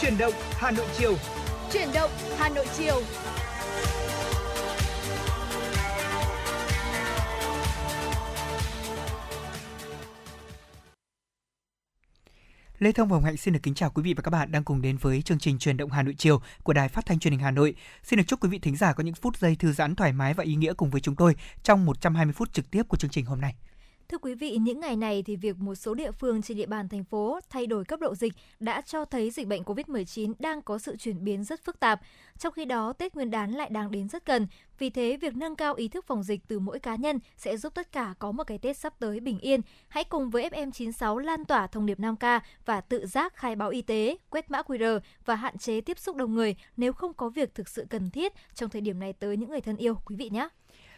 Chuyển động Hà Nội chiều. Chuyển động Hà Nội chiều. Lê Thông và Hồng Hạnh xin được kính chào quý vị và các bạn đang cùng đến với chương trình Truyền động Hà Nội chiều của Đài Phát thanh Truyền hình Hà Nội. Xin được chúc quý vị thính giả có những phút giây thư giãn thoải mái và ý nghĩa cùng với chúng tôi trong 120 phút trực tiếp của chương trình hôm nay. Thưa quý vị, những ngày này thì việc một số địa phương trên địa bàn thành phố thay đổi cấp độ dịch đã cho thấy dịch bệnh COVID-19 đang có sự chuyển biến rất phức tạp. Trong khi đó, Tết Nguyên đán lại đang đến rất gần. Vì thế, việc nâng cao ý thức phòng dịch từ mỗi cá nhân sẽ giúp tất cả có một cái Tết sắp tới bình yên. Hãy cùng với FM96 lan tỏa thông điệp 5K và tự giác khai báo y tế, quét mã QR và hạn chế tiếp xúc đông người nếu không có việc thực sự cần thiết trong thời điểm này tới những người thân yêu quý vị nhé.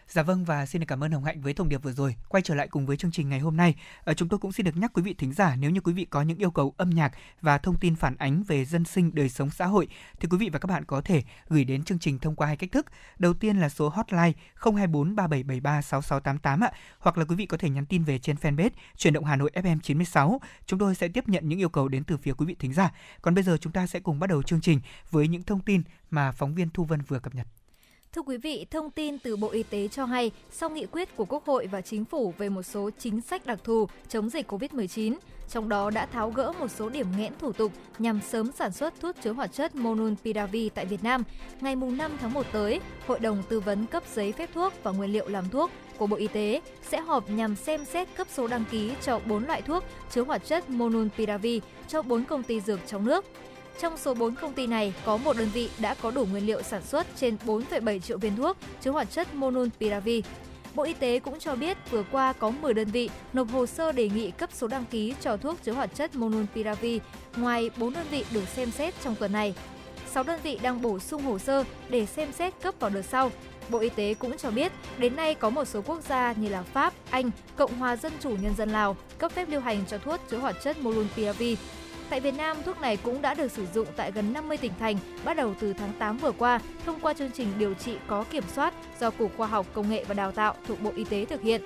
Dạ vâng và xin được cảm ơn Hồng Hạnh với thông điệp vừa rồi. Quay trở lại cùng với chương trình ngày hôm nay, ờ, chúng tôi cũng xin được nhắc quý vị thính giả nếu như quý vị có những yêu cầu âm nhạc và thông tin phản ánh về dân sinh đời sống xã hội thì quý vị và các bạn có thể gửi đến chương trình thông qua hai cách thức. Đầu tiên là số hotline 024 3773 6688 ạ, hoặc là quý vị có thể nhắn tin về trên fanpage Chuyển động Hà Nội FM 96. Chúng tôi sẽ tiếp nhận những yêu cầu đến từ phía quý vị thính giả. Còn bây giờ chúng ta sẽ cùng bắt đầu chương trình với những thông tin mà phóng viên Thu Vân vừa cập nhật. Thưa quý vị, thông tin từ Bộ Y tế cho hay, sau nghị quyết của Quốc hội và Chính phủ về một số chính sách đặc thù chống dịch COVID-19, trong đó đã tháo gỡ một số điểm nghẽn thủ tục nhằm sớm sản xuất thuốc chứa hoạt chất Monopiravir tại Việt Nam. Ngày 5 tháng 1 tới, Hội đồng tư vấn cấp giấy phép thuốc và nguyên liệu làm thuốc của Bộ Y tế sẽ họp nhằm xem xét cấp số đăng ký cho 4 loại thuốc chứa hoạt chất Monopiravir cho 4 công ty dược trong nước. Trong số 4 công ty này, có một đơn vị đã có đủ nguyên liệu sản xuất trên 4,7 triệu viên thuốc chứa hoạt chất Monopiravir. Bộ Y tế cũng cho biết vừa qua có 10 đơn vị nộp hồ sơ đề nghị cấp số đăng ký cho thuốc chứa hoạt chất Monopiravir, ngoài 4 đơn vị được xem xét trong tuần này. 6 đơn vị đang bổ sung hồ sơ để xem xét cấp vào đợt sau. Bộ Y tế cũng cho biết, đến nay có một số quốc gia như là Pháp, Anh, Cộng hòa Dân chủ Nhân dân Lào cấp phép lưu hành cho thuốc chứa hoạt chất Molnupiravir Tại Việt Nam, thuốc này cũng đã được sử dụng tại gần 50 tỉnh thành bắt đầu từ tháng 8 vừa qua thông qua chương trình điều trị có kiểm soát do Cục Khoa học Công nghệ và Đào tạo thuộc Bộ Y tế thực hiện.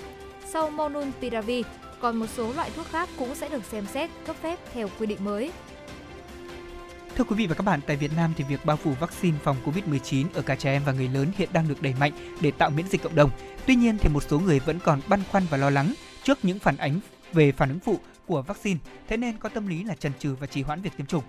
Sau Monunpiravir, còn một số loại thuốc khác cũng sẽ được xem xét cấp phép theo quy định mới. Thưa quý vị và các bạn, tại Việt Nam thì việc bao phủ vaccine phòng COVID-19 ở cả trẻ em và người lớn hiện đang được đẩy mạnh để tạo miễn dịch cộng đồng. Tuy nhiên thì một số người vẫn còn băn khoăn và lo lắng trước những phản ánh về phản ứng phụ của vaccine, thế nên có tâm lý là chần chừ và trì hoãn việc tiêm chủng.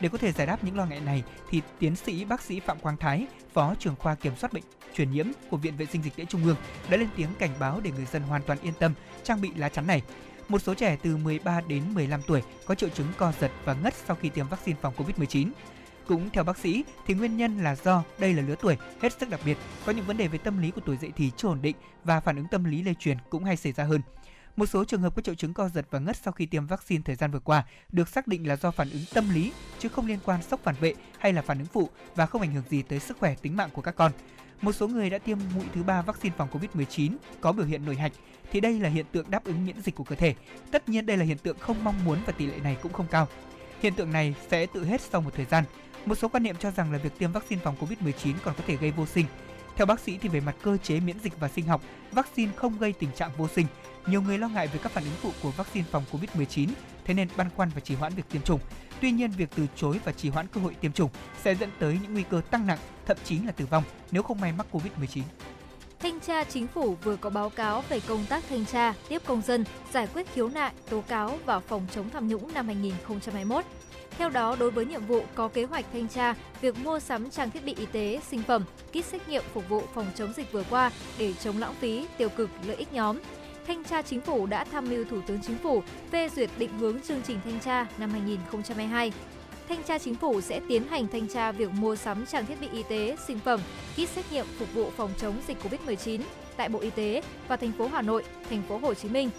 Để có thể giải đáp những lo ngại này thì tiến sĩ bác sĩ Phạm Quang Thái, phó trưởng khoa kiểm soát bệnh truyền nhiễm của Viện Vệ sinh Dịch tễ Trung ương đã lên tiếng cảnh báo để người dân hoàn toàn yên tâm trang bị lá chắn này. Một số trẻ từ 13 đến 15 tuổi có triệu chứng co giật và ngất sau khi tiêm vaccine phòng COVID-19. Cũng theo bác sĩ thì nguyên nhân là do đây là lứa tuổi hết sức đặc biệt, có những vấn đề về tâm lý của tuổi dậy thì chưa ổn định và phản ứng tâm lý lây truyền cũng hay xảy ra hơn. Một số trường hợp có triệu chứng co giật và ngất sau khi tiêm vaccine thời gian vừa qua được xác định là do phản ứng tâm lý, chứ không liên quan sốc phản vệ hay là phản ứng phụ và không ảnh hưởng gì tới sức khỏe tính mạng của các con. Một số người đã tiêm mũi thứ ba vaccine phòng COVID-19 có biểu hiện nổi hạch, thì đây là hiện tượng đáp ứng miễn dịch của cơ thể. Tất nhiên đây là hiện tượng không mong muốn và tỷ lệ này cũng không cao. Hiện tượng này sẽ tự hết sau một thời gian. Một số quan niệm cho rằng là việc tiêm vaccine phòng COVID-19 còn có thể gây vô sinh. Theo bác sĩ thì về mặt cơ chế miễn dịch và sinh học, vaccine không gây tình trạng vô sinh nhiều người lo ngại về các phản ứng phụ của vaccine phòng COVID-19, thế nên băn khoăn và trì hoãn việc tiêm chủng. Tuy nhiên, việc từ chối và trì hoãn cơ hội tiêm chủng sẽ dẫn tới những nguy cơ tăng nặng, thậm chí là tử vong nếu không may mắc COVID-19. Thanh tra Chính phủ vừa có báo cáo về công tác thanh tra, tiếp công dân, giải quyết khiếu nại, tố cáo và phòng chống tham nhũng năm 2021. Theo đó, đối với nhiệm vụ có kế hoạch thanh tra việc mua sắm trang thiết bị y tế, sinh phẩm, kit xét nghiệm phục vụ phòng chống dịch vừa qua để chống lãng phí, tiêu cực, lợi ích nhóm, Thanh tra Chính phủ đã tham mưu Thủ tướng Chính phủ phê duyệt định hướng chương trình thanh tra năm 2022. Thanh tra Chính phủ sẽ tiến hành thanh tra việc mua sắm trang thiết bị y tế, sinh phẩm, kit xét nghiệm phục vụ phòng chống dịch COVID-19 tại Bộ Y tế và thành phố Hà Nội, thành phố Hồ Chí Minh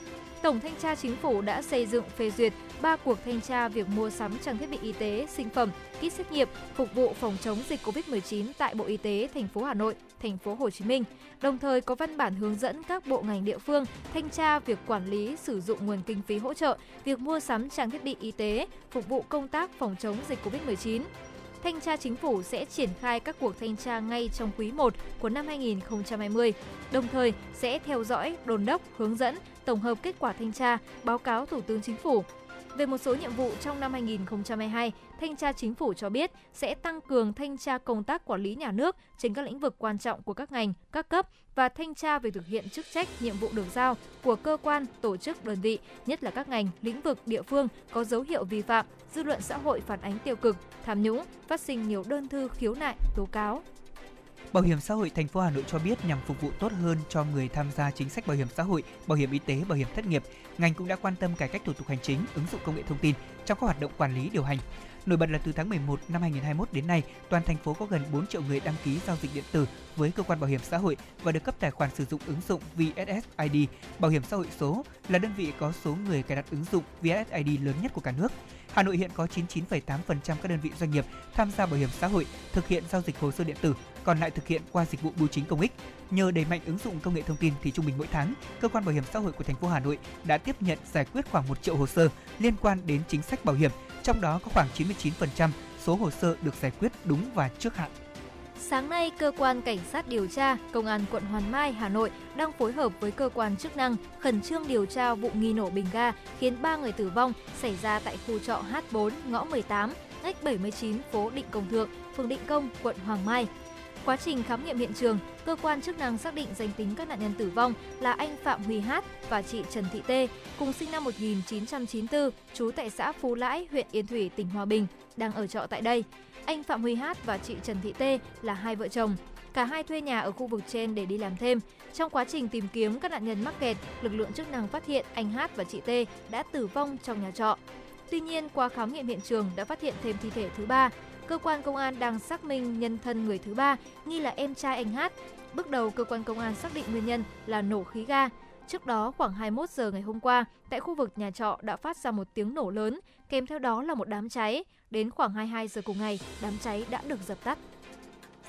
Tổng thanh tra chính phủ đã xây dựng phê duyệt 3 cuộc thanh tra việc mua sắm trang thiết bị y tế, sinh phẩm, kit xét nghiệm phục vụ phòng chống dịch COVID-19 tại Bộ Y tế thành phố Hà Nội, thành phố Hồ Chí Minh. Đồng thời có văn bản hướng dẫn các bộ ngành địa phương thanh tra việc quản lý sử dụng nguồn kinh phí hỗ trợ việc mua sắm trang thiết bị y tế phục vụ công tác phòng chống dịch COVID-19 thanh tra chính phủ sẽ triển khai các cuộc thanh tra ngay trong quý 1 của năm 2020, đồng thời sẽ theo dõi, đồn đốc, hướng dẫn, tổng hợp kết quả thanh tra, báo cáo Thủ tướng Chính phủ. Về một số nhiệm vụ trong năm 2022, Thanh tra Chính phủ cho biết sẽ tăng cường thanh tra công tác quản lý nhà nước trên các lĩnh vực quan trọng của các ngành, các cấp và thanh tra về thực hiện chức trách, nhiệm vụ được giao của cơ quan, tổ chức, đơn vị, nhất là các ngành, lĩnh vực, địa phương có dấu hiệu vi phạm, dư luận xã hội phản ánh tiêu cực, tham nhũng, phát sinh nhiều đơn thư khiếu nại, tố cáo. Bảo hiểm xã hội thành phố Hà Nội cho biết nhằm phục vụ tốt hơn cho người tham gia chính sách bảo hiểm xã hội, bảo hiểm y tế, bảo hiểm thất nghiệp, ngành cũng đã quan tâm cải cách thủ tục hành chính, ứng dụng công nghệ thông tin trong các hoạt động quản lý điều hành. Nổi bật là từ tháng 11 năm 2021 đến nay, toàn thành phố có gần 4 triệu người đăng ký giao dịch điện tử với cơ quan bảo hiểm xã hội và được cấp tài khoản sử dụng ứng dụng VSSID. Bảo hiểm xã hội số là đơn vị có số người cài đặt ứng dụng VSSID lớn nhất của cả nước. Hà Nội hiện có 99,8% các đơn vị doanh nghiệp tham gia bảo hiểm xã hội thực hiện giao dịch hồ sơ điện tử, còn lại thực hiện qua dịch vụ bưu chính công ích. Nhờ đẩy mạnh ứng dụng công nghệ thông tin thì trung bình mỗi tháng, cơ quan bảo hiểm xã hội của thành phố Hà Nội đã tiếp nhận giải quyết khoảng 1 triệu hồ sơ liên quan đến chính sách bảo hiểm, trong đó có khoảng 99% số hồ sơ được giải quyết đúng và trước hạn. Sáng nay, cơ quan cảnh sát điều tra Công an quận Hoàn Mai, Hà Nội đang phối hợp với cơ quan chức năng khẩn trương điều tra vụ nghi nổ bình ga khiến 3 người tử vong xảy ra tại khu trọ H4 ngõ 18, ngách 79 phố Định Công Thượng, phường Định Công, quận Hoàng Mai. Quá trình khám nghiệm hiện trường, cơ quan chức năng xác định danh tính các nạn nhân tử vong là anh Phạm Huy Hát và chị Trần Thị Tê, cùng sinh năm 1994, trú tại xã Phú Lãi, huyện Yên Thủy, tỉnh Hòa Bình, đang ở trọ tại đây. Anh Phạm Huy Hát và chị Trần Thị Tê là hai vợ chồng. Cả hai thuê nhà ở khu vực trên để đi làm thêm. Trong quá trình tìm kiếm các nạn nhân mắc kẹt, lực lượng chức năng phát hiện anh Hát và chị Tê đã tử vong trong nhà trọ. Tuy nhiên, qua khám nghiệm hiện trường đã phát hiện thêm thi thể thứ ba. Cơ quan công an đang xác minh nhân thân người thứ ba, nghi là em trai anh Hát. Bước đầu, cơ quan công an xác định nguyên nhân là nổ khí ga. Trước đó, khoảng 21 giờ ngày hôm qua, tại khu vực nhà trọ đã phát ra một tiếng nổ lớn, kèm theo đó là một đám cháy. Đến khoảng 22 giờ cùng ngày, đám cháy đã được dập tắt.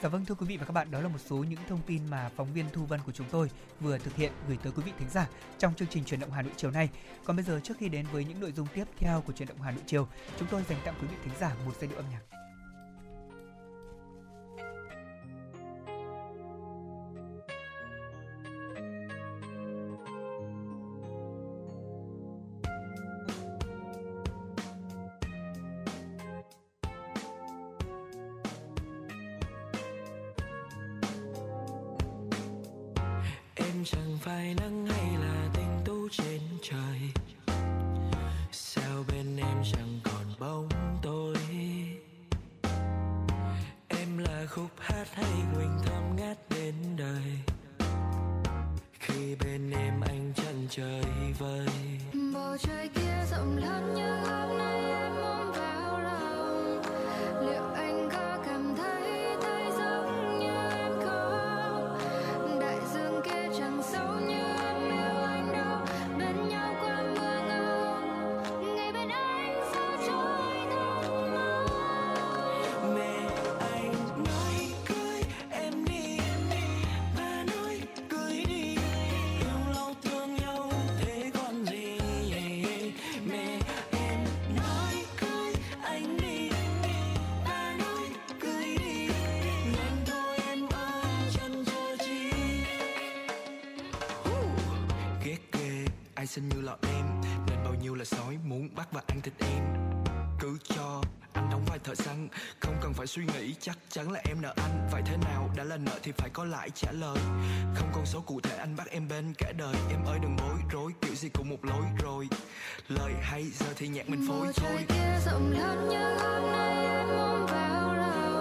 Dạ vâng thưa quý vị và các bạn, đó là một số những thông tin mà phóng viên Thu Vân của chúng tôi vừa thực hiện gửi tới quý vị thính giả trong chương trình truyền động Hà Nội chiều nay. Còn bây giờ trước khi đến với những nội dung tiếp theo của truyền động Hà Nội chiều, chúng tôi dành tặng quý vị thính giả một giai điệu âm nhạc. Chẳng phải nắng hay là tinh tú trên trời. Thịt em cứ cho anh đóng vai thợ săn không cần phải suy nghĩ chắc chắn là em nợ anh. Vậy thế nào đã là nợ thì phải có lại trả lời. Không con số cụ thể anh bắt em bên cả đời. Em ơi đừng bối rối kiểu gì cũng một lối rồi. Lời hay giờ thì nhạc mình phối thôi. kia rộng lớn như hôm nay em ôm vào lòng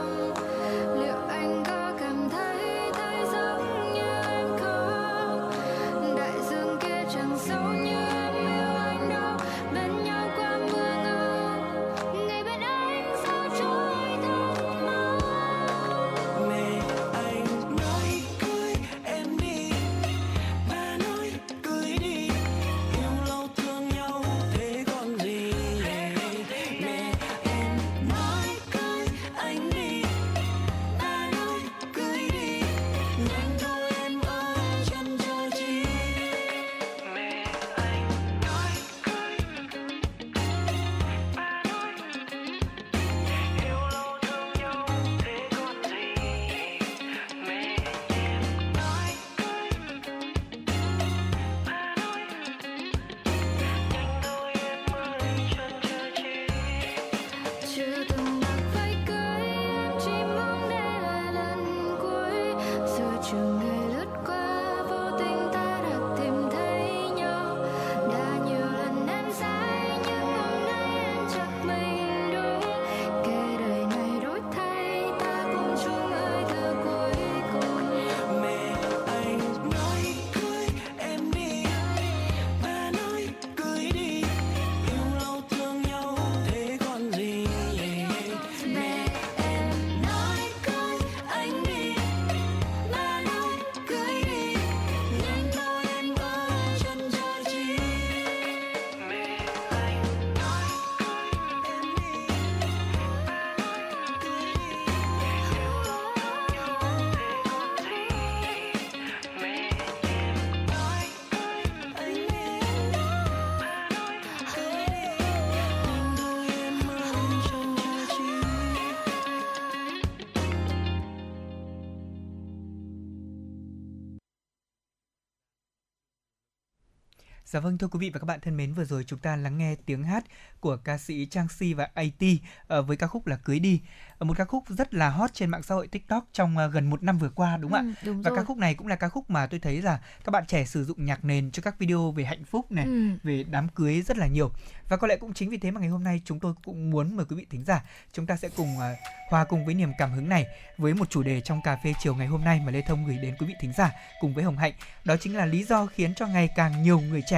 Dạ vâng thưa quý vị và các bạn thân mến, vừa rồi chúng ta lắng nghe tiếng hát của ca sĩ Trang Si và AT ờ, với ca khúc là Cưới đi. Ờ, Một ca khúc rất là hot trên mạng xã hội TikTok trong ờ, gần một năm vừa qua đúng không ạ? Ừ, đúng Và rồi. ca khúc này cũng là ca khúc mà tôi thấy là các bạn trẻ sử dụng nhạc nền cho các video về hạnh phúc này, Ừ. về đám cưới rất là nhiều. Và có lẽ cũng chính vì thế mà ngày hôm nay chúng tôi cũng muốn mời quý vị thính giả chúng ta sẽ cùng à, hòa cùng với niềm cảm hứng này với một chủ đề trong cà phê chiều ngày hôm nay mà Lê Thông gửi đến quý vị thính giả cùng với Hồng Hạnh. Đó chính là lý do khiến cho ngày càng nhiều người trẻ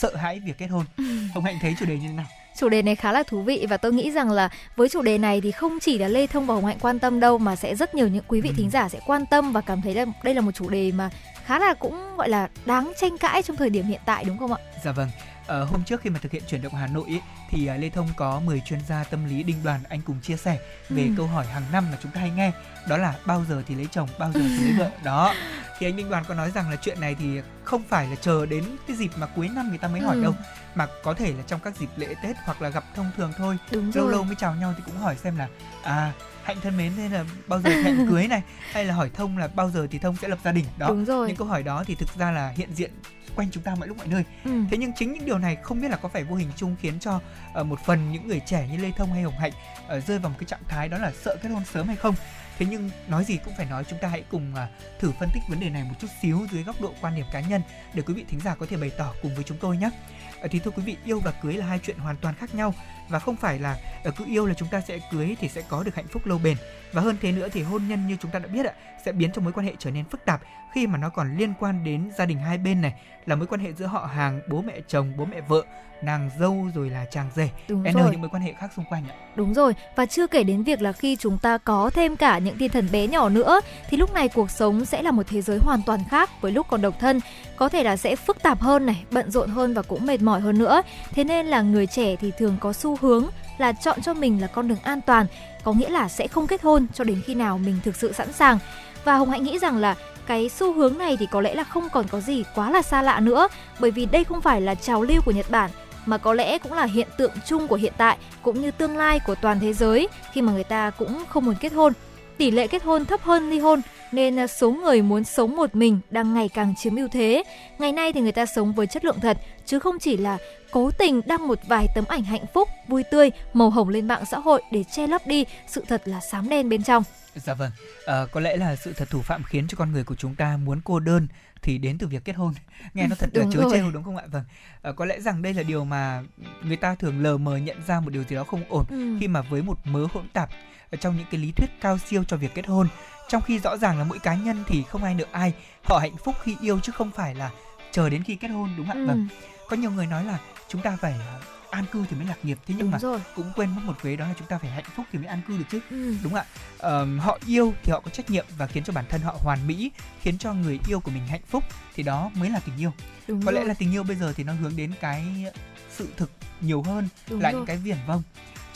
sợ hãi việc kết hôn. Hồng Hạnh thấy chủ đề như thế nào? Chủ đề này khá là thú vị và tôi nghĩ rằng là với chủ đề này thì không chỉ là Lê Thông và Hồng Hạnh quan tâm đâu mà sẽ rất nhiều những quý vị Ừ. thính giả sẽ quan tâm và cảm thấy là đây là một chủ đề mà khá là cũng gọi là đáng tranh cãi trong thời điểm hiện tại đúng không ạ? Dạ vâng. Ờ, hôm trước khi mà thực hiện chuyển động Hà Nội ý, thì à, Lê Thông có mời chuyên gia tâm lý Đinh Đoàn anh cùng chia sẻ về Ừ. câu hỏi hàng năm mà chúng ta hay nghe đó là bao giờ thì lấy chồng, bao giờ thì lấy vợ. Đó. Thì anh Đinh Đoàn có nói rằng là chuyện này thì không phải là chờ đến cái dịp mà cuối năm người ta mới hỏi Ừ. đâu mà có thể là trong các dịp lễ Tết hoặc là gặp thông thường thôi. Đúng Lâu rồi. lâu mới chào nhau thì cũng hỏi xem là à hạnh thân mến thế là bao giờ hạnh cưới này hay là hỏi thông là bao giờ thì thông sẽ lập gia đình đó Đúng rồi. những câu hỏi đó thì thực ra là hiện diện quanh chúng ta mọi lúc mọi nơi Ừ. thế nhưng chính những điều này không biết là có phải vô hình chung khiến cho ờ, một phần những người trẻ như lê thông hay hồng hạnh ờ, rơi vào một cái trạng thái đó là sợ kết hôn sớm hay không thế nhưng nói gì cũng phải nói chúng ta hãy cùng à, thử phân tích vấn đề này một chút xíu dưới góc độ quan điểm cá nhân để quý vị thính giả có thể bày tỏ cùng với chúng tôi nhé Ờ, thì thưa quý vị, yêu và cưới là hai chuyện hoàn toàn khác nhau. Và không phải là ờ, cứ yêu là chúng ta sẽ cưới thì sẽ có được hạnh phúc lâu bền. Và hơn thế nữa thì hôn nhân như chúng ta đã biết ạ sẽ biến cho mối quan hệ trở nên phức tạp khi mà nó còn liên quan đến gia đình hai bên này là mối quan hệ giữa họ hàng bố mẹ chồng bố mẹ vợ nàng dâu rồi là chàng rể Đúng n rồi. những mối quan hệ khác xung quanh ạ Đúng rồi, và chưa kể đến việc là khi chúng ta có thêm cả những thiên thần bé nhỏ nữa thì lúc này cuộc sống sẽ là một thế giới hoàn toàn khác với lúc còn độc thân, có thể là sẽ phức tạp hơn này, bận rộn hơn và cũng mệt mỏi hơn nữa. Thế nên là người trẻ thì thường có xu hướng là chọn cho mình là con đường an toàn, có nghĩa là sẽ không kết hôn cho đến khi nào mình thực sự sẵn sàng. Và Hồng Hạnh nghĩ rằng là cái xu hướng này thì có lẽ là không còn có gì quá là xa lạ nữa, bởi vì đây không phải là trào lưu của Nhật Bản mà có lẽ cũng là hiện tượng chung của hiện tại cũng như tương lai của toàn thế giới khi mà người ta cũng không muốn kết hôn. Tỷ lệ kết hôn thấp hơn ly hôn nên à, số người muốn sống một mình đang ngày càng chiếm ưu thế. Ngày nay thì người ta sống với chất lượng thật chứ không chỉ là cố tình đăng một vài tấm ảnh hạnh phúc, vui tươi, màu hồng lên mạng xã hội để che lấp đi sự thật là xám đen bên trong. dạ vâng Ờ, có lẽ là sự thật thủ phạm khiến cho con người của chúng ta muốn cô đơn thì đến từ việc kết hôn nghe nó thật là Đúng chớ trêu đúng không ạ vâng Ờ, có lẽ rằng đây là điều mà người ta thường lờ mờ nhận ra một điều gì đó không ổn Ừ. khi mà với một mớ hỗn tạp trong những cái lý thuyết cao siêu cho việc kết hôn trong khi rõ ràng là mỗi cá nhân thì không ai nợ ai họ hạnh phúc khi yêu chứ không phải là chờ đến khi kết hôn đúng không ạ Ừ, vâng có nhiều người nói là chúng ta phải ờ, an cư thì mới lạc nghiệp thế nhưng đúng mà rồi. cũng quên mất một vế đó là chúng ta phải hạnh phúc thì mới an cư được chứ Ừ. đúng ạ Ờm, họ yêu thì họ có trách nhiệm và khiến cho bản thân họ hoàn mỹ khiến cho người yêu của mình hạnh phúc thì đó mới là tình yêu Đúng có lẽ rồi. là tình yêu bây giờ thì nó hướng đến cái sự thực nhiều hơn Đúng là rồi. những cái viển vông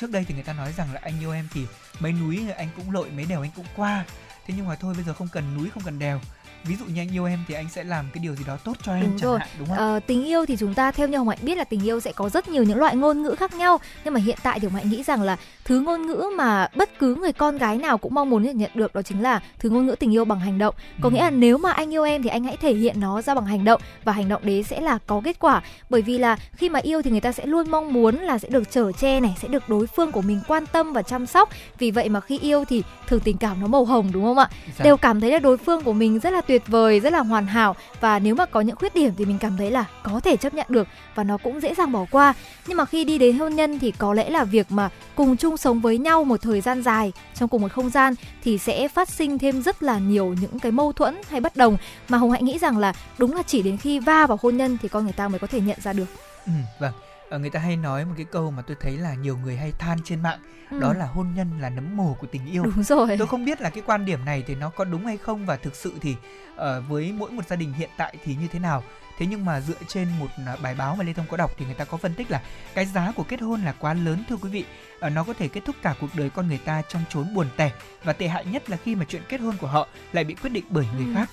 trước đây thì người ta nói rằng là anh yêu em thì mấy núi anh cũng lội mấy đèo anh cũng qua. Thế nhưng mà thôi, bây giờ không cần núi, không cần đèo ví dụ như anh yêu em thì anh sẽ làm cái điều gì đó tốt cho em Đúng chẳng rồi. hạn đúng không Ờ, tình yêu thì chúng ta theo như Hồng Hạnh biết là tình yêu sẽ có rất nhiều những loại ngôn ngữ khác nhau nhưng mà hiện tại thì Hồng Hạnh nghĩ rằng là thứ ngôn ngữ mà bất cứ người con gái nào cũng mong muốn nhận được đó chính là thứ ngôn ngữ tình yêu bằng hành động có Ừ. nghĩa là nếu mà anh yêu em thì anh hãy thể hiện nó ra bằng hành động và hành động đấy sẽ là có kết quả bởi vì là khi mà yêu thì người ta sẽ luôn mong muốn là sẽ được chở che này sẽ được đối phương của mình quan tâm và chăm sóc vì vậy mà khi yêu thì thường tình cảm nó màu hồng đúng không ạ Dạ. đều cảm thấy là đối phương của mình rất là tuyệt vời rất là hoàn hảo. Và nếu mà có những khuyết điểm thì mình cảm thấy là có thể chấp nhận được và nó cũng dễ dàng bỏ qua. Nhưng mà khi đi đến hôn nhân thì có lẽ là việc mà cùng chung sống với nhau một thời gian dài trong cùng một không gian thì sẽ phát sinh thêm rất là nhiều những cái mâu thuẫn hay bất đồng. Mà hồng hạnh nghĩ rằng là đúng là chỉ đến khi va vào hôn nhân thì con người ta mới có thể nhận ra được. Ừ, vâng người ta hay nói một cái câu mà tôi thấy là nhiều người hay than trên mạng Ừ, đó là hôn nhân là nấm mồ của tình yêu. Đúng rồi. Tôi không biết là cái quan điểm này thì nó có đúng hay không và thực sự thì ờ, với mỗi một gia đình hiện tại thì như thế nào. Thế nhưng mà dựa trên một à, bài báo mà lê thông có đọc thì người ta có phân tích là cái giá của kết hôn là quá lớn thưa quý vị. Ờ, nó có thể kết thúc cả cuộc đời con người ta trong chốn buồn tẻ và tệ hại nhất là khi mà chuyện kết hôn của họ lại bị quyết định bởi người Ừ. khác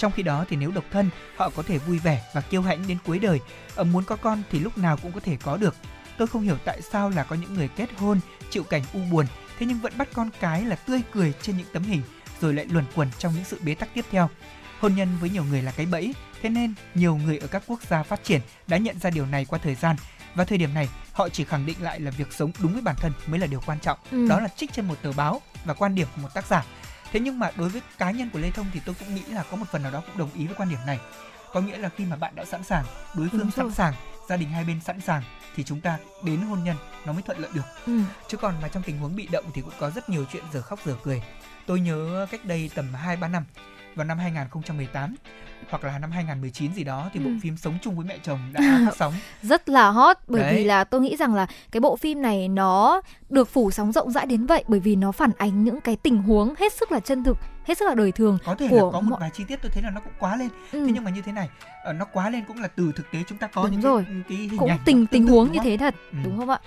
trong khi đó thì nếu độc thân họ có thể vui vẻ và kiêu hãnh đến cuối đời Ờ, muốn có con thì lúc nào cũng có thể có được tôi không hiểu tại sao là có những người kết hôn chịu cảnh u buồn thế nhưng vẫn bắt con cái là tươi cười trên những tấm hình rồi lại luẩn quẩn trong những sự bế tắc tiếp theo hôn nhân với nhiều người là cái bẫy Thế nên nhiều người ở các quốc gia phát triển đã nhận ra điều này qua thời gian và thời điểm này họ chỉ khẳng định lại là việc sống đúng với bản thân mới là điều quan trọng. Ừ. Đó là trích trên một tờ báo và quan điểm của một tác giả. Thế nhưng mà đối với cá nhân của Lê Thông thì tôi cũng nghĩ là có một phần nào đó cũng đồng ý với quan điểm này. Có nghĩa là khi mà bạn đã sẵn sàng, đối phương Đúng sẵn rồi. sàng, gia đình hai bên sẵn sàng thì chúng ta đến hôn nhân nó mới thuận lợi được. Ừ. Chứ còn mà trong tình huống bị động thì cũng có rất nhiều chuyện giờ khóc giờ cười. Tôi nhớ cách đây tầm 2-3 năm vào năm 2018 hoặc là năm 2019 gì đó thì bộ Ừ. phim Sống chung với mẹ chồng đã phát sóng. rất là hot bởi Đấy. vì là tôi nghĩ rằng là cái bộ phim này nó được phủ sóng rộng rãi đến vậy bởi vì nó phản ánh những cái tình huống hết sức là chân thực hết sức là đời thường Có thể là của có một mọi- vài chi tiết tôi thấy là nó cũng quá lên. ừ. Thế nhưng mà như thế này, ờ, nó quá lên cũng là từ thực tế chúng ta có Đúng những rồi. cái, cái hình cũng ảnh tình tình huống như thế thật Ừ. đúng không ạ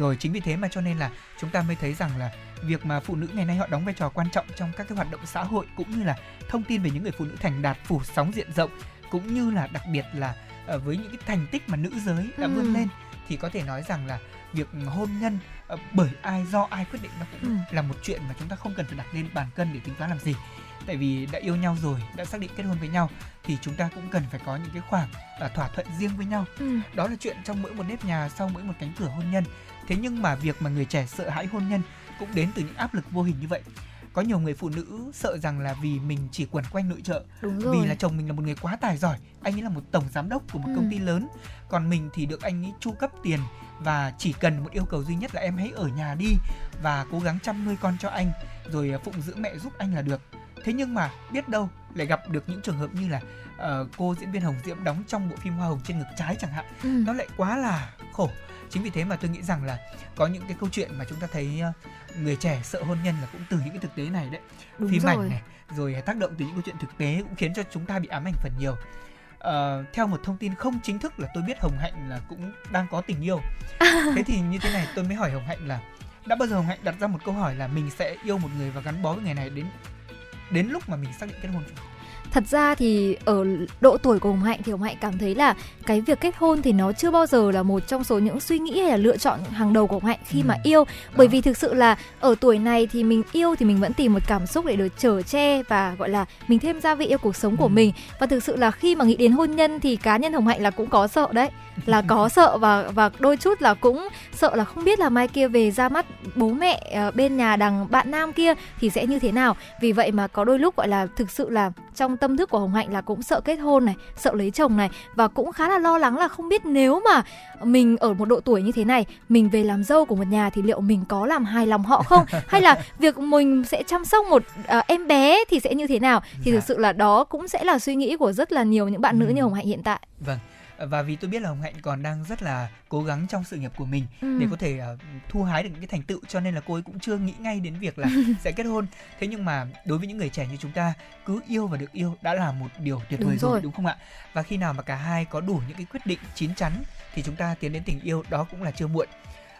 Rồi chính vì thế mà cho nên là chúng ta mới thấy rằng là việc mà phụ nữ ngày nay họ đóng vai trò quan trọng trong các cái hoạt động xã hội cũng như là thông tin về những người phụ nữ thành đạt phủ sóng diện rộng cũng như là đặc biệt là ờ, với những cái thành tích mà nữ giới đã Ừ. vươn lên thì có thể nói rằng là việc hôn nhân ờ, bởi ai do ai quyết định nó cũng Ừ. là một chuyện mà chúng ta không cần phải đặt lên bàn cân để tính toán làm gì tại vì đã yêu nhau rồi đã xác định kết hôn với nhau thì chúng ta cũng cần phải có những cái khoảng ờ, thỏa thuận riêng với nhau ừ. đó là chuyện trong mỗi một nếp nhà sau mỗi một cánh cửa hôn nhân thế nhưng mà việc mà người trẻ sợ hãi hôn nhân cũng đến từ những áp lực vô hình như vậy. Có nhiều người phụ nữ sợ rằng là vì mình chỉ quẩn quanh nội trợ đúng rồi. vì là chồng mình là một người quá tài giỏi anh ấy là một tổng giám đốc của một Ừ. công ty lớn còn mình thì được anh ấy chu cấp tiền và chỉ cần một yêu cầu duy nhất là em hãy ở nhà đi và cố gắng chăm nuôi con cho anh rồi à, phụng dưỡng mẹ giúp anh là được. Thế nhưng mà biết đâu lại gặp được những trường hợp như là ờ, cô diễn viên hồng diễm đóng trong bộ phim hoa hồng trên ngực trái chẳng hạn. Ừ. nó lại quá là khổ chính vì thế mà tôi nghĩ rằng là có những cái câu chuyện mà chúng ta thấy ờ, người trẻ sợ hôn nhân là cũng từ những cái thực tế này đấy. Đúng phim rồi. ảnh này rồi tác động từ những câu chuyện thực tế cũng khiến cho chúng ta bị ám ảnh phần nhiều. Ờ, theo một thông tin không chính thức là tôi biết Hồng Hạnh là cũng đang có tình yêu. Thế thì như thế này tôi mới hỏi Hồng Hạnh là đã bao giờ Hồng Hạnh đặt ra một câu hỏi là mình sẽ yêu một người và gắn bó với người này đến đến lúc mà mình xác định kết hôn chưa? Thật ra thì ở độ tuổi của Hồng Hạnh thì Hồng Hạnh cảm thấy là cái việc kết hôn thì nó chưa bao giờ là một trong số những suy nghĩ hay là lựa chọn hàng đầu của Hồng Hạnh khi Ừ. mà yêu bởi Đó. vì thực sự là ở tuổi này thì mình yêu thì mình vẫn tìm một cảm xúc để được chở che và gọi là mình thêm gia vị yêu cuộc sống của Ừ. mình và thực sự là khi mà nghĩ đến hôn nhân thì cá nhân Hồng Hạnh là cũng có sợ đấy là có sợ và và đôi chút là cũng sợ là không biết là mai kia về ra mắt bố mẹ ờ, bên nhà đằng bạn nam kia thì sẽ như thế nào vì vậy mà có đôi lúc gọi là thực sự là trong tâm thức của Hồng Hạnh là cũng sợ kết hôn này sợ lấy chồng này và cũng khá là lo lắng là không biết nếu mà mình ở một độ tuổi như thế này mình về làm dâu của một nhà thì liệu mình có làm hài lòng họ không hay là việc mình sẽ chăm sóc một à, em bé thì sẽ như thế nào thì Dạ. thực sự là đó cũng sẽ là suy nghĩ của rất là nhiều những bạn nữ Ừ. như Hồng Hạnh hiện tại Vâng và vì tôi biết là Hồng Hạnh còn đang rất là cố gắng trong sự nghiệp của mình Ừ. để có thể ờ, thu hái được những cái thành tựu cho nên là cô ấy cũng chưa nghĩ ngay đến việc là sẽ kết hôn thế nhưng mà đối với những người trẻ như chúng ta cứ yêu và được yêu đã là một điều tuyệt vời rồi. rồi. đúng không ạ và khi nào mà cả hai có đủ những cái quyết định chín chắn thì chúng ta tiến đến tình yêu đó cũng là chưa muộn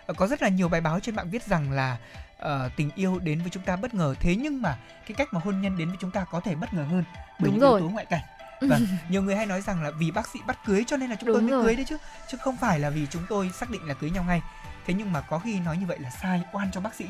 Ờ, có rất là nhiều bài báo trên mạng viết rằng là ờ, tình yêu đến với chúng ta bất ngờ thế nhưng mà cái cách mà hôn nhân đến với chúng ta có thể bất ngờ hơn bởi Đúng những rồi. yếu tố ngoại cảnh Vâng, nhiều người hay nói rằng là vì bác sĩ bắt cưới cho nên là chúng tôi Đúng mới rồi. cưới đấy chứ chứ không phải là vì chúng tôi xác định là cưới nhau ngay. Thế nhưng mà có khi nói như vậy là sai oan cho bác sĩ.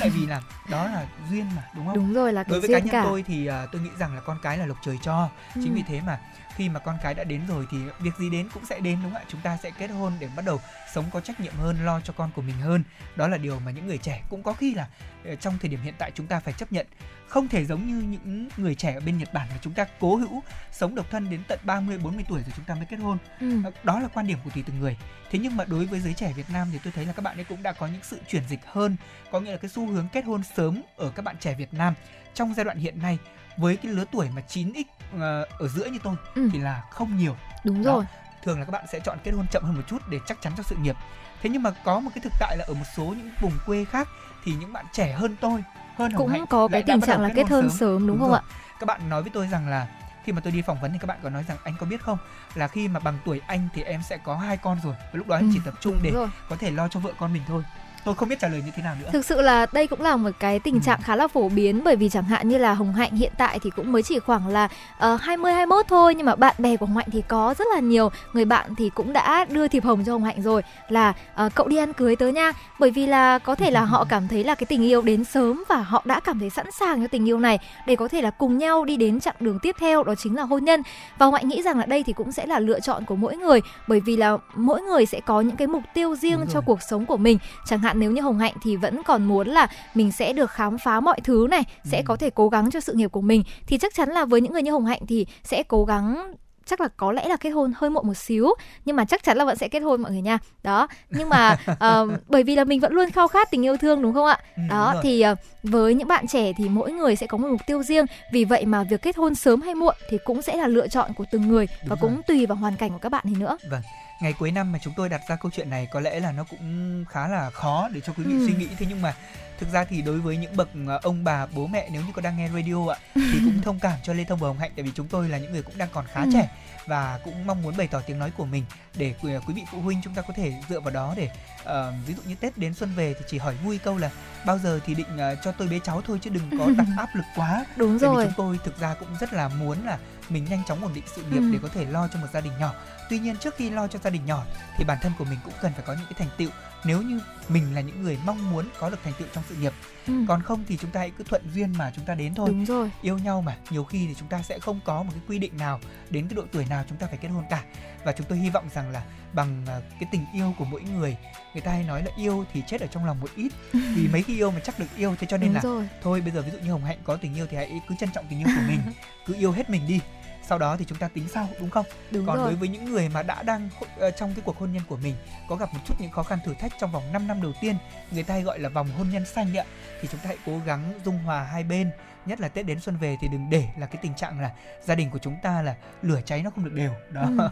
Tại vì là đó là duyên mà đúng không? Đúng rồi là cái đối với cá duyên nhân cả. tôi thì à, tôi nghĩ rằng là con cái là lộc trời cho. Chính Ừ. vì thế mà khi mà con cái đã đến rồi thì việc gì đến cũng sẽ đến đúng không ạ? Chúng ta sẽ kết hôn để bắt đầu sống có trách nhiệm hơn lo cho con của mình hơn. Đó là điều mà những người trẻ cũng có khi là ờ, trong thời điểm hiện tại chúng ta phải chấp nhận không thể giống như những người trẻ ở bên Nhật Bản là chúng ta cố hữu sống độc thân đến tận 30 40 tuổi rồi chúng ta mới kết hôn Ừ. Ờ, đó là quan điểm của tùy từng người thế nhưng mà đối với giới trẻ Việt Nam thì tôi thấy là các bạn ấy cũng đã có những sự chuyển dịch hơn có nghĩa là cái xu hướng kết hôn sớm ở các bạn trẻ Việt Nam trong giai đoạn hiện nay với cái lứa tuổi mà 9x ờ, ở giữa như tôi Ừ. thì là không nhiều đúng Đó. rồi thường là các bạn sẽ chọn kết hôn chậm hơn một chút để chắc chắn cho sự nghiệp thế nhưng mà có một cái thực tại là ở một số những vùng quê khác thì những bạn trẻ hơn tôi hơn Hồng cũng Hạnh có cái tình trạng là kết hôn sớm, đúng, Đúng không rồi. ạ? Các bạn nói với tôi rằng là khi mà tôi đi phỏng vấn thì các bạn có nói rằng anh có biết không? Là khi mà bằng tuổi anh thì em sẽ có hai con rồi và lúc đó em Ừ, chỉ tập trung để rồi. có thể lo cho vợ con mình thôi tôi không biết trả lời như thế nào nữa. Thực sự là đây cũng là một cái tình trạng khá là phổ biến bởi vì chẳng hạn như là Hồng Hạnh hiện tại thì cũng mới chỉ khoảng là uh, 20 21 thôi nhưng mà bạn bè của Hồng Hạnh thì có rất là nhiều. Người bạn thì cũng đã đưa thiệp hồng cho Hồng Hạnh rồi là uh, cậu đi ăn cưới tớ nha. Bởi vì là có thể là họ cảm thấy là cái tình yêu đến sớm và họ đã cảm thấy sẵn sàng cho tình yêu này để có thể là cùng nhau đi đến chặng đường tiếp theo đó chính là hôn nhân. Và Hồng Hạnh nghĩ rằng là đây thì cũng sẽ là lựa chọn của mỗi người bởi vì là mỗi người sẽ có những cái mục tiêu riêng Đúng cho rồi. cuộc sống của mình. Chẳng hạn nếu như Hồng Hạnh thì vẫn còn muốn là mình sẽ được khám phá mọi thứ này sẽ Ừ. có thể cố gắng cho sự nghiệp của mình thì chắc chắn là với những người như Hồng Hạnh thì sẽ cố gắng chắc là có lẽ là kết hôn hơi muộn một xíu nhưng mà chắc chắn là vẫn sẽ kết hôn mọi người nha. Đó nhưng mà ờ, bởi vì là mình vẫn luôn khao khát tình yêu thương đúng không ạ? Ừ, đó thì ờ, với những bạn trẻ thì mỗi người sẽ có một mục tiêu riêng. Vì vậy mà việc kết hôn sớm hay muộn thì cũng sẽ là lựa chọn của từng người và Đúng cũng rồi. tùy vào hoàn cảnh của các bạn thì nữa. Vâng, ngày cuối năm mà chúng tôi đặt ra câu chuyện này có lẽ là nó cũng khá là khó để cho quý vị Ừ. suy nghĩ thế nhưng mà thực ra thì đối với những bậc ờ, ông bà bố mẹ nếu như có đang nghe radio ạ thì cũng thông cảm cho Lê Thông và Hồng Hạnh tại vì chúng tôi là những người cũng đang còn khá Ừ. trẻ và cũng mong muốn bày tỏ tiếng nói của mình để quý, quý vị phụ huynh chúng ta có thể dựa vào đó để ờ, ví dụ như Tết đến xuân về thì chỉ hỏi vui câu là bao giờ thì định ờ, cho tôi bế cháu thôi chứ đừng có đặt áp lực quá đúng Tại vì rồi chúng tôi thực ra cũng rất là muốn là mình nhanh chóng ổn định sự nghiệp Ừ. để có thể lo cho một gia đình nhỏ. Tuy nhiên trước khi lo cho gia đình nhỏ thì bản thân của mình cũng cần phải có những cái thành tựu nếu như mình là những người mong muốn có được thành tựu trong sự nghiệp. Ừ. Còn không thì chúng ta hãy cứ thuận duyên mà chúng ta đến thôi. đúng rồi Yêu nhau mà, nhiều khi thì chúng ta sẽ không có một cái quy định nào đến cái độ tuổi nào chúng ta phải kết hôn cả. Và chúng tôi hy vọng rằng là bằng à, cái tình yêu của mỗi người, người ta hay nói là yêu thì chết ở trong lòng một ít. Vì mấy khi yêu mà chắc được yêu thế cho nên đúng là rồi thôi bây giờ ví dụ như hồng hạnh có tình yêu thì hãy cứ trân trọng tình yêu của mình cứ yêu hết mình đi sau đó thì chúng ta tính sau đúng không? Đúng còn rồi. đối với những người mà đã đang ờ, trong cái cuộc hôn nhân của mình có gặp một chút những khó khăn thử thách trong vòng 5 năm đầu tiên người ta hay gọi là vòng hôn nhân xanh ạ. Thì chúng ta hãy cố gắng dung hòa hai bên nhất là tết đến xuân về thì đừng để là cái tình trạng là gia đình của chúng ta là lửa cháy nó không được đều. Đó. Ừ.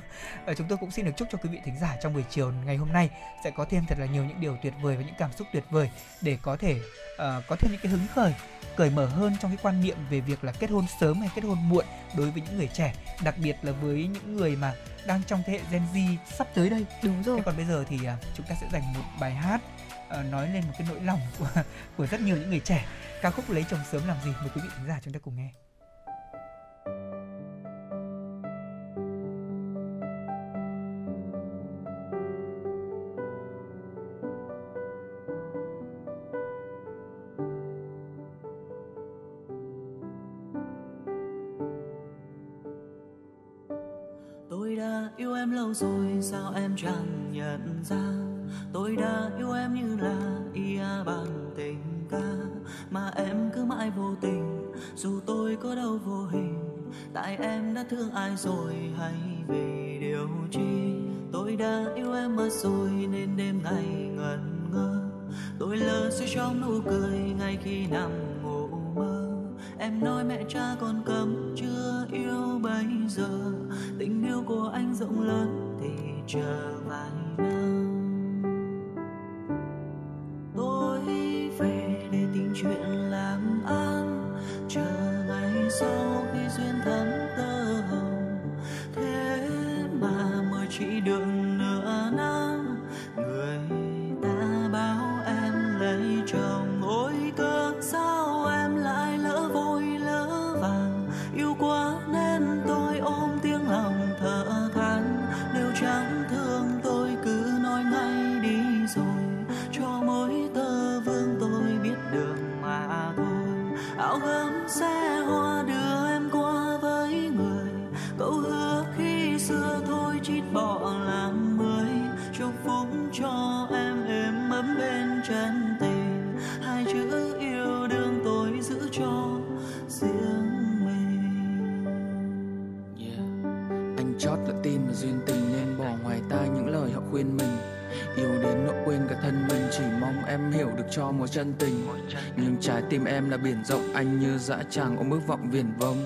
Ờ, chúng tôi cũng xin được chúc cho quý vị thính giả trong buổi chiều ngày hôm nay sẽ có thêm thật là nhiều những điều tuyệt vời và những cảm xúc tuyệt vời để có thể ờ, có thêm những cái hứng khởi cởi mở hơn trong cái quan niệm về việc là kết hôn sớm hay kết hôn muộn đối với những người trẻ đặc biệt là với những người mà đang trong thế hệ Gen Z sắp tới đây. Đúng rồi. Thế còn bây giờ thì à, chúng ta sẽ dành một bài hát Ờ, nói lên một cái nỗi lòng của của rất nhiều những người trẻ. Ca khúc lấy chồng sớm làm gì, mời quý vị khán giả chúng ta cùng nghe. Mất rồi nên đêm ngày ngẩn ngơ. Tôi lơ suy trong nụ cười ngay khi nằm ngủ mơ. Em nói mẹ cha còn cấm chưa yêu bây giờ. Tình yêu của anh rộng lớn thì chờ vài năm quên cả thân mình, chỉ mong em hiểu được cho một chân tình. Nhưng trái tim em là biển rộng, anh như dã tràng ôm ước vọng viển vông.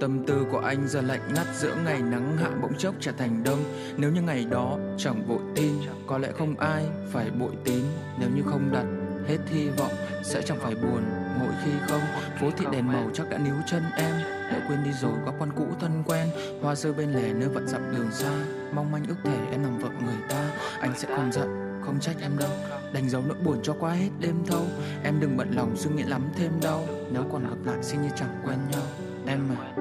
Tâm tư của anh giờ lạnh ngắt giữa ngày nắng hạ bỗng chốc trở thành đông. Nếu như ngày đó chẳng vội tin, Có lẽ không ai phải bội tín. Nếu như không đặt hết hy vọng, Sẽ chẳng phải buồn mỗi khi không. Phố thị đèn màu chắc đã níu chân em Đã quên đi rồi, có quan cũ thân quen. Hoa rơi bên lề nơi vẫn dặm đường xa, Mong manh ước thể em nằm vợ người ta. Anh sẽ không giận không trách em đâu. Đánh dấu nỗi buồn cho qua hết đêm thâu. Em đừng bận lòng suy nghĩ lắm thêm đâu. Nếu còn gặp lại xin như chẳng quen nhau. Em à.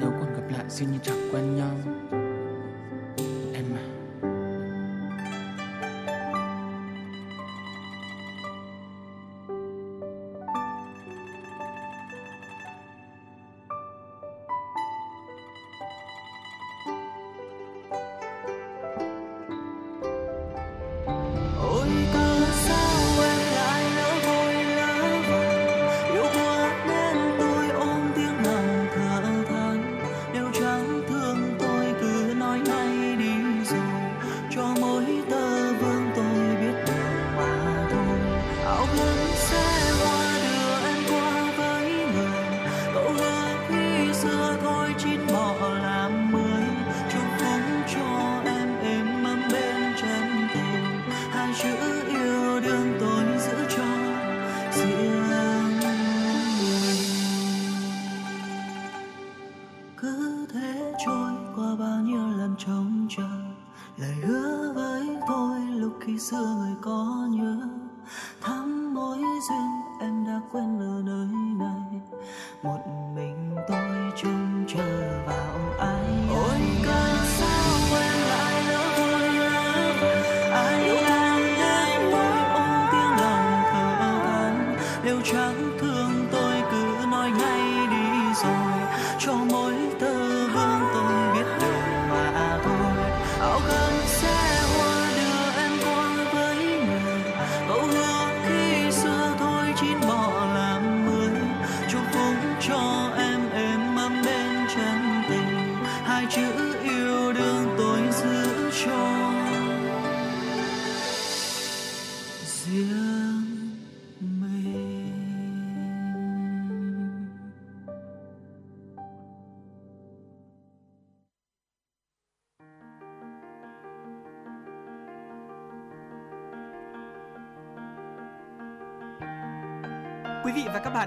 Nếu còn gặp lại xin như chẳng quen nhau.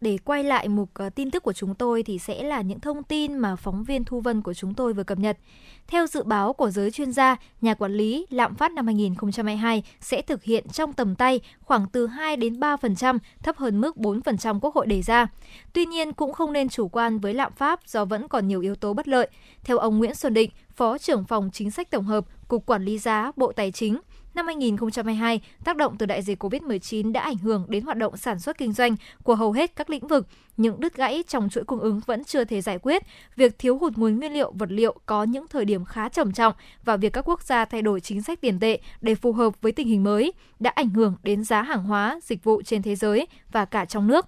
để quay lại mục ờ, tin tức của chúng tôi thì sẽ là những thông tin mà phóng viên Thu Vân của chúng tôi vừa cập nhật. Theo dự báo của giới chuyên gia, nhà quản lý lạm phát năm 2022 sẽ thực hiện trong tầm tay khoảng từ 2 đến 3%, thấp hơn mức 4% Quốc hội đề ra. Tuy nhiên cũng không nên chủ quan với lạm phát do vẫn còn nhiều yếu tố bất lợi. Theo ông Nguyễn Xuân Định, Phó trưởng phòng chính sách tổng hợp, Cục Quản lý giá, Bộ Tài chính, Năm 2022, tác động từ đại dịch COVID-19 đã ảnh hưởng đến hoạt động sản xuất kinh doanh của hầu hết các lĩnh vực. Những đứt gãy trong chuỗi cung ứng vẫn chưa thể giải quyết. Việc thiếu hụt nguồn nguyên liệu, vật liệu có những thời điểm khá trầm trọng và việc các quốc gia thay đổi chính sách tiền tệ để phù hợp với tình hình mới đã ảnh hưởng đến giá hàng hóa, dịch vụ trên thế giới và cả trong nước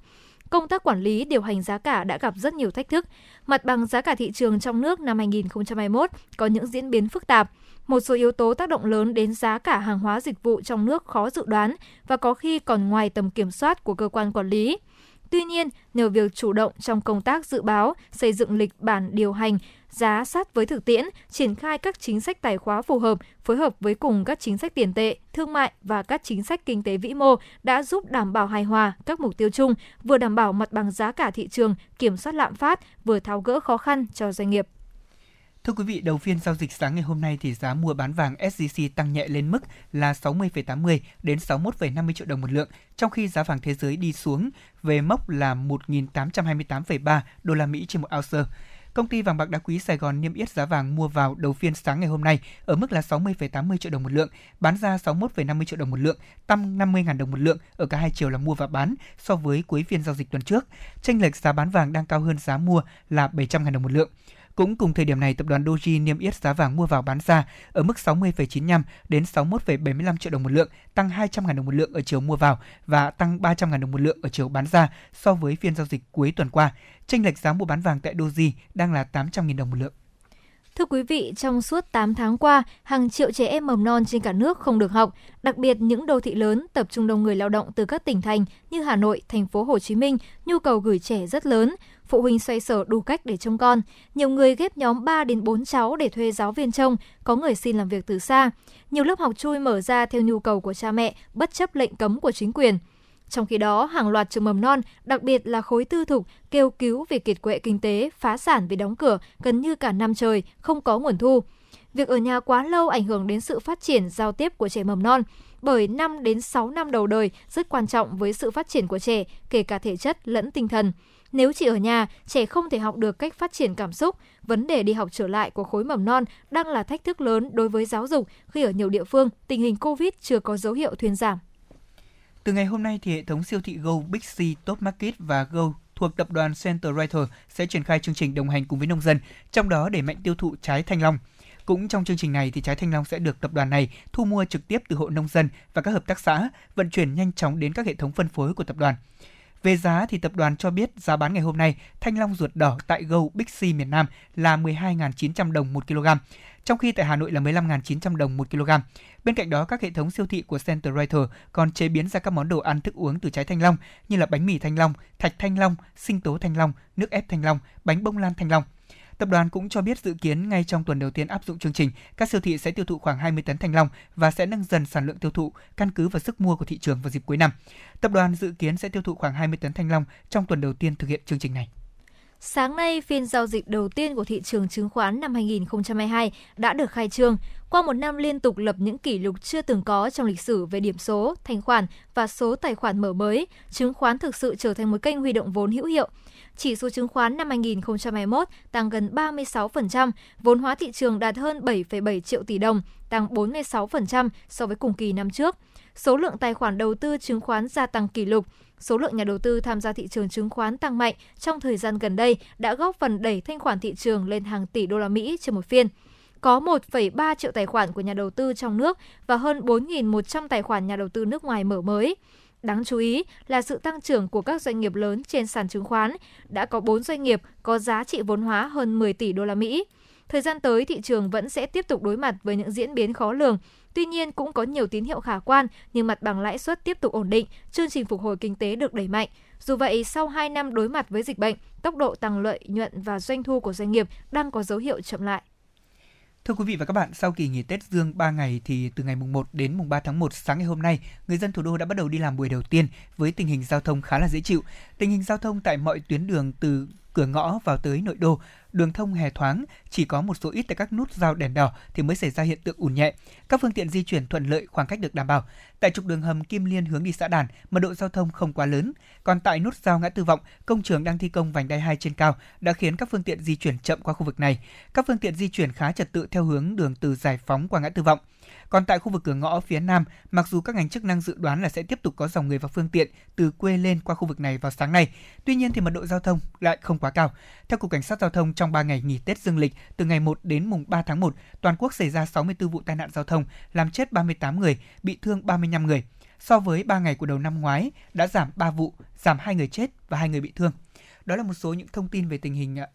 công tác quản lý điều hành giá cả đã gặp rất nhiều thách thức. Mặt bằng giá cả thị trường trong nước năm 2021 có những diễn biến phức tạp. Một số yếu tố tác động lớn đến giá cả hàng hóa dịch vụ trong nước khó dự đoán và có khi còn ngoài tầm kiểm soát của cơ quan quản lý. Tuy nhiên, nhờ việc chủ động trong công tác dự báo, xây dựng lịch bản điều hành, giá sát với thực tiễn, triển khai các chính sách tài khóa phù hợp, phối hợp với cùng các chính sách tiền tệ, thương mại và các chính sách kinh tế vĩ mô đã giúp đảm bảo hài hòa các mục tiêu chung, vừa đảm bảo mặt bằng giá cả thị trường, kiểm soát lạm phát, vừa tháo gỡ khó khăn cho doanh nghiệp. Thưa quý vị, đầu phiên giao dịch sáng ngày hôm nay thì giá mua bán vàng SJC tăng nhẹ lên mức là 60,80 đến 61,50 triệu đồng một lượng, trong khi giá vàng thế giới đi xuống về mốc là 1.828,3 đô la Mỹ trên một ounce. Công ty vàng bạc đá quý Sài Gòn niêm yết giá vàng mua vào đầu phiên sáng ngày hôm nay ở mức là 60,80 triệu đồng một lượng, bán ra 61,50 triệu đồng một lượng, tăng 50.000 đồng một lượng ở cả hai chiều là mua và bán so với cuối phiên giao dịch tuần trước. Chênh lệch giá bán vàng đang cao hơn giá mua là 700.000 đồng một lượng. Cũng cùng thời điểm này, tập đoàn Doji niêm yết giá vàng mua vào bán ra ở mức 60,95 đến 61,75 triệu đồng một lượng, tăng 200.000 đồng một lượng ở chiều mua vào và tăng 300.000 đồng một lượng ở chiều bán ra so với phiên giao dịch cuối tuần qua. Chênh lệch giá mua bán vàng tại Doji đang là 800.000 đồng một lượng. Thưa quý vị, trong suốt 8 tháng qua, hàng triệu trẻ em mầm non trên cả nước không được học, đặc biệt những đô thị lớn tập trung đông người lao động từ các tỉnh thành như Hà Nội, thành phố Hồ Chí Minh, nhu cầu gửi trẻ rất lớn. Phụ huynh xoay sở đủ cách để trông con. Nhiều người ghép nhóm 3 đến 4 cháu để thuê giáo viên trông, có người xin làm việc từ xa. Nhiều lớp học chui mở ra theo nhu cầu của cha mẹ, bất chấp lệnh cấm của chính quyền. Trong khi đó, hàng loạt trường mầm non, đặc biệt là khối tư thục, kêu cứu vì kiệt quệ kinh tế, phá sản vì đóng cửa gần như cả năm trời, không có nguồn thu. Việc ở nhà quá lâu ảnh hưởng đến sự phát triển giao tiếp của trẻ mầm non, bởi 5 đến 6 năm đầu đời rất quan trọng với sự phát triển của trẻ, kể cả thể chất lẫn tinh thần. Nếu chỉ ở nhà, trẻ không thể học được cách phát triển cảm xúc. Vấn đề đi học trở lại của khối mầm non đang là thách thức lớn đối với giáo dục khi ở nhiều địa phương tình hình Covid chưa có dấu hiệu thuyên giảm. Từ ngày hôm nay thì hệ thống siêu thị Go, Big C, Top Market và Go thuộc tập đoàn Center Writer sẽ triển khai chương trình đồng hành cùng với nông dân, trong đó để mạnh tiêu thụ trái thanh long. Cũng trong chương trình này thì trái thanh long sẽ được tập đoàn này thu mua trực tiếp từ hộ nông dân và các hợp tác xã, vận chuyển nhanh chóng đến các hệ thống phân phối của tập đoàn. Về giá thì tập đoàn cho biết giá bán ngày hôm nay thanh long ruột đỏ tại Go Big C miền Nam là 12.900 đồng một kg, trong khi tại Hà Nội là 15.900 đồng một kg. Bên cạnh đó, các hệ thống siêu thị của Center Writer còn chế biến ra các món đồ ăn thức uống từ trái thanh long như là bánh mì thanh long, thạch thanh long, sinh tố thanh long, nước ép thanh long, bánh bông lan thanh long. Tập đoàn cũng cho biết dự kiến ngay trong tuần đầu tiên áp dụng chương trình, các siêu thị sẽ tiêu thụ khoảng 20 tấn thanh long và sẽ nâng dần sản lượng tiêu thụ căn cứ vào sức mua của thị trường vào dịp cuối năm. Tập đoàn dự kiến sẽ tiêu thụ khoảng 20 tấn thanh long trong tuần đầu tiên thực hiện chương trình này. Sáng nay, phiên giao dịch đầu tiên của thị trường chứng khoán năm 2022 đã được khai trương. Qua một năm liên tục lập những kỷ lục chưa từng có trong lịch sử về điểm số, thanh khoản và số tài khoản mở mới, chứng khoán thực sự trở thành một kênh huy động vốn hữu hiệu. Chỉ số chứng khoán năm 2021 tăng gần 36%, vốn hóa thị trường đạt hơn 7,7 triệu tỷ đồng, tăng 46% so với cùng kỳ năm trước. Số lượng tài khoản đầu tư chứng khoán gia tăng kỷ lục, số lượng nhà đầu tư tham gia thị trường chứng khoán tăng mạnh trong thời gian gần đây đã góp phần đẩy thanh khoản thị trường lên hàng tỷ đô la Mỹ trên một phiên. Có 1,3 triệu tài khoản của nhà đầu tư trong nước và hơn 4.100 tài khoản nhà đầu tư nước ngoài mở mới. Đáng chú ý là sự tăng trưởng của các doanh nghiệp lớn trên sàn chứng khoán, đã có 4 doanh nghiệp có giá trị vốn hóa hơn 10 tỷ đô la Mỹ. Thời gian tới thị trường vẫn sẽ tiếp tục đối mặt với những diễn biến khó lường. Tuy nhiên cũng có nhiều tín hiệu khả quan như mặt bằng lãi suất tiếp tục ổn định, chương trình phục hồi kinh tế được đẩy mạnh. Dù vậy, sau 2 năm đối mặt với dịch bệnh, tốc độ tăng lợi nhuận và doanh thu của doanh nghiệp đang có dấu hiệu chậm lại. Thưa quý vị và các bạn, sau kỳ nghỉ Tết Dương 3 ngày thì từ ngày mùng 1 đến mùng 3 tháng 1 sáng ngày hôm nay, người dân thủ đô đã bắt đầu đi làm buổi đầu tiên với tình hình giao thông khá là dễ chịu. Tình hình giao thông tại mọi tuyến đường từ cửa ngõ vào tới nội đô, đường thông hè thoáng, chỉ có một số ít tại các nút giao đèn đỏ thì mới xảy ra hiện tượng ùn nhẹ. Các phương tiện di chuyển thuận lợi, khoảng cách được đảm bảo. Tại trục đường hầm Kim Liên hướng đi xã Đàn, mật độ giao thông không quá lớn. Còn tại nút giao ngã tư vọng, công trường đang thi công vành đai 2 trên cao đã khiến các phương tiện di chuyển chậm qua khu vực này. Các phương tiện di chuyển khá trật tự theo hướng đường từ giải phóng qua ngã tư vọng. Còn tại khu vực cửa ngõ phía Nam, mặc dù các ngành chức năng dự đoán là sẽ tiếp tục có dòng người và phương tiện từ quê lên qua khu vực này vào sáng nay, tuy nhiên thì mật độ giao thông lại không quá cao. Theo Cục Cảnh sát Giao thông, trong 3 ngày nghỉ Tết dương lịch từ ngày 1 đến mùng 3 tháng 1, toàn quốc xảy ra 64 vụ tai nạn giao thông, làm chết 38 người, bị thương 35 người. So với 3 ngày của đầu năm ngoái đã giảm 3 vụ, giảm 2 người chết và 2 người bị thương. Đó là một số những thông tin về tình hình à,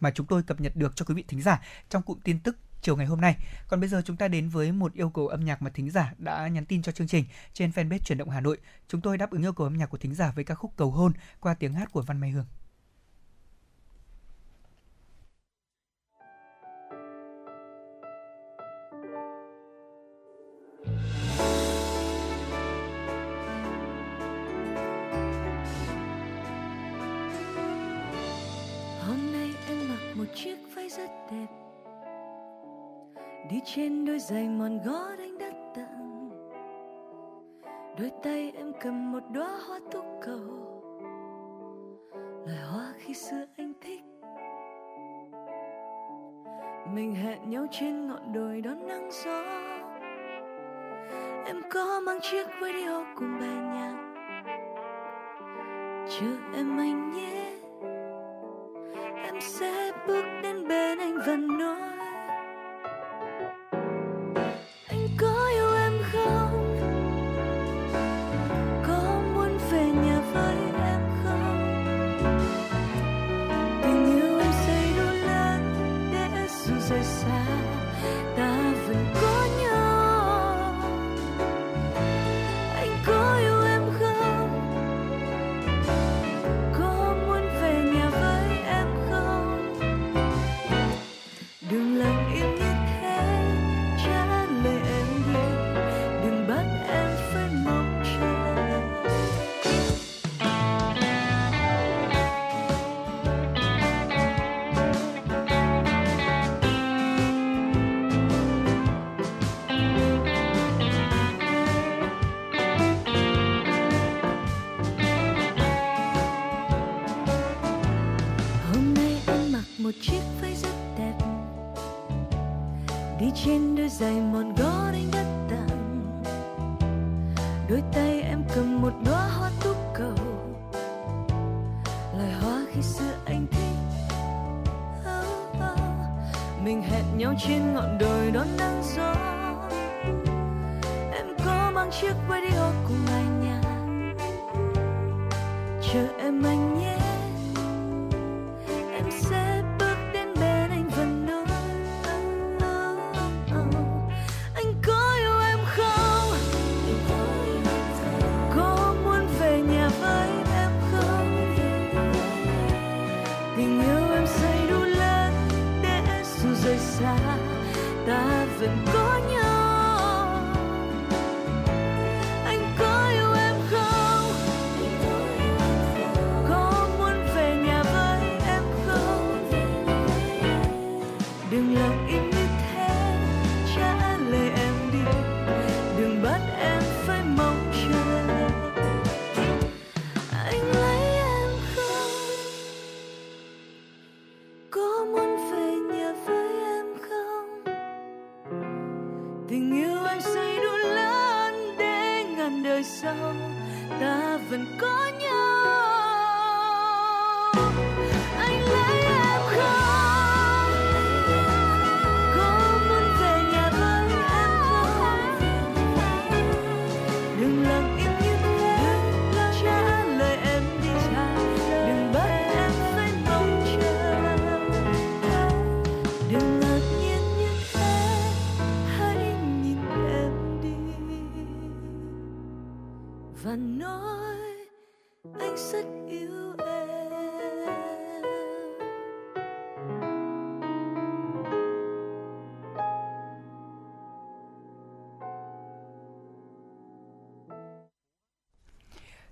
mà chúng tôi cập nhật được cho quý vị thính giả trong cụm tin tức chiều ngày hôm nay. Còn bây giờ chúng ta đến với một yêu cầu âm nhạc mà thính giả đã nhắn tin cho chương trình trên fanpage chuyển động Hà Nội. Chúng tôi đáp ứng yêu cầu âm nhạc của thính giả với ca khúc Cầu hôn qua tiếng hát của Văn Mai Hương. Hôm nay em mặc một chiếc váy rất đẹp Đi trên đôi giày mòn gót anh đã tặng. Đôi tay em cầm một đóa hoa tú cầu. Loài hoa khi xưa anh thích. Mình hẹn nhau trên ngọn đồi đón nắng gió. Em có mang chiếc radio cùng bài nhạc. Chờ em anh nhé. Em sẽ bước đến bên anh và nói.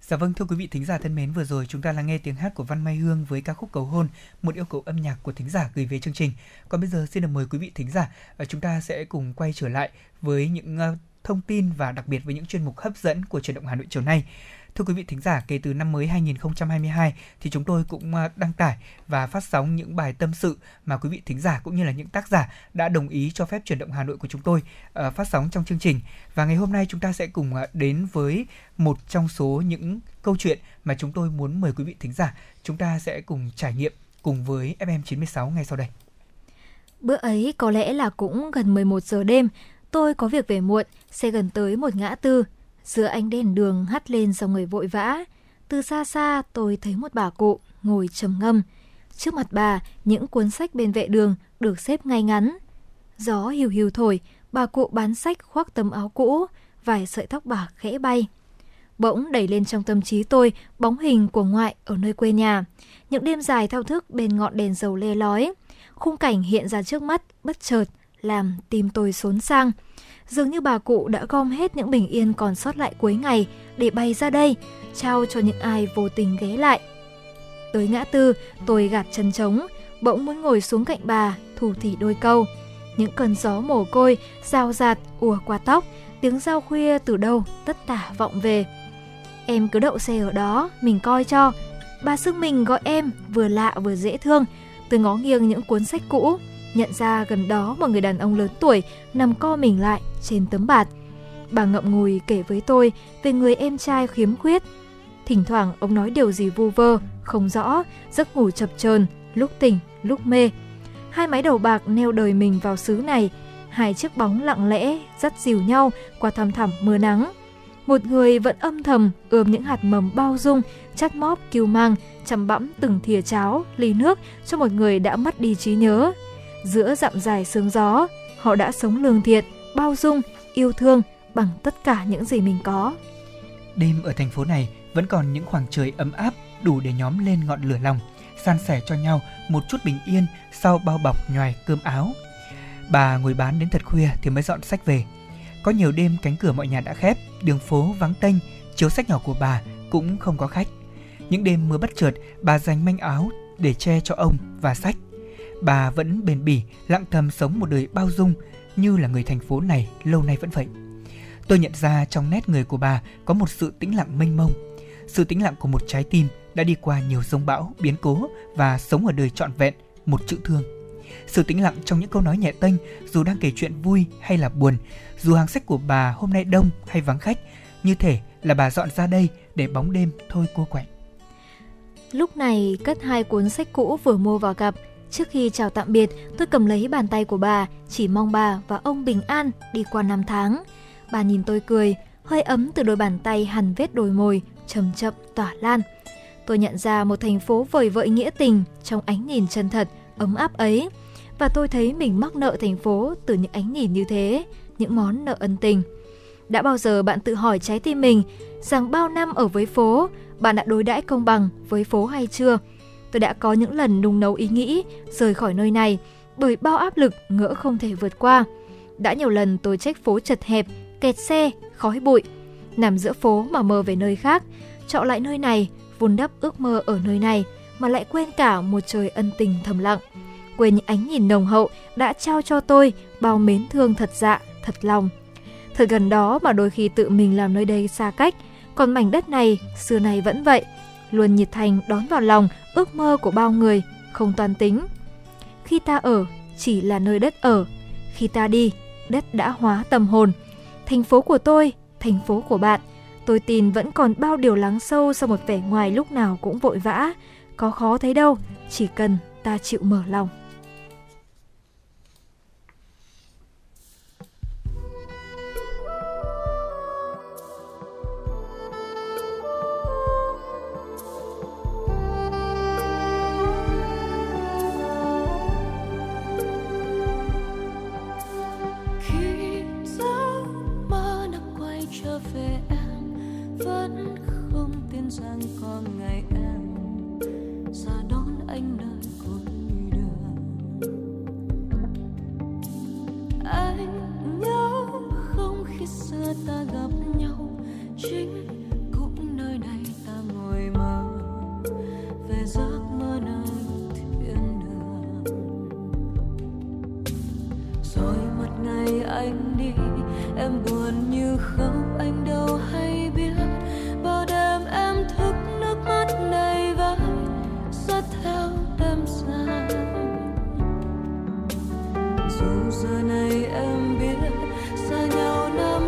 Dạ vâng thưa quý vị thính giả thân mến, vừa rồi chúng ta lắng nghe tiếng hát của Văn Mai Hương với ca khúc Cầu hôn, một yêu cầu âm nhạc của thính giả gửi về chương trình. Còn bây giờ xin được mời quý vị thính giả, à, chúng ta sẽ cùng quay trở lại với những à, thông tin và đặc biệt với những chuyên mục hấp dẫn của truyền động Hà Nội chiều nay. Thưa quý vị thính giả, kể từ năm mới 2022 thì chúng tôi cũng à, đăng tải và phát sóng những bài tâm sự mà quý vị thính giả cũng như là những tác giả đã đồng ý cho phép chuyển động Hà Nội của chúng tôi à, phát sóng trong chương trình. Và ngày hôm nay chúng ta sẽ cùng à, đến với một trong số những câu chuyện mà chúng tôi muốn mời quý vị thính giả chúng ta sẽ cùng trải nghiệm cùng với FM96 ngay sau đây. Bữa ấy có lẽ là cũng gần 11 giờ đêm, tôi có việc về muộn, xe gần tới một ngã tư. Giữa ánh đèn đường hắt lên dòng người vội vã. Từ xa xa tôi thấy một bà cụ ngồi trầm ngâm. Trước mặt bà, những cuốn sách bên vệ đường được xếp ngay ngắn. Gió hiu hiu thổi, bà cụ bán sách khoác tấm áo cũ, vài sợi tóc bạc khẽ bay. Bỗng đẩy lên trong tâm trí tôi bóng hình của ngoại ở nơi quê nhà. Những đêm dài thao thức bên ngọn đèn dầu le lói. Khung cảnh hiện ra trước mắt bất chợt làm tim tôi xốn sang. Dường như bà cụ đã gom hết những bình yên còn sót lại cuối ngày để bay ra đây, trao cho những ai vô tình ghé lại. Tới ngã tư, tôi gạt chân trống, bỗng muốn ngồi xuống cạnh bà, thủ thỉ đôi câu. Những cơn gió mồ côi, rào rạt, ùa qua tóc, tiếng giao khuya từ đâu tất tả vọng về. Em cứ đậu xe ở đó, mình coi cho. Bà xưng mình gọi em, vừa lạ vừa dễ thương. Tôi ngó nghiêng những cuốn sách cũ, nhận ra gần đó một người đàn ông lớn tuổi nằm co mình lại trên tấm bạt. Bà ngậm ngùi kể với tôi về người em trai khiếm khuyết. Thỉnh thoảng ông nói điều gì vu vơ, không rõ, giấc ngủ chập chờn, lúc tỉnh, lúc mê. Hai mái đầu bạc neo đời mình vào xứ này, hai chiếc bóng lặng lẽ dắt dìu nhau qua thăm thẳm mưa nắng. Một người vẫn âm thầm ươm những hạt mầm bao dung, chắt móp kiêu mang, chăm bẵm từng thìa cháo, ly nước cho một người đã mất đi trí nhớ. Giữa dặm dài sương gió, họ đã sống lương thiện, bao dung, yêu thương bằng tất cả những gì mình có. Đêm ở thành phố này vẫn còn những khoảng trời ấm áp đủ để nhóm lên ngọn lửa lòng, san sẻ cho nhau một chút bình yên sau bao bọc nhoài cơm áo. Bà ngồi bán đến thật khuya thì mới dọn sách về. Có nhiều đêm cánh cửa mọi nhà đã khép, đường phố vắng tênh, chiếu sách nhỏ của bà cũng không có khách. Những đêm mưa bất chợt, bà dành manh áo để che cho ông và sách. Bà vẫn bền bỉ, lặng thầm sống một đời bao dung như là người thành phố này lâu nay vẫn vậy. Tôi nhận ra trong nét người của bà có một sự tĩnh lặng mênh mông, sự tĩnh lặng của một trái tim đã đi qua nhiều sông bão, biến cố và sống ở đời trọn vẹn một chữ thương. Sự tĩnh lặng trong những câu nói nhẹ tênh dù đang kể chuyện vui hay là buồn, dù hàng sách của bà hôm nay đông hay vắng khách, như thể là bà dọn ra đây để bóng đêm thôi cô quạnh. Lúc này cất hai cuốn sách cũ vừa mua vào gặp. Trước khi chào tạm biệt, tôi cầm lấy bàn tay của bà, chỉ mong bà và ông bình an đi qua năm tháng. Bà nhìn tôi cười, hơi ấm từ đôi bàn tay hằn vết đồi mồi, chậm chậm tỏa lan. Tôi nhận ra một thành phố vời vợi nghĩa tình trong ánh nhìn chân thật, ấm áp ấy. Và tôi thấy mình mắc nợ thành phố từ những ánh nhìn như thế, những món nợ ân tình. Đã bao giờ bạn tự hỏi trái tim mình rằng bao năm ở với phố, bạn đã đối đãi công bằng với phố hay chưa? Tôi đã có những lần nung nấu ý nghĩ rời khỏi nơi này bởi bao áp lực ngỡ không thể vượt qua. Đã nhiều lần tôi trách phố chật hẹp, kẹt xe, khói bụi. Nằm giữa phố mà mơ về nơi khác, chọn lại nơi này, vun đắp ước mơ ở nơi này mà lại quên cả một trời ân tình thầm lặng. Quên những ánh nhìn nồng hậu đã trao cho tôi bao mến thương thật dạ, thật lòng. Thật gần đó mà đôi khi tự mình làm nơi đây xa cách, còn mảnh đất này xưa nay vẫn vậy, luôn nhiệt thành đón vào lòng ước mơ của bao người, không toàn tính. Khi ta ở, chỉ là nơi đất ở. Khi ta đi, đất đã hóa tâm hồn. Thành phố của tôi, thành phố của bạn, tôi tin vẫn còn bao điều lắng sâu sau một vẻ ngoài lúc nào cũng vội vã. Có khó thấy đâu, chỉ cần ta chịu mở lòng. Ta gặp nhau. Chính cũng nơi đây ta ngồi mơ. Về giấc mơ nơi thiên đường. Rồi một ngày anh đi, em buồn như khóc. Anh đâu hay biết bao đêm em thức nước mắt này vai rất theo đêm dài dù giờ này em biết xa nhau năm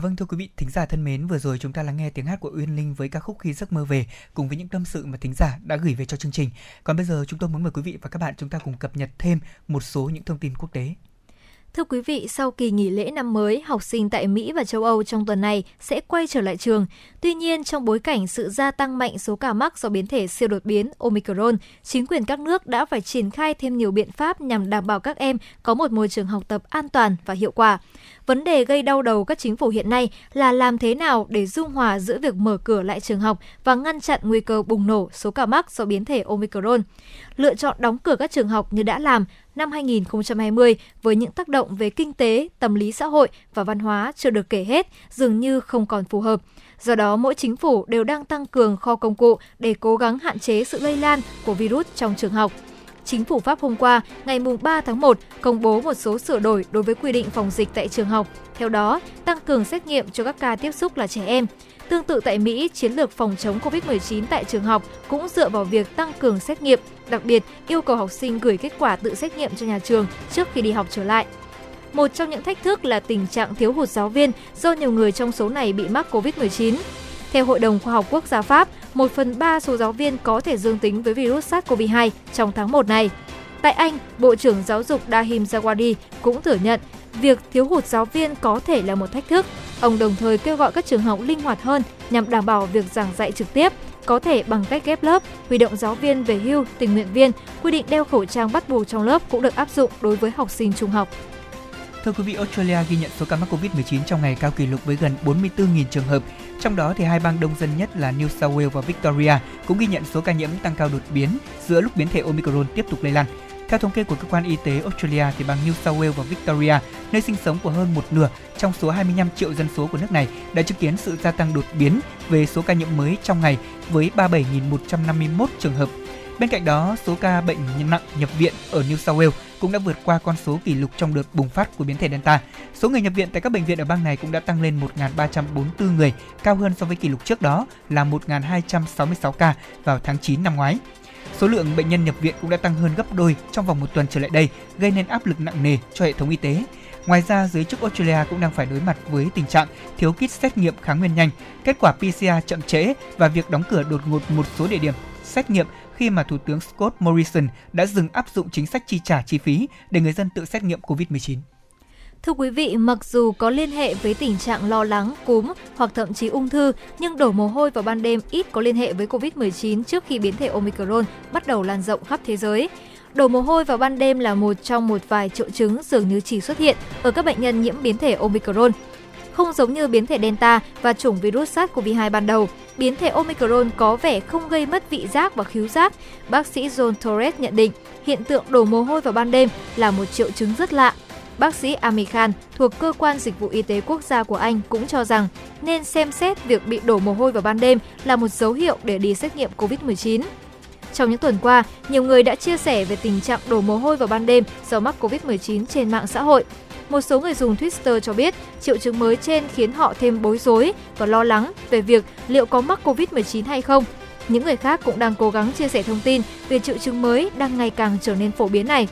Dạ vâng thưa quý vị thính giả thân mến, vừa rồi chúng ta lắng nghe tiếng hát của Uyên Linh với ca khúc Khi giấc mơ về cùng với những tâm sự mà thính giả đã gửi về cho chương trình. Còn bây giờ chúng tôi muốn mời quý vị và các bạn chúng ta cùng cập nhật thêm một số những thông tin quốc tế. Thưa quý vị, sau kỳ nghỉ lễ năm mới, học sinh tại Mỹ và châu Âu trong tuần này sẽ quay trở lại trường. Tuy nhiên, trong bối cảnh sự gia tăng mạnh số ca mắc do biến thể siêu đột biến Omicron, chính quyền các nước đã phải triển khai thêm nhiều biện pháp nhằm đảm bảo các em có một môi trường học tập an toàn và hiệu quả. Vấn đề gây đau đầu các chính phủ hiện nay là làm thế nào để dung hòa giữa việc mở cửa lại trường học và ngăn chặn nguy cơ bùng nổ số ca mắc do biến thể Omicron. Lựa chọn đóng cửa các trường học như đã làm năm 2020 với những tác động về kinh tế, tâm lý xã hội và văn hóa chưa được kể hết, dường như không còn phù hợp. Do đó, mỗi chính phủ đều đang tăng cường kho công cụ để cố gắng hạn chế sự lây lan của virus trong trường học. Chính phủ Pháp hôm qua, ngày 3 tháng 1, công bố một số sửa đổi đối với quy định phòng dịch tại trường học. Theo đó, tăng cường xét nghiệm cho các ca tiếp xúc là trẻ em. Tương tự tại Mỹ, chiến lược phòng chống COVID-19 tại trường học cũng dựa vào việc tăng cường xét nghiệm, đặc biệt yêu cầu học sinh gửi kết quả tự xét nghiệm cho nhà trường trước khi đi học trở lại. Một trong những thách thức là tình trạng thiếu hụt giáo viên do nhiều người trong số này bị mắc COVID-19. Theo Hội đồng Khoa học Quốc gia Pháp, 1 phần 3 số giáo viên có thể dương tính với virus SARS-CoV-2 trong tháng 1 này. Tại Anh, Bộ trưởng Giáo dục Dahim Zawadi cũng thừa nhận việc thiếu hụt giáo viên có thể là một thách thức. Ông đồng thời kêu gọi các trường học linh hoạt hơn nhằm đảm bảo việc giảng dạy trực tiếp, có thể bằng cách ghép lớp, huy động giáo viên về hưu, tình nguyện viên, quy định đeo khẩu trang bắt buộc trong lớp cũng được áp dụng đối với học sinh trung học. Thưa quý vị, Australia ghi nhận số ca mắc Covid-19 trong ngày cao kỷ lục với gần 44.000 trường hợp. Trong đó thì hai bang đông dân nhất là New South Wales và Victoria cũng ghi nhận số ca nhiễm tăng cao đột biến giữa lúc biến thể Omicron tiếp tục lây lan. Theo thống kê của cơ quan y tế Australia thì bang New South Wales và Victoria, nơi sinh sống của hơn một nửa trong số 25 triệu dân số của nước này đã chứng kiến sự gia tăng đột biến về số ca nhiễm mới trong ngày với 37.151 trường hợp. Bên cạnh đó, số ca bệnh nặng nhập viện ở New South Wales cũng đã vượt qua con số kỷ lục trong đợt bùng phát của biến thể Delta. Số người nhập viện tại các bệnh viện ở bang này cũng đã tăng lên 1.344 người, cao hơn so với kỷ lục trước đó là 1.266 ca vào tháng 9 năm ngoái. Số lượng bệnh nhân nhập viện cũng đã tăng hơn gấp đôi trong vòng một tuần trở lại đây, gây nên áp lực nặng nề cho hệ thống y tế. Ngoài ra, giới chức Australia cũng đang phải đối mặt với tình trạng thiếu kit xét nghiệm kháng nguyên nhanh, kết quả PCR chậm trễ và việc đóng cửa đột ngột một số địa điểm xét nghiệm khi mà Thủ tướng Scott Morrison đã dừng áp dụng chính sách chi trả chi phí để người dân tự xét nghiệm COVID-19. Thưa quý vị, mặc dù có liên hệ với tình trạng lo lắng, cúm hoặc thậm chí ung thư, nhưng đổ mồ hôi vào ban đêm ít có liên hệ với COVID-19 trước khi biến thể Omicron bắt đầu lan rộng khắp thế giới. Đổ mồ hôi vào ban đêm là một trong một vài triệu chứng dường như chỉ xuất hiện ở các bệnh nhân nhiễm biến thể Omicron. Không giống như biến thể Delta và chủng virus SARS-CoV-2 ban đầu, biến thể Omicron có vẻ không gây mất vị giác và khứu giác. Bác sĩ John Torres nhận định hiện tượng đổ mồ hôi vào ban đêm là một triệu chứng rất lạ. Bác sĩ Ami Khan thuộc Cơ quan Dịch vụ Y tế Quốc gia của Anh cũng cho rằng nên xem xét việc bị đổ mồ hôi vào ban đêm là một dấu hiệu để đi xét nghiệm COVID-19. Trong những tuần qua, nhiều người đã chia sẻ về tình trạng đổ mồ hôi vào ban đêm do mắc COVID-19 trên mạng xã hội. Một số người dùng Twitter cho biết triệu chứng mới trên khiến họ thêm bối rối và lo lắng về việc liệu có mắc COVID-19 hay không. Những người khác cũng đang cố gắng chia sẻ thông tin về triệu chứng mới đang ngày càng trở nên phổ biến này.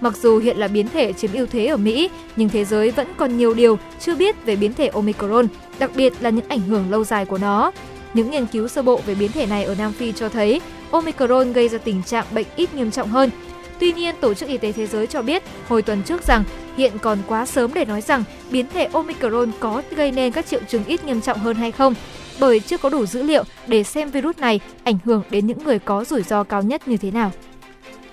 Mặc dù hiện là biến thể chiếm ưu thế ở Mỹ, nhưng thế giới vẫn còn nhiều điều chưa biết về biến thể Omicron, đặc biệt là những ảnh hưởng lâu dài của nó. Những nghiên cứu sơ bộ về biến thể này ở Nam Phi cho thấy Omicron gây ra tình trạng bệnh ít nghiêm trọng hơn. Tuy nhiên, Tổ chức Y tế Thế giới cho biết hồi tuần trước rằng hiện còn quá sớm để nói rằng biến thể Omicron có gây nên các triệu chứng ít nghiêm trọng hơn hay không, bởi chưa có đủ dữ liệu để xem virus này ảnh hưởng đến những người có rủi ro cao nhất như thế nào.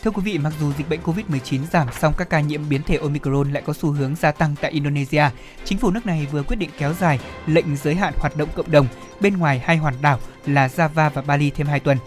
Thưa quý vị, mặc dù dịch bệnh COVID-19 giảm song các ca nhiễm biến thể Omicron lại có xu hướng gia tăng tại Indonesia, chính phủ nước này vừa quyết định kéo dài lệnh giới hạn hoạt động cộng đồng bên ngoài hai hòn đảo là Java và Bali thêm 2 tuần.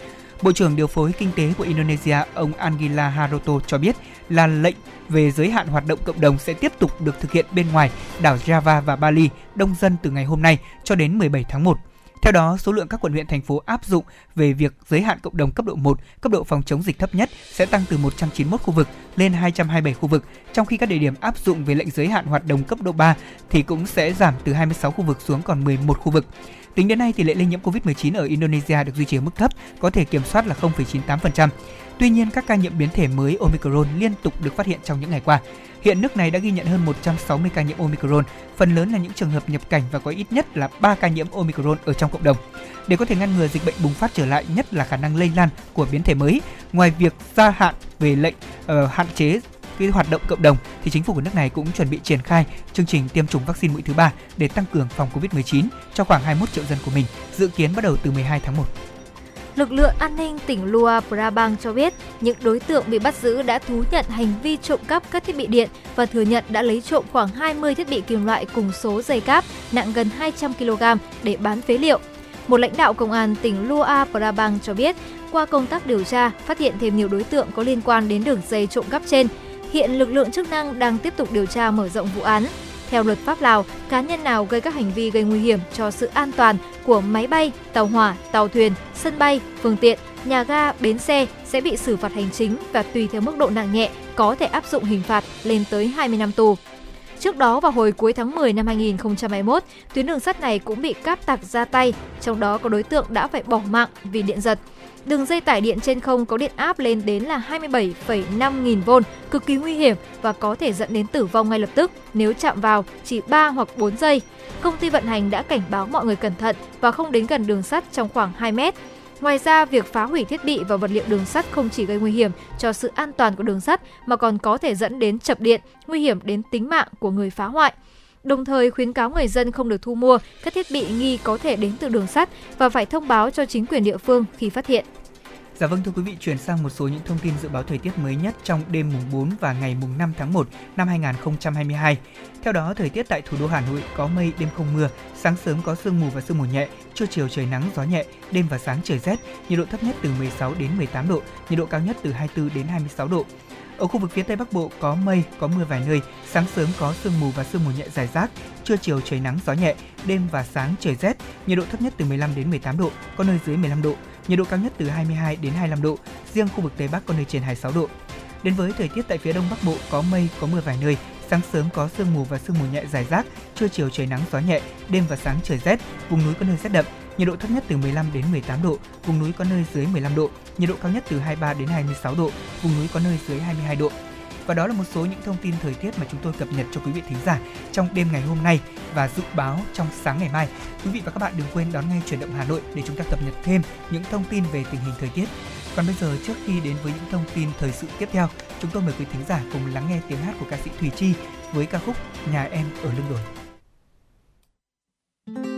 Bộ trưởng điều phối kinh tế của Indonesia ông Angela Haroto cho biết là lệnh về giới hạn hoạt động cộng đồng sẽ tiếp tục được thực hiện bên ngoài đảo Java và Bali đông dân từ ngày hôm nay cho đến 17 tháng 1. Theo đó, số lượng các quận huyện thành phố áp dụng về việc giới hạn cộng đồng cấp độ 1, cấp độ phòng chống dịch thấp nhất sẽ tăng từ 191 khu vực lên 227 khu vực, trong khi các địa điểm áp dụng về lệnh giới hạn hoạt động cấp độ 3 thì cũng sẽ giảm từ 26 khu vực xuống còn 11 khu vực. Tính đến nay, tỷ lệ lây nhiễm COVID-19 ở Indonesia được duy trì ở mức thấp, có thể kiểm soát là 0,98%. Tuy nhiên, các ca nhiễm biến thể mới Omicron liên tục được phát hiện trong những ngày qua. Hiện nước này đã ghi nhận hơn 160 ca nhiễm Omicron, phần lớn là những trường hợp nhập cảnh và có ít nhất là 3 ca nhiễm Omicron ở trong cộng đồng. Để có thể ngăn ngừa dịch bệnh bùng phát trở lại, nhất là khả năng lây lan của biến thể mới, ngoài việc gia hạn về lệnh uh, hạn chế cái hoạt động cộng đồng thì chính phủ của nước này cũng chuẩn bị triển khai chương trình tiêm chủng vaccine mũi thứ ba để tăng cường phòng Covid-19 cho khoảng 21 triệu dân của mình, dự kiến bắt đầu từ 12 tháng 1. Lực lượng an ninh tỉnh Luang Prabang cho biết những đối tượng bị bắt giữ đã thú nhận hành vi trộm cắp các thiết bị điện và thừa nhận đã lấy trộm khoảng 20 thiết bị kim loại cùng số dây cáp nặng gần 200 kg để bán phế liệu. Một lãnh đạo công an tỉnh Luang Prabang cho biết, qua công tác điều tra, phát hiện thêm nhiều đối tượng có liên quan đến đường dây trộm cắp trên. Hiện lực lượng chức năng đang tiếp tục điều tra mở rộng vụ án. Theo luật pháp Lào, cá nhân nào gây các hành vi gây nguy hiểm cho sự an toàn của máy bay, tàu hỏa, tàu thuyền, sân bay, phương tiện, nhà ga, bến xe sẽ bị xử phạt hành chính và tùy theo mức độ nặng nhẹ có thể áp dụng hình phạt lên tới 20 năm tù. Trước đó vào hồi cuối tháng 10 năm 2021, tuyến đường sắt này cũng bị cáp tặc ra tay, trong đó có đối tượng đã phải bỏ mạng vì điện giật. Đường dây tải điện trên không có điện áp lên đến là 27,5 nghìn V, cực kỳ nguy hiểm và có thể dẫn đến tử vong ngay lập tức nếu chạm vào chỉ 3 hoặc 4 giây. Công ty vận hành đã cảnh báo mọi người cẩn thận và không đến gần đường sắt trong khoảng 2 mét. Ngoài ra, việc phá hủy thiết bị và vật liệu đường sắt không chỉ gây nguy hiểm cho sự an toàn của đường sắt mà còn có thể dẫn đến chập điện, nguy hiểm đến tính mạng của người phá hoại. Đồng thời khuyến cáo người dân không được thu mua các thiết bị nghi có thể đến từ đường sắt và phải thông báo cho chính quyền địa phương khi phát hiện. Dạ vâng thưa quý vị, chuyển sang một số những thông tin dự báo thời tiết mới nhất trong đêm mùng 4 và ngày mùng 5 tháng 1 năm 2022. Theo đó, thời tiết tại thủ đô Hà Nội có mây, đêm không mưa, sáng sớm có sương mù và sương mù nhẹ, trưa chiều trời nắng gió nhẹ, đêm và sáng trời rét, nhiệt độ thấp nhất từ 16 đến 18 độ, nhiệt độ cao nhất từ 24 đến 26 độ. Ở khu vực phía Tây Bắc Bộ có mây, có mưa vài nơi, sáng sớm có sương mù và sương mù nhẹ rải rác, trưa chiều trời nắng gió nhẹ, đêm và sáng trời rét, nhiệt độ thấp nhất từ 15 đến 18 độ, có nơi dưới 15 độ, nhiệt độ cao nhất từ 22 đến 25 độ, riêng khu vực Tây Bắc có nơi trên 26 độ. Đến với thời tiết tại phía Đông Bắc Bộ có mây, có mưa vài nơi, sáng sớm có sương mù và sương mù nhẹ rải rác, trưa chiều trời nắng gió nhẹ, đêm và sáng trời rét, vùng núi có nơi rét đậm, nhiệt độ thấp nhất từ 15 đến 18 độ, vùng núi có nơi dưới 15 độ, nhiệt độ cao nhất từ 23 đến 26 độ, vùng núi có nơi dưới 22 độ. Và đó là một số những thông tin thời tiết mà chúng tôi cập nhật cho quý vị thính giả trong đêm ngày hôm nay và dự báo trong sáng ngày mai. Quý vị và các bạn đừng quên đón nghe chuyển động Hà Nội để chúng ta cập nhật thêm những thông tin về tình hình thời tiết. Còn bây giờ trước khi đến với những thông tin thời sự tiếp theo, chúng tôi mời quý thính giả cùng lắng nghe tiếng hát của ca sĩ Thùy Chi với ca khúc Nhà em ở lưng đồi. chập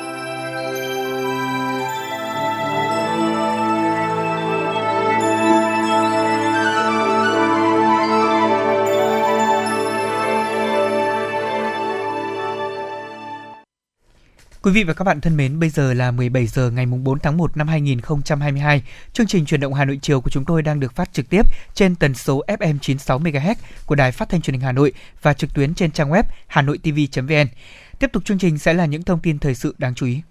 Quý vị và các bạn thân mến, bây giờ là 17 giờ ngày 4 tháng 1 năm 2022. Chương trình truyền động Hà Nội chiều của chúng tôi đang được phát trực tiếp trên tần số FM 96 MHz của Đài Phát thanh Truyền hình Hà Nội và trực tuyến trên trang web hanoitv.vn. Tiếp tục chương trình sẽ là những thông tin thời sự đáng chú ý.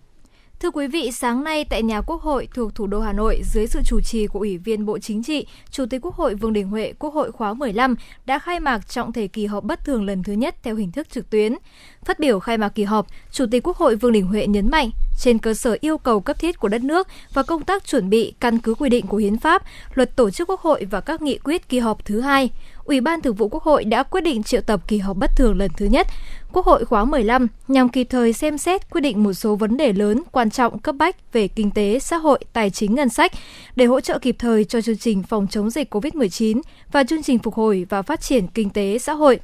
Thưa quý vị, sáng nay tại nhà Quốc hội thuộc thủ đô Hà Nội dưới sự chủ trì của Ủy viên Bộ Chính trị, Chủ tịch Quốc hội Vương Đình Huệ, Quốc hội khóa 15 đã khai mạc trọng thể kỳ họp bất thường lần thứ nhất theo hình thức trực tuyến. Phát biểu khai mạc kỳ họp, Chủ tịch Quốc hội Vương Đình Huệ nhấn mạnh, trên cơ sở yêu cầu cấp thiết của đất nước và công tác chuẩn bị căn cứ quy định của Hiến pháp, luật tổ chức Quốc hội và các nghị quyết kỳ họp thứ hai, Ủy ban Thường vụ Quốc hội đã quyết định triệu tập kỳ họp bất thường lần thứ nhất Quốc hội khóa 15 nhằm kịp thời xem xét quyết định một số vấn đề lớn quan trọng cấp bách về kinh tế, xã hội, tài chính ngân sách để hỗ trợ kịp thời cho chương trình phòng chống dịch COVID-19 và chương trình phục hồi và phát triển kinh tế xã hội.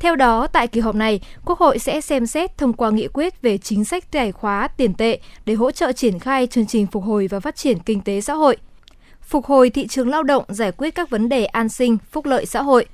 Theo đó, tại kỳ họp này, Quốc hội sẽ xem xét thông qua nghị quyết về chính sách tài khóa tiền tệ để hỗ trợ triển khai chương trình phục hồi và phát triển kinh tế xã hội, phục hồi thị trường lao động, giải quyết các vấn đề an sinh, phúc lợi xã hội.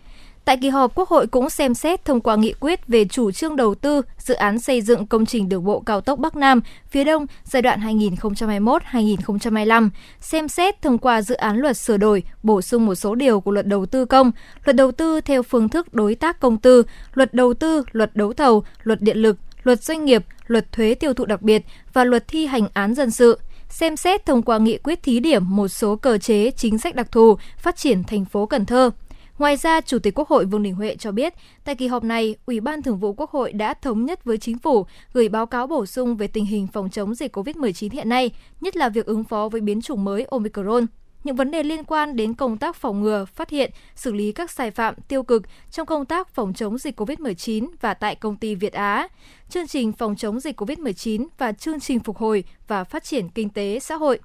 Tại kỳ họp, Quốc hội cũng xem xét thông qua nghị quyết về chủ trương đầu tư dự án xây dựng công trình đường bộ cao tốc Bắc Nam phía Đông giai đoạn 2021-2025, xem xét thông qua dự án luật sửa đổi, bổ sung một số điều của luật đầu tư công, luật đầu tư theo phương thức đối tác công tư, luật đầu tư, luật đấu thầu, luật điện lực, luật doanh nghiệp, luật thuế tiêu thụ đặc biệt và luật thi hành án dân sự xem xét thông qua nghị quyết thí điểm một số cơ chế chính sách đặc thù phát triển thành phố Cần Thơ. Ngoài ra, Chủ tịch Quốc hội Vương Đình Huệ cho biết, tại kỳ họp này, Ủy ban Thường vụ Quốc hội đã thống nhất với Chính phủ gửi báo cáo bổ sung về tình hình phòng chống dịch COVID-19 hiện nay, nhất là việc ứng phó với biến chủng mới Omicron. Những vấn đề liên quan đến công tác phòng ngừa, phát hiện, xử lý các sai phạm tiêu cực trong công tác phòng chống dịch COVID-19 và tại công ty Việt Á, chương trình phòng chống dịch COVID-19 và chương trình phục hồi và phát triển kinh tế xã hội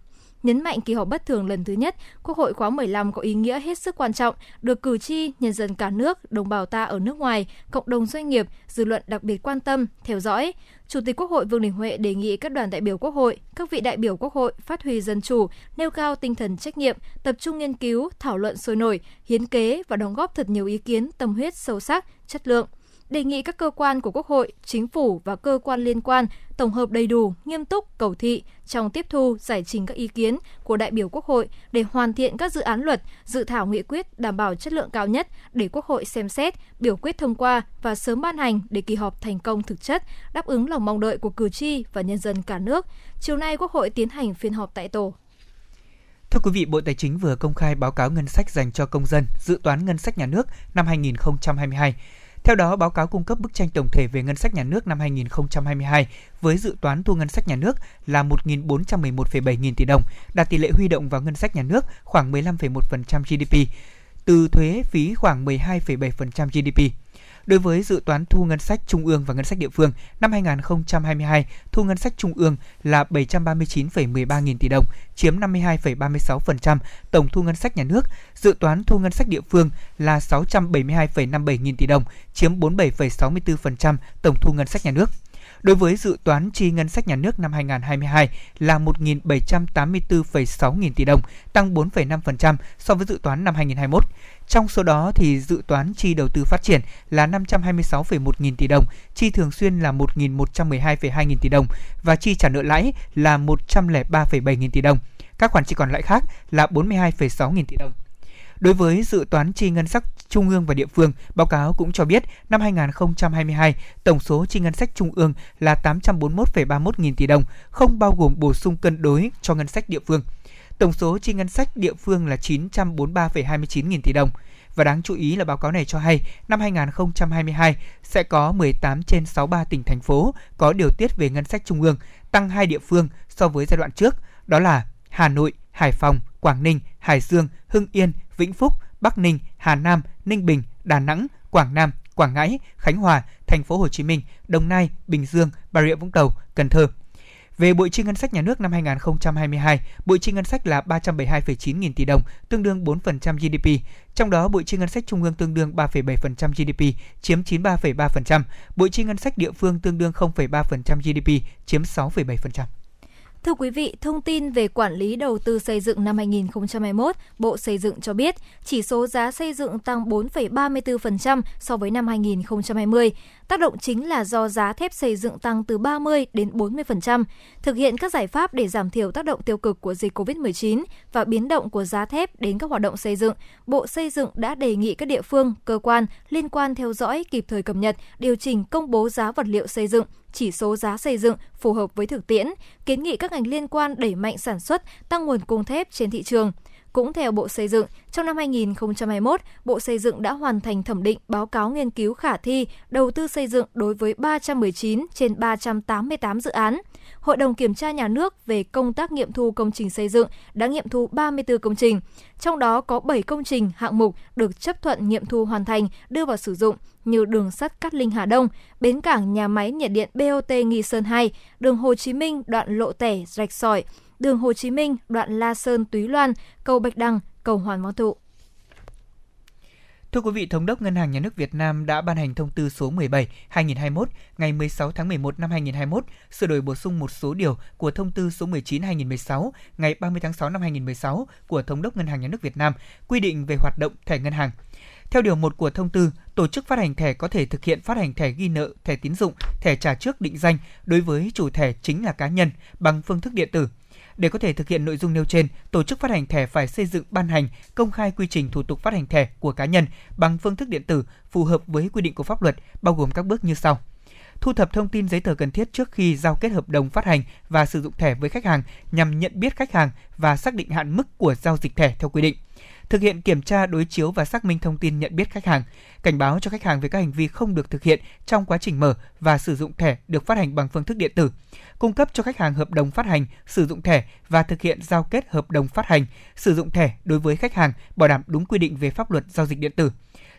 nhấn mạnh kỳ họp bất thường lần thứ nhất, Quốc hội khóa 15 có ý nghĩa hết sức quan trọng, được cử tri, nhân dân cả nước, đồng bào ta ở nước ngoài, cộng đồng doanh nghiệp, dư luận đặc biệt quan tâm, theo dõi. Chủ tịch Quốc hội Vương Đình Huệ đề nghị các đoàn đại biểu Quốc hội, các vị đại biểu Quốc hội phát huy dân chủ, nêu cao tinh thần trách nhiệm, tập trung nghiên cứu, thảo luận sôi nổi, hiến kế và đóng góp thật nhiều ý kiến tâm huyết sâu sắc, chất lượng đề nghị các cơ quan của Quốc hội, Chính phủ và cơ quan liên quan tổng hợp đầy đủ, nghiêm túc, cầu thị trong tiếp thu, giải trình các ý kiến của đại biểu Quốc hội để hoàn thiện các dự án luật, dự thảo nghị quyết đảm bảo chất lượng cao nhất để Quốc hội xem xét, biểu quyết thông qua và sớm ban hành để kỳ họp thành công thực chất, đáp ứng lòng mong đợi của cử tri và nhân dân cả nước. Chiều nay Quốc hội tiến hành phiên họp tại tổ. Thưa quý vị, Bộ Tài chính vừa công khai báo cáo ngân sách dành cho công dân, dự toán ngân sách nhà nước năm 2022. Theo đó, báo cáo cung cấp bức tranh tổng thể về ngân sách nhà nước năm 2022 với dự toán thu ngân sách nhà nước là 1.411,7 nghìn tỷ đồng, đạt tỷ lệ huy động vào ngân sách nhà nước khoảng 15,1% GDP, từ thuế phí khoảng 12,7% GDP. Đối với dự toán thu ngân sách trung ương và ngân sách địa phương, năm 2022, thu ngân sách trung ương là 739,13 nghìn tỷ đồng, chiếm 52,36% tổng thu ngân sách nhà nước. Dự toán thu ngân sách địa phương là 672,57 nghìn tỷ đồng, chiếm 47,64% tổng thu ngân sách nhà nước. Đối với dự toán chi ngân sách nhà nước năm 2022 là 1.784,6 nghìn tỷ đồng, tăng 4,5% so với dự toán năm 2021. Trong số đó thì dự toán chi đầu tư phát triển là 526,1 nghìn tỷ đồng, chi thường xuyên là 1.112,2 nghìn tỷ đồng và chi trả nợ lãi là 103,7 nghìn tỷ đồng. Các khoản chi còn lại khác là 42,6 nghìn tỷ đồng. Đối với dự toán chi ngân sách trung ương và địa phương, báo cáo cũng cho biết năm 2022, tổng số chi ngân sách trung ương là 841,31 nghìn tỷ đồng, không bao gồm bổ sung cân đối cho ngân sách địa phương. Tổng số chi ngân sách địa phương là 943,29 nghìn tỷ đồng. Và đáng chú ý là báo cáo này cho hay, năm 2022 sẽ có 18 trên 63 tỉnh thành phố có điều tiết về ngân sách trung ương, tăng hai địa phương so với giai đoạn trước, đó là Hà Nội, Hải Phòng, Quảng Ninh, Hải Dương, Hưng Yên, Vĩnh Phúc, Bắc Ninh, Hà Nam, Ninh Bình, Đà Nẵng, Quảng Nam, Quảng Ngãi, Khánh Hòa, Thành phố Hồ Chí Minh, Đồng Nai, Bình Dương, Bà Rịa Vũng Tàu, Cần Thơ. Về bội chi ngân sách nhà nước năm 2022, bội chi ngân sách là 372,9 nghìn tỷ đồng, tương đương 4% GDP. Trong đó, bội chi ngân sách trung ương tương đương 3,7% GDP, chiếm 93,3%. Bội chi ngân sách địa phương tương đương 0,3% GDP, chiếm 6,7%. Thưa quý vị, thông tin về quản lý đầu tư xây dựng năm 2021, Bộ Xây dựng cho biết chỉ số giá xây dựng tăng 4,34% so với năm 2020. Tác động chính là do giá thép xây dựng tăng từ 30 đến 40%. Thực hiện các giải pháp để giảm thiểu tác động tiêu cực của dịch COVID-19 và biến động của giá thép đến các hoạt động xây dựng, Bộ Xây dựng đã đề nghị các địa phương, cơ quan liên quan theo dõi kịp thời cập nhật, điều chỉnh công bố giá vật liệu xây dựng, chỉ số giá xây dựng phù hợp với thực tiễn, kiến nghị các ngành liên quan đẩy mạnh sản xuất, tăng nguồn cung thép trên thị trường. Cũng theo Bộ Xây dựng, trong năm 2021, Bộ Xây dựng đã hoàn thành thẩm định báo cáo nghiên cứu khả thi đầu tư xây dựng đối với 319 trên 388 dự án. Hội đồng Kiểm tra Nhà nước về công tác nghiệm thu công trình xây dựng đã nghiệm thu 34 công trình, trong đó có 7 công trình hạng mục được chấp thuận nghiệm thu hoàn thành đưa vào sử dụng như đường sắt Cát Linh Hà Đông, bến cảng nhà máy nhiệt điện BOT Nghi Sơn 2, đường Hồ Chí Minh đoạn Lộ Tẻ Rạch Sỏi, đường Hồ Chí Minh đoạn La Sơn Túy Loan, cầu Bạch Đằng, cầu Hoàn Văn Thụ. Thưa quý vị, Thống đốc Ngân hàng Nhà nước Việt Nam đã ban hành thông tư số 17/2021 ngày 16 tháng 11 năm 2021 sửa đổi bổ sung một số điều của thông tư số 19/2016 ngày 30 tháng 6 năm 2016 của Thống đốc Ngân hàng Nhà nước Việt Nam quy định về hoạt động thẻ ngân hàng. Theo điều 1 của thông tư, tổ chức phát hành thẻ có thể thực hiện phát hành thẻ ghi nợ, thẻ tín dụng, thẻ trả trước định danh đối với chủ thẻ chính là cá nhân bằng phương thức điện tử. Để có thể thực hiện nội dung nêu trên, tổ chức phát hành thẻ phải xây dựng ban hành công khai quy trình thủ tục phát hành thẻ của cá nhân bằng phương thức điện tử phù hợp với quy định của pháp luật, bao gồm các bước như sau thu thập thông tin giấy tờ cần thiết trước khi giao kết hợp đồng phát hành và sử dụng thẻ với khách hàng nhằm nhận biết khách hàng và xác định hạn mức của giao dịch thẻ theo quy định thực hiện kiểm tra đối chiếu và xác minh thông tin nhận biết khách hàng, cảnh báo cho khách hàng về các hành vi không được thực hiện trong quá trình mở và sử dụng thẻ được phát hành bằng phương thức điện tử, cung cấp cho khách hàng hợp đồng phát hành, sử dụng thẻ và thực hiện giao kết hợp đồng phát hành, sử dụng thẻ đối với khách hàng bảo đảm đúng quy định về pháp luật giao dịch điện tử.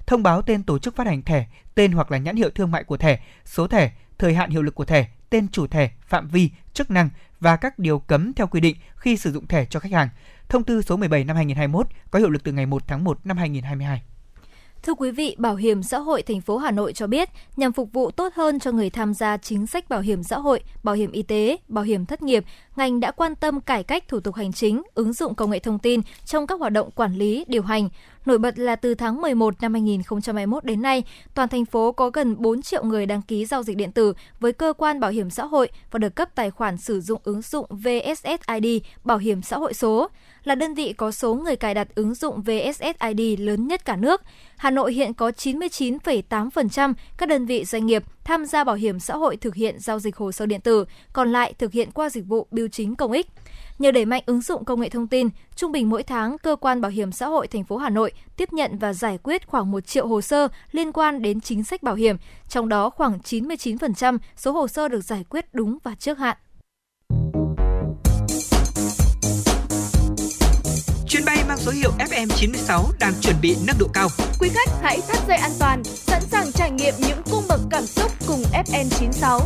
Thông báo tên tổ chức phát hành thẻ, tên hoặc là nhãn hiệu thương mại của thẻ, số thẻ, thời hạn hiệu lực của thẻ, tên chủ thẻ, phạm vi, chức năng và các điều cấm theo quy định khi sử dụng thẻ cho khách hàng. Thông tư số 17 năm 2021 có hiệu lực từ ngày 1 tháng 1 năm 2022. Thưa quý vị, Bảo hiểm xã hội thành phố Hà Nội cho biết, nhằm phục vụ tốt hơn cho người tham gia chính sách bảo hiểm xã hội, bảo hiểm y tế, bảo hiểm thất nghiệp, ngành đã quan tâm cải cách thủ tục hành chính, ứng dụng công nghệ thông tin trong các hoạt động quản lý, điều hành. Nổi bật là từ tháng 11 năm 2021 đến nay, toàn thành phố có gần 4 triệu người đăng ký giao dịch điện tử với cơ quan bảo hiểm xã hội và được cấp tài khoản sử dụng ứng dụng VSSID bảo hiểm xã hội số là đơn vị có số người cài đặt ứng dụng VSSID lớn nhất cả nước. Hà Nội hiện có 99,8% các đơn vị doanh nghiệp tham gia bảo hiểm xã hội thực hiện giao dịch hồ sơ điện tử, còn lại thực hiện qua dịch vụ bưu chính công ích. Nhờ đẩy mạnh ứng dụng công nghệ thông tin, trung bình mỗi tháng cơ quan bảo hiểm xã hội thành phố Hà Nội tiếp nhận và giải quyết khoảng 1 triệu hồ sơ liên quan đến chính sách bảo hiểm, trong đó khoảng 99% số hồ sơ được giải quyết đúng và trước hạn. Chuyến bay mang số hiệu FM96 đang chuẩn bị nâng độ cao. Quý khách hãy thắt dây an toàn, sẵn sàng trải nghiệm những cung bậc cảm xúc cùng FN96.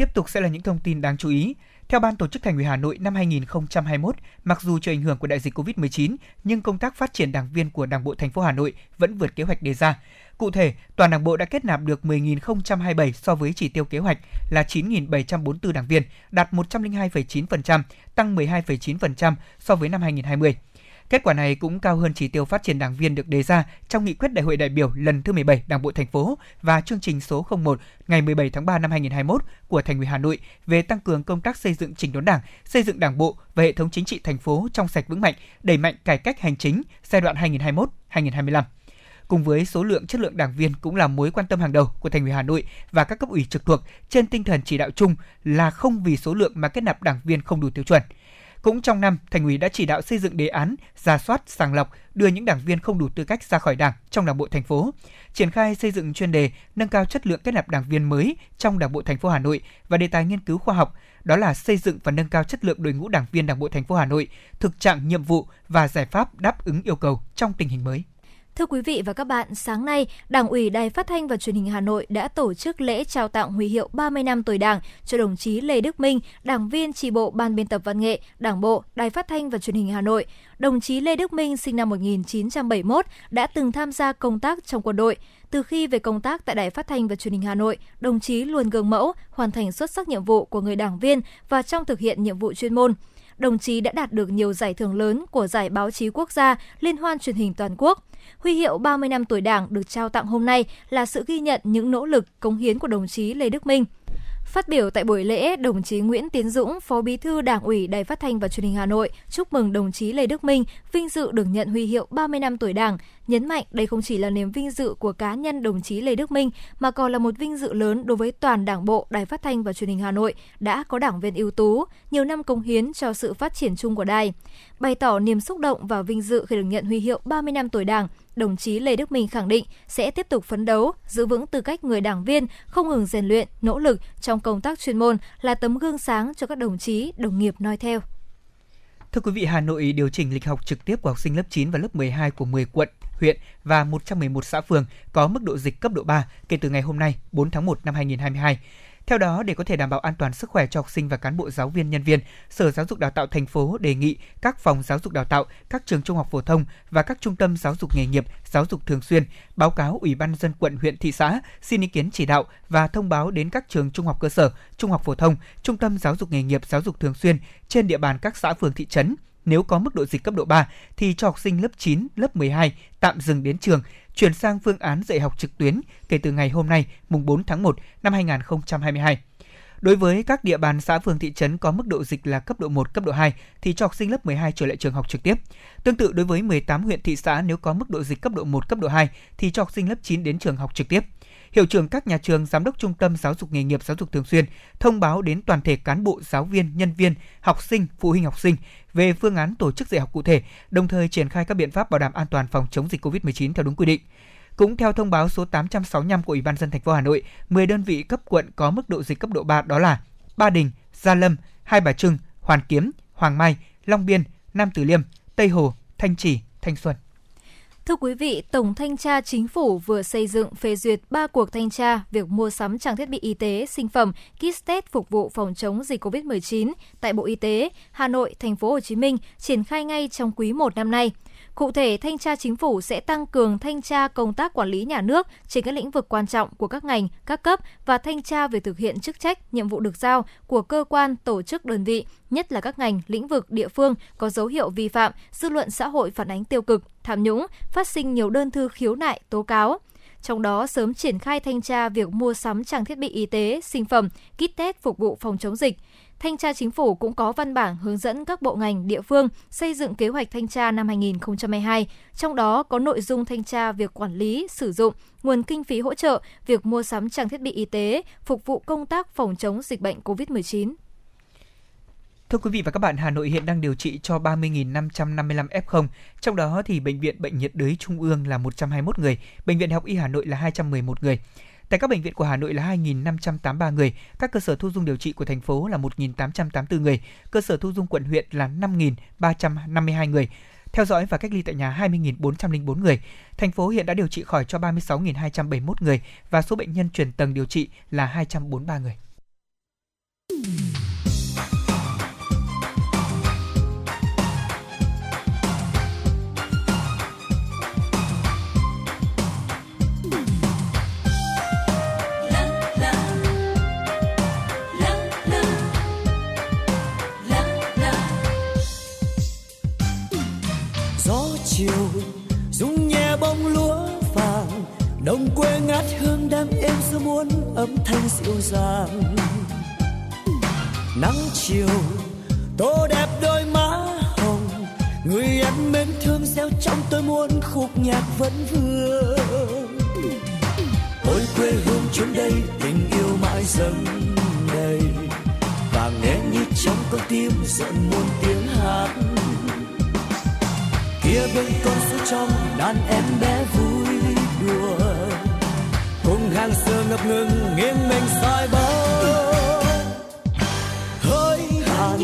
Tiếp tục sẽ là những thông tin đáng chú ý. Theo Ban Tổ chức Thành ủy Hà Nội năm 2021, mặc dù chịu ảnh hưởng của đại dịch COVID-19, nhưng công tác phát triển đảng viên của Đảng bộ thành phố Hà Nội vẫn vượt kế hoạch đề ra. Cụ thể, toàn Đảng bộ đã kết nạp được 10.027 so với chỉ tiêu kế hoạch là 9.744 đảng viên, đạt 102,9%, tăng 12,9% so với năm 2020. Kết quả này cũng cao hơn chỉ tiêu phát triển đảng viên được đề ra trong nghị quyết Đại hội đại biểu lần thứ 17 Đảng bộ thành phố và chương trình số 01 ngày 17 tháng 3 năm 2021 của Thành ủy Hà Nội về tăng cường công tác xây dựng chỉnh đốn Đảng, xây dựng Đảng bộ và hệ thống chính trị thành phố trong sạch vững mạnh, đẩy mạnh cải cách hành chính giai đoạn 2021-2025 cùng với số lượng chất lượng đảng viên cũng là mối quan tâm hàng đầu của Thành ủy Hà Nội và các cấp ủy trực thuộc trên tinh thần chỉ đạo chung là không vì số lượng mà kết nạp đảng viên không đủ tiêu chuẩn. Cũng trong năm, Thành ủy đã chỉ đạo xây dựng đề án ra soát, sàng lọc, đưa những đảng viên không đủ tư cách ra khỏi Đảng trong Đảng bộ thành phố, triển khai xây dựng chuyên đề nâng cao chất lượng kết nạp đảng viên mới trong Đảng bộ thành phố Hà Nội và đề tài nghiên cứu khoa học, đó là xây dựng và nâng cao chất lượng đội ngũ đảng viên Đảng bộ thành phố Hà Nội, thực trạng nhiệm vụ và giải pháp đáp ứng yêu cầu trong tình hình mới. Thưa quý vị và các bạn, sáng nay, Đảng ủy Đài Phát thanh và Truyền hình Hà Nội đã tổ chức lễ trao tặng huy hiệu 30 năm tuổi Đảng cho đồng chí Lê Đức Minh, đảng viên tri bộ Ban biên tập văn nghệ, Đảng bộ, Đài Phát thanh và Truyền hình Hà Nội. Đồng chí Lê Đức Minh sinh năm 1971 đã từng tham gia công tác trong quân đội. Từ khi về công tác tại Đài Phát thanh và Truyền hình Hà Nội, đồng chí luôn gương mẫu, hoàn thành xuất sắc nhiệm vụ của người đảng viên và trong thực hiện nhiệm vụ chuyên môn đồng chí đã đạt được nhiều giải thưởng lớn của Giải báo chí quốc gia, Liên hoan truyền hình toàn quốc. Huy hiệu 30 năm tuổi Đảng được trao tặng hôm nay là sự ghi nhận những nỗ lực, cống hiến của đồng chí Lê Đức Minh. Phát biểu tại buổi lễ, đồng chí Nguyễn Tiến Dũng, Phó Bí thư Đảng ủy Đài Phát thanh và Truyền hình Hà Nội chúc mừng đồng chí Lê Đức Minh vinh dự được nhận huy hiệu 30 năm tuổi Đảng, nhấn mạnh đây không chỉ là niềm vinh dự của cá nhân đồng chí Lê Đức Minh mà còn là một vinh dự lớn đối với toàn Đảng bộ Đài Phát thanh và Truyền hình Hà Nội đã có đảng viên ưu tú, nhiều năm cống hiến cho sự phát triển chung của đài. Bày tỏ niềm xúc động và vinh dự khi được nhận huy hiệu 30 năm tuổi Đảng, đồng chí Lê Đức Minh khẳng định sẽ tiếp tục phấn đấu, giữ vững tư cách người đảng viên, không ngừng rèn luyện, nỗ lực trong công tác chuyên môn là tấm gương sáng cho các đồng chí, đồng nghiệp noi theo. Thưa quý vị, Hà Nội điều chỉnh lịch học trực tiếp của học sinh lớp 9 và lớp 12 của 10 quận, huyện và 111 xã phường có mức độ dịch cấp độ 3 kể từ ngày hôm nay, 4 tháng 1 năm 2022. Theo đó, để có thể đảm bảo an toàn sức khỏe cho học sinh và cán bộ giáo viên nhân viên, Sở Giáo dục Đào tạo thành phố đề nghị các phòng giáo dục đào tạo, các trường trung học phổ thông và các trung tâm giáo dục nghề nghiệp, giáo dục thường xuyên báo cáo Ủy ban dân quận, huyện, thị xã xin ý kiến chỉ đạo và thông báo đến các trường trung học cơ sở, trung học phổ thông, trung tâm giáo dục nghề nghiệp, giáo dục thường xuyên trên địa bàn các xã phường thị trấn. Nếu có mức độ dịch cấp độ 3 thì cho học sinh lớp 9, lớp 12 tạm dừng đến trường, chuyển sang phương án dạy học trực tuyến kể từ ngày hôm nay, mùng 4 tháng 1 năm 2022. Đối với các địa bàn xã phường thị trấn có mức độ dịch là cấp độ 1, cấp độ 2 thì cho học sinh lớp 12 trở lại trường học trực tiếp. Tương tự đối với 18 huyện thị xã nếu có mức độ dịch cấp độ 1, cấp độ 2 thì cho học sinh lớp 9 đến trường học trực tiếp. Hiệu trưởng các nhà trường, giám đốc trung tâm giáo dục nghề nghiệp giáo dục thường xuyên thông báo đến toàn thể cán bộ, giáo viên, nhân viên, học sinh, phụ huynh học sinh về phương án tổ chức dạy học cụ thể, đồng thời triển khai các biện pháp bảo đảm an toàn phòng chống dịch COVID-19 theo đúng quy định. Cũng theo thông báo số 865 của Ủy ban dân thành phố Hà Nội, 10 đơn vị cấp quận có mức độ dịch cấp độ 3 đó là Ba Đình, Gia Lâm, Hai Bà Trưng, Hoàn Kiếm, Hoàng Mai, Long Biên, Nam Từ Liêm, Tây Hồ, Thanh Trì, Thanh Xuân. Thưa quý vị, Tổng Thanh tra Chính phủ vừa xây dựng phê duyệt 3 cuộc thanh tra việc mua sắm trang thiết bị y tế, sinh phẩm, kit test phục vụ phòng chống dịch COVID-19 tại Bộ Y tế, Hà Nội, Thành phố Hồ Chí Minh triển khai ngay trong quý 1 năm nay. Cụ thể, thanh tra chính phủ sẽ tăng cường thanh tra công tác quản lý nhà nước trên các lĩnh vực quan trọng của các ngành, các cấp và thanh tra về thực hiện chức trách, nhiệm vụ được giao của cơ quan, tổ chức đơn vị, nhất là các ngành, lĩnh vực, địa phương có dấu hiệu vi phạm, dư luận xã hội phản ánh tiêu cực, tham nhũng, phát sinh nhiều đơn thư khiếu nại, tố cáo trong đó sớm triển khai thanh tra việc mua sắm trang thiết bị y tế, sinh phẩm, kit test phục vụ phòng chống dịch. Thanh tra Chính phủ cũng có văn bản hướng dẫn các bộ ngành, địa phương xây dựng kế hoạch thanh tra năm 2022, trong đó có nội dung thanh tra việc quản lý, sử dụng, nguồn kinh phí hỗ trợ việc mua sắm trang thiết bị y tế phục vụ công tác phòng chống dịch bệnh COVID-19. Thưa quý vị và các bạn, Hà Nội hiện đang điều trị cho 30.555 F0, trong đó thì Bệnh viện Bệnh nhiệt đới Trung ương là 121 người, Bệnh viện Học y Hà Nội là 211 người. Tại các bệnh viện của Hà Nội là 2.583 người, các cơ sở thu dung điều trị của thành phố là 1.884 người, cơ sở thu dung quận huyện là 5.352 người, theo dõi và cách ly tại nhà 20.404 người. Thành phố hiện đã điều trị khỏi cho 36.271 người và số bệnh nhân chuyển tầng điều trị là 243 người. Bông lúa vàng, đồng quê ngát hương đam êm giữa muôn âm thanh dịu dàng. Nắng chiều, tô đẹp đôi má hồng, người em mến thương gieo trong tôi muôn khúc nhạc vẫn vương. Ôi quê hương chốn đây, tình yêu mãi dâng đầy, và nghe như trong con tim dợn muôn tiếng hát kia bên con suối trong đàn em bé vui đùa. Cùng hàng xưa ngập ngừng nghiêng mình soi bóng hơi hàn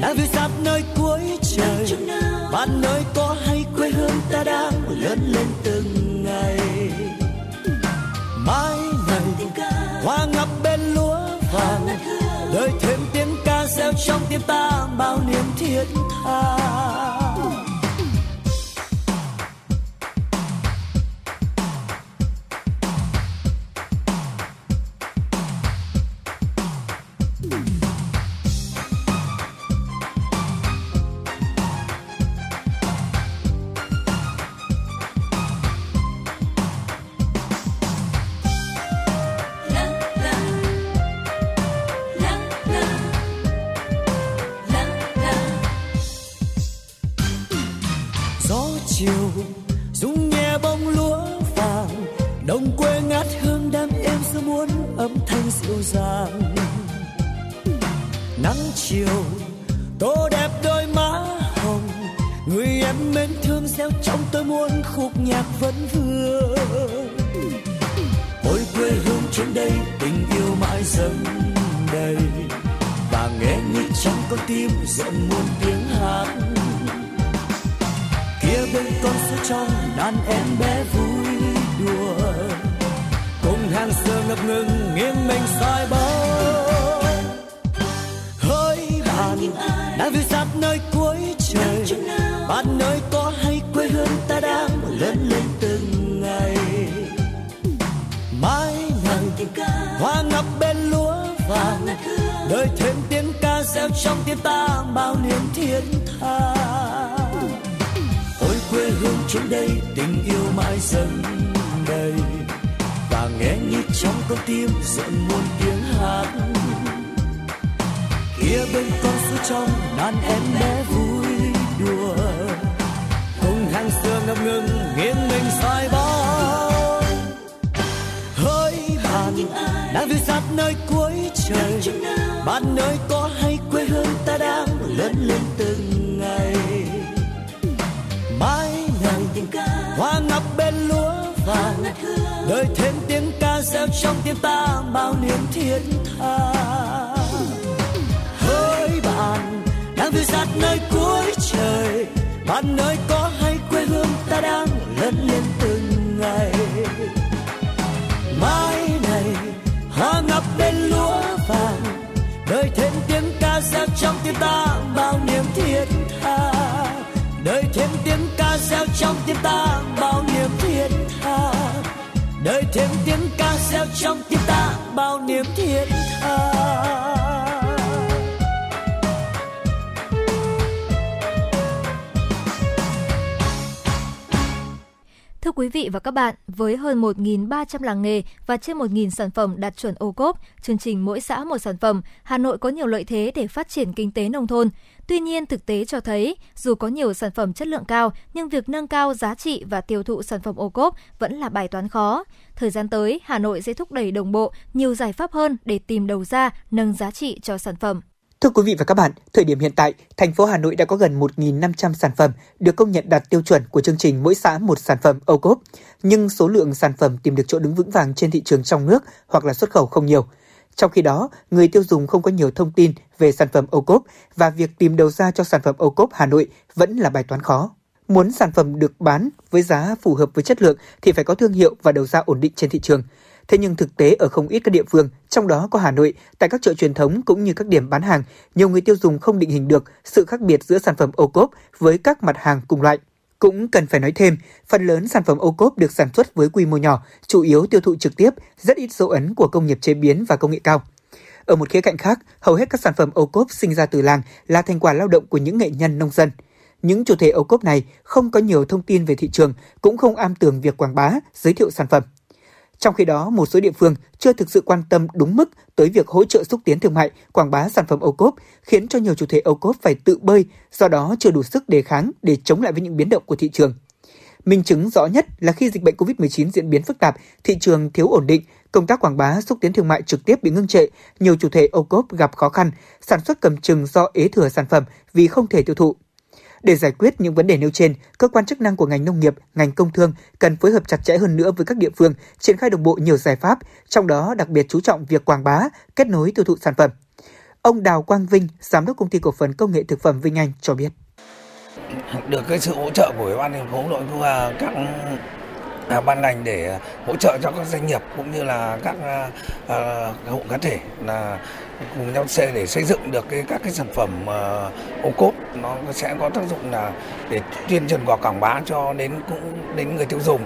đang phiêu sát nơi cuối trời. bạn nơi có hay quê hương ta đang lớn lên từng ngày. Mãi này hoa ngập bên lúa vàng. đời thêm tiếng ca reo trong tim ta bao niềm thiết tha với hơn 1.300 làng nghề và trên 1.000 sản phẩm đạt chuẩn ô cốp, chương trình mỗi xã một sản phẩm, Hà Nội có nhiều lợi thế để phát triển kinh tế nông thôn. Tuy nhiên, thực tế cho thấy, dù có nhiều sản phẩm chất lượng cao, nhưng việc nâng cao giá trị và tiêu thụ sản phẩm ô cốp vẫn là bài toán khó. Thời gian tới, Hà Nội sẽ thúc đẩy đồng bộ nhiều giải pháp hơn để tìm đầu ra, nâng giá trị cho sản phẩm. Thưa quý vị và các bạn, thời điểm hiện tại, thành phố Hà Nội đã có gần 1.500 sản phẩm được công nhận đạt tiêu chuẩn của chương trình mỗi xã một sản phẩm ô cốp, nhưng số lượng sản phẩm tìm được chỗ đứng vững vàng trên thị trường trong nước hoặc là xuất khẩu không nhiều. Trong khi đó, người tiêu dùng không có nhiều thông tin về sản phẩm ô cốp và việc tìm đầu ra cho sản phẩm ô cốp Hà Nội vẫn là bài toán khó. Muốn sản phẩm được bán với giá phù hợp với chất lượng thì phải có thương hiệu và đầu ra ổn định trên thị trường. Thế nhưng thực tế ở không ít các địa phương, trong đó có Hà Nội, tại các chợ truyền thống cũng như các điểm bán hàng, nhiều người tiêu dùng không định hình được sự khác biệt giữa sản phẩm ô cốp với các mặt hàng cùng loại. Cũng cần phải nói thêm, phần lớn sản phẩm ô cốp được sản xuất với quy mô nhỏ, chủ yếu tiêu thụ trực tiếp, rất ít dấu ấn của công nghiệp chế biến và công nghệ cao. Ở một khía cạnh khác, hầu hết các sản phẩm ô cốp sinh ra từ làng là thành quả lao động của những nghệ nhân nông dân. Những chủ thể ô cốp này không có nhiều thông tin về thị trường, cũng không am tường việc quảng bá, giới thiệu sản phẩm. Trong khi đó, một số địa phương chưa thực sự quan tâm đúng mức tới việc hỗ trợ xúc tiến thương mại, quảng bá sản phẩm ô cốp, khiến cho nhiều chủ thể ô cốp phải tự bơi, do đó chưa đủ sức đề kháng để chống lại với những biến động của thị trường. Minh chứng rõ nhất là khi dịch bệnh COVID-19 diễn biến phức tạp, thị trường thiếu ổn định, công tác quảng bá xúc tiến thương mại trực tiếp bị ngưng trệ, nhiều chủ thể ô cốp gặp khó khăn, sản xuất cầm chừng do ế thừa sản phẩm vì không thể tiêu thụ. Để giải quyết những vấn đề nêu trên, cơ quan chức năng của ngành nông nghiệp, ngành công thương cần phối hợp chặt chẽ hơn nữa với các địa phương, triển khai đồng bộ nhiều giải pháp, trong đó đặc biệt chú trọng việc quảng bá, kết nối tiêu thụ sản phẩm. Ông Đào Quang Vinh, giám đốc công ty cổ phần công nghệ thực phẩm Vinh Anh cho biết. được cái sự hỗ trợ của ủy ban thành phố nội và các à, ban ngành để hỗ trợ cho các doanh nghiệp cũng như là các à, à hộ cá thể là cùng nhau xây để xây dựng được cái các cái sản phẩm ờ, ô cốp. Nó sẽ có tác dụng là để tuyên truyền quảng quảng bá cho đến cũng đến người tiêu dùng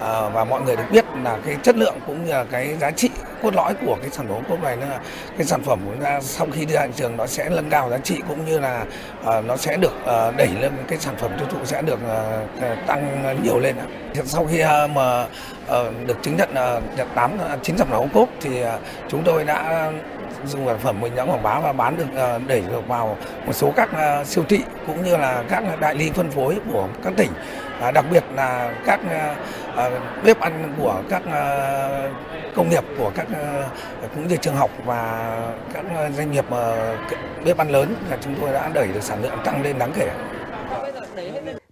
à, và mọi người được biết là cái chất lượng cũng như là cái giá trị cốt lõi của cái sản phẩm ô cốp này là cái sản phẩm của chúng ta sau khi đưa ra thị trường nó sẽ nâng cao giá trị cũng như là à, nó sẽ được à, đẩy lên cái sản phẩm tiêu thụ sẽ được à, tăng nhiều lên sau khi à, mà à, được chứng nhận à, tám chín sản phẩm ô cốp thì à, chúng tôi đã dùng sản phẩm mình đã quảng bá và bán được ờ, đẩy được vào một số các ờ, siêu thị cũng như là các đại lý phân phối của các tỉnh đặc biệt là các ờ, bếp ăn của các công nghiệp, của các cũng như trường học và các doanh nghiệp bếp ăn lớn là chúng tôi đã đẩy được sản lượng tăng lên đáng kể.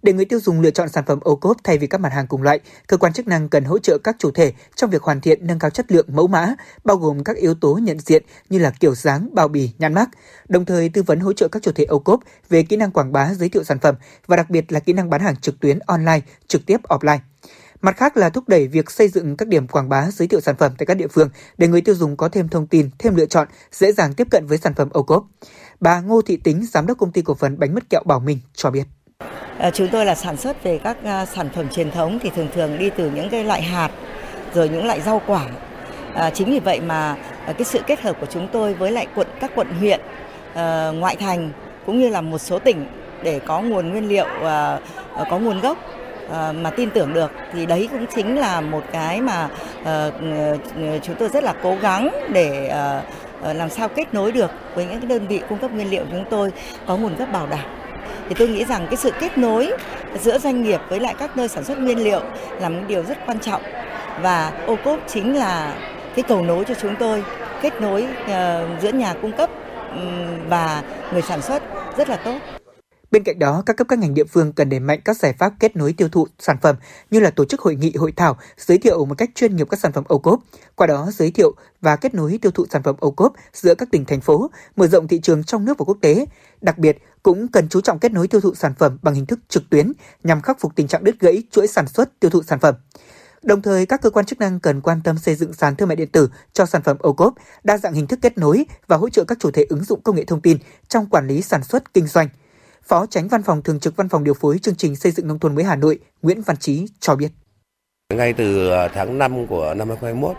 Để người tiêu dùng lựa chọn sản phẩm ô cốp thay vì các mặt hàng cùng loại, cơ quan chức năng cần hỗ trợ các chủ thể trong việc hoàn thiện nâng cao chất lượng mẫu mã, bao gồm các yếu tố nhận diện như là kiểu dáng, bao bì, nhãn mác, đồng thời tư vấn hỗ trợ các chủ thể ô cốp về kỹ năng quảng bá giới thiệu sản phẩm và đặc biệt là kỹ năng bán hàng trực tuyến online, trực tiếp offline. Mặt khác là thúc đẩy việc xây dựng các điểm quảng bá giới thiệu sản phẩm tại các địa phương để người tiêu dùng có thêm thông tin, thêm lựa chọn, dễ dàng tiếp cận với sản phẩm ô cốp. Bà Ngô Thị Tính, giám đốc công ty cổ phần bánh mứt kẹo Bảo Minh cho biết. Ờ, chúng tôi là sản xuất về các ờ, sản phẩm truyền thống thì thường thường đi từ những cái loại hạt rồi những loại rau quả. À, chính vì vậy mà cái sự kết hợp của chúng tôi với lại quận các quận huyện à, ngoại thành cũng như là một số tỉnh để có nguồn nguyên liệu à, có nguồn gốc à, mà tin tưởng được thì đấy cũng chính là một cái mà à, chúng tôi rất là cố gắng để à, làm sao kết nối được với những cái đơn vị cung cấp nguyên liệu chúng tôi có nguồn gốc bảo đảm thì tôi nghĩ rằng cái sự kết nối giữa doanh nghiệp với lại các nơi sản xuất nguyên liệu là một điều rất quan trọng và ô cốp chính là cái cầu nối cho chúng tôi, kết nối ờ, giữa nhà cung cấp và người sản xuất rất là tốt. Bên cạnh đó, các cấp các ngành địa phương cần đẩy mạnh các giải pháp kết nối tiêu thụ sản phẩm như là tổ chức hội nghị, hội thảo, giới thiệu một cách chuyên nghiệp các sản phẩm ô cốp, qua đó giới thiệu và kết nối tiêu thụ sản phẩm ô cốp giữa các tỉnh thành phố, mở rộng thị trường trong nước và quốc tế. Đặc biệt, cũng cần chú trọng kết nối tiêu thụ sản phẩm bằng hình thức trực tuyến nhằm khắc phục tình trạng đứt gãy chuỗi sản xuất tiêu thụ sản phẩm. Đồng thời, các cơ quan chức năng cần quan tâm xây dựng sàn thương mại điện tử cho sản phẩm ô cốp, đa dạng hình thức kết nối và hỗ trợ các chủ thể ứng dụng công nghệ thông tin trong quản lý sản xuất kinh doanh. Phó Tránh Văn phòng Thường trực Văn phòng điều phối chương trình xây dựng nông thôn mới Hà Nội Nguyễn Văn Trí cho biết. Ngay từ à, tháng 5 của năm 2021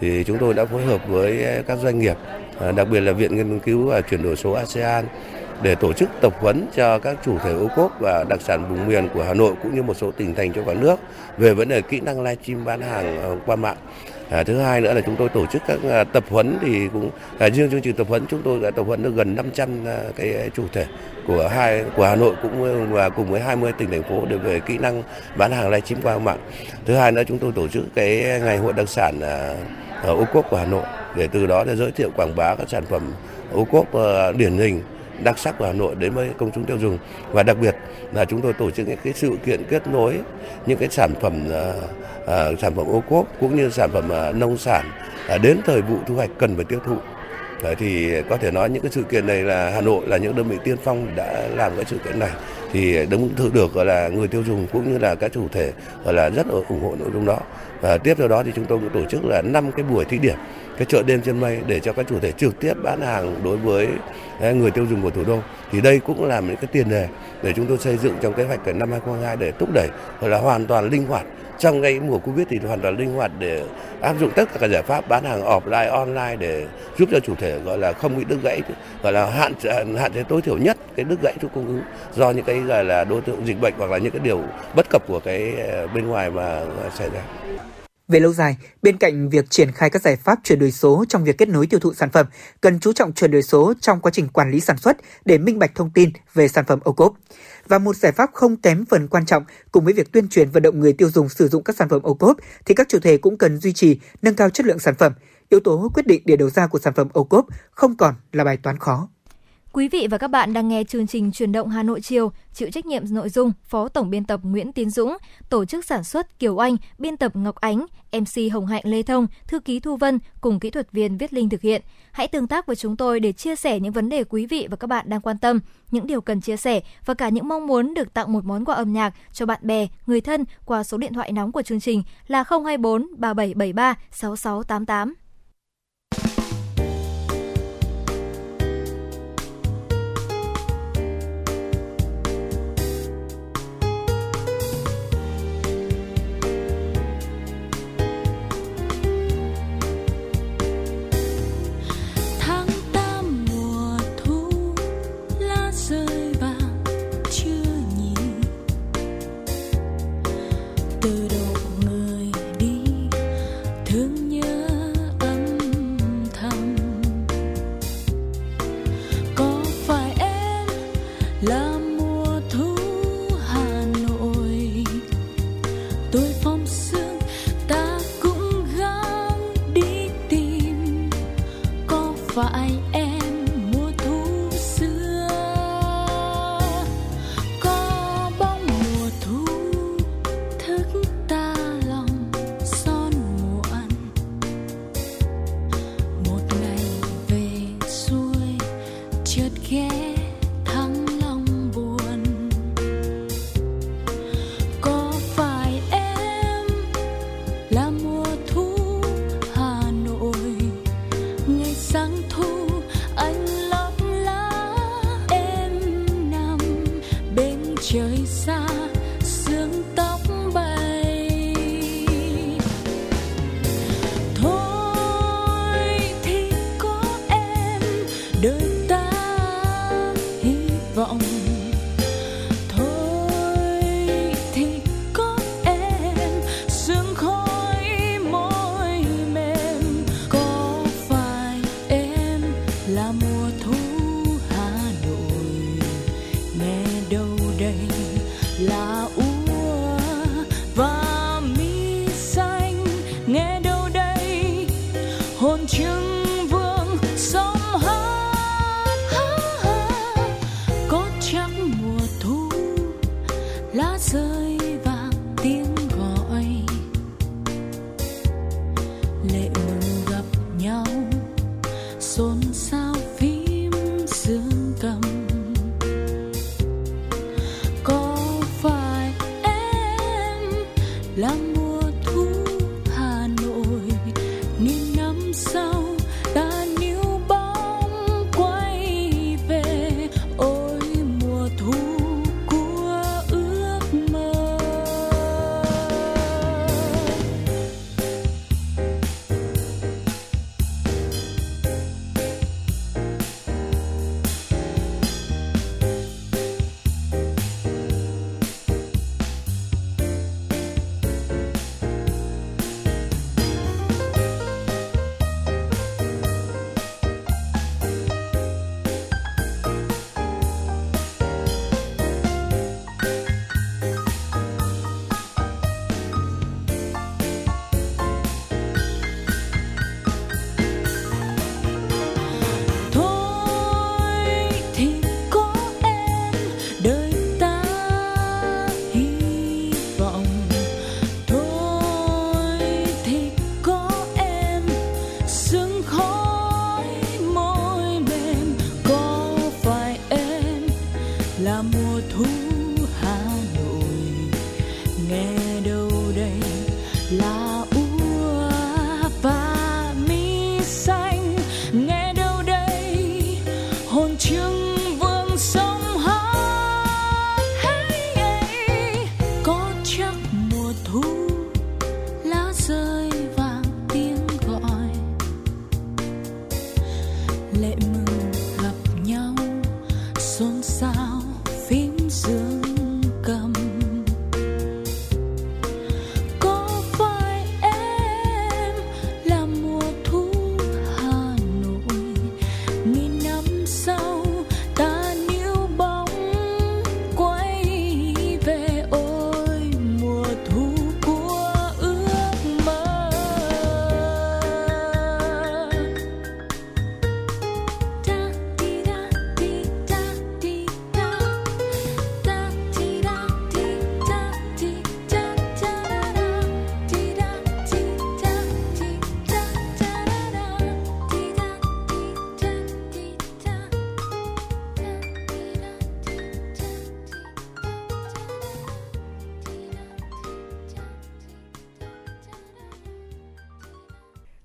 thì chúng tôi đã phối hợp với các doanh nghiệp, à, đặc biệt là Viện Nghiên cứu và chuyển đổi số ASEAN để tổ chức tập huấn cho các chủ thể ô cốp và đặc sản vùng miền của Hà Nội cũng như một số tỉnh thành trong cả nước về vấn đề kỹ năng livestream bán hàng à, qua mạng. À, thứ hai nữa là chúng tôi tổ chức các à, tập huấn thì cũng à, riêng chương trình tập huấn chúng tôi đã tập huấn được gần 500 à, cái chủ thể của hai của Hà Nội cũng và cùng với 20 tỉnh thành phố để về kỹ năng bán hàng livestream qua mạng. Thứ hai nữa chúng tôi tổ chức cái ngày hội đặc sản à, ở ô cốp của Hà Nội để từ đó để giới thiệu quảng bá các sản phẩm ô cốp à, điển hình đặc sắc của Hà Nội đến với công chúng tiêu dùng và đặc biệt là chúng tôi tổ chức những cái sự kiện kết nối những cái sản phẩm à, Ờ, sản phẩm ô cốp cũng như sản phẩm ờ, nông sản ờ, đến thời vụ thu hoạch cần phải tiêu thụ. Thì có thể nói những cái sự kiện này là Hà Nội là những đơn vị tiên phong đã làm cái sự kiện này. Thì đúng thử được, gọi là, người tiêu dùng cũng như là các chủ thể, gọi là, rất ủng hộ nội dung đó. Và tiếp theo đó thì chúng tôi cũng tổ chức là năm cái buổi thí điểm, cái chợ đêm trên mây để cho các chủ thể trực tiếp bán hàng đối với người tiêu dùng của thủ đô. Thì đây cũng là những cái tiền đề để chúng tôi xây dựng trong kế hoạch năm 2022 để thúc đẩy, gọi là, hoàn toàn linh hoạt trong cái mùa Covid thì hoàn toàn linh hoạt để áp dụng tất cả các giải pháp bán hàng offline online để giúp cho chủ thể gọi là không bị đứt gãy gọi là hạn hạn chế tối thiểu nhất cái đứt gãy chuỗi cung ứng do những cái gọi là đối tượng dịch bệnh hoặc là những cái điều bất cập của cái ờ, bên ngoài mà xảy ra. Về lâu dài, bên cạnh việc triển khai các giải pháp chuyển đổi số trong việc kết nối tiêu thụ sản phẩm, cần chú trọng chuyển đổi số trong quá trình quản lý sản xuất để minh bạch thông tin về sản phẩm ô cốp. Và một giải pháp không kém phần quan trọng, cùng với việc tuyên truyền vận động người tiêu dùng sử dụng các sản phẩm ô cốp thì các chủ thể cũng cần duy trì, nâng cao chất lượng sản phẩm. Yếu tố quyết định để đầu ra của sản phẩm ô cốp không còn là bài toán khó. Quý vị và các bạn đang nghe chương trình Truyền động Hà Nội chiều, chịu trách nhiệm nội dung Phó Tổng biên tập Nguyễn Tiến Dũng, tổ chức sản xuất Kiều Anh, biên tập Ngọc Ánh, MC Hồng Hạnh Lê Thông, thư ký Thu Vân cùng kỹ thuật viên Viết Linh thực hiện. Hãy tương tác với chúng tôi để chia sẻ những vấn đề quý vị và các bạn đang quan tâm, những điều cần chia sẻ và cả những mong muốn được tặng một món quà âm nhạc cho bạn bè, người thân qua số điện thoại nóng của chương trình là 024 3773 6688.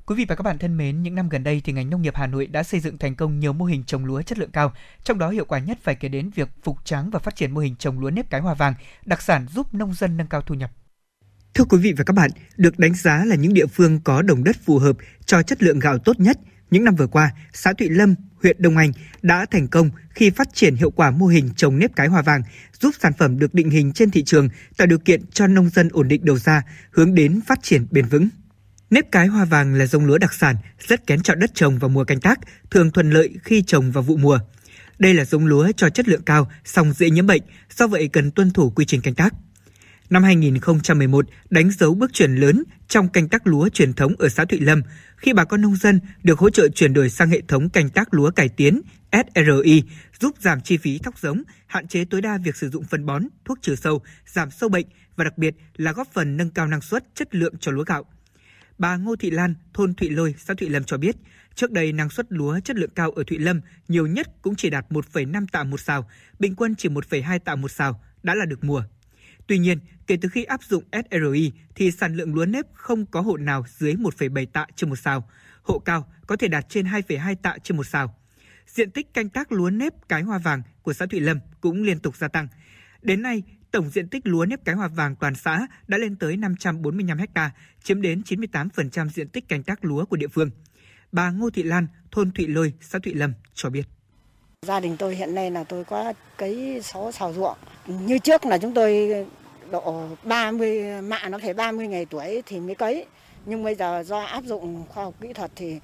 Quý vị và các bạn thân mến, những năm gần đây thì ngành nông nghiệp Hà Nội đã xây dựng thành công nhiều mô hình trồng lúa chất lượng cao. Trong đó hiệu quả nhất phải kể đến việc phục tráng và phát triển mô hình trồng lúa nếp cái hoa vàng, đặc sản giúp nông dân nâng cao thu nhập. Thưa quý vị và các bạn, được đánh giá là những địa phương có đồng đất phù hợp cho chất lượng gạo tốt nhất, những năm vừa qua, xã Thụy Lâm, huyện Đông Anh đã thành công khi phát triển hiệu quả mô hình trồng nếp cái hoa vàng, giúp sản phẩm được định hình trên thị trường, tạo điều kiện cho nông dân ổn định đầu ra, hướng đến phát triển bền vững. Nếp cái hoa vàng là giống lúa đặc sản, rất kén chọn đất trồng vào mùa canh tác, thường thuận lợi khi trồng vào vụ mùa. Đây là giống lúa cho chất lượng cao, song dễ nhiễm bệnh, do vậy cần tuân thủ quy trình canh tác. Năm 2011 đánh dấu bước chuyển lớn trong canh tác lúa truyền thống ở xã Thụy Lâm khi bà con nông dân được hỗ trợ chuyển đổi sang hệ thống canh tác lúa cải tiến SRI, giúp giảm chi phí thóc giống, hạn chế tối đa việc sử dụng phân bón, thuốc trừ sâu, giảm sâu bệnh và đặc biệt là góp phần nâng cao năng suất, chất lượng cho lúa gạo. Bà Ngô Thị Lan, thôn Thụy Lôi, xã Thụy Lâm cho biết, trước đây năng suất lúa chất lượng cao ở Thụy Lâm nhiều nhất cũng chỉ đạt 1,5 tạ một sào, bình quân chỉ 1,2 tạ một sào đã là được mùa. Tuy nhiên, kể từ khi áp dụng SRI thì sản lượng lúa nếp không có hộ nào dưới 1,7 tạ trên một sào, hộ cao có thể đạt trên 2,2 tạ trên một sào. Diện tích canh tác lúa nếp cái hoa vàng của xã Thụy Lâm cũng liên tục gia tăng. Đến nay, tổng diện tích lúa nếp cái hoa vàng toàn xã đã lên tới 545 ha, chiếm đến 98% diện tích canh tác lúa của địa phương. Bà Ngô Thị Lan, thôn Thụy Lôi, xã Thụy Lâm cho biết. Gia đình tôi hiện nay là tôi có cấy 6 xào ruộng. Như trước là chúng tôi độ 30 mạ nó phải 30 ngày tuổi thì mới cấy. Nhưng bây giờ do áp dụng khoa học kỹ thuật thì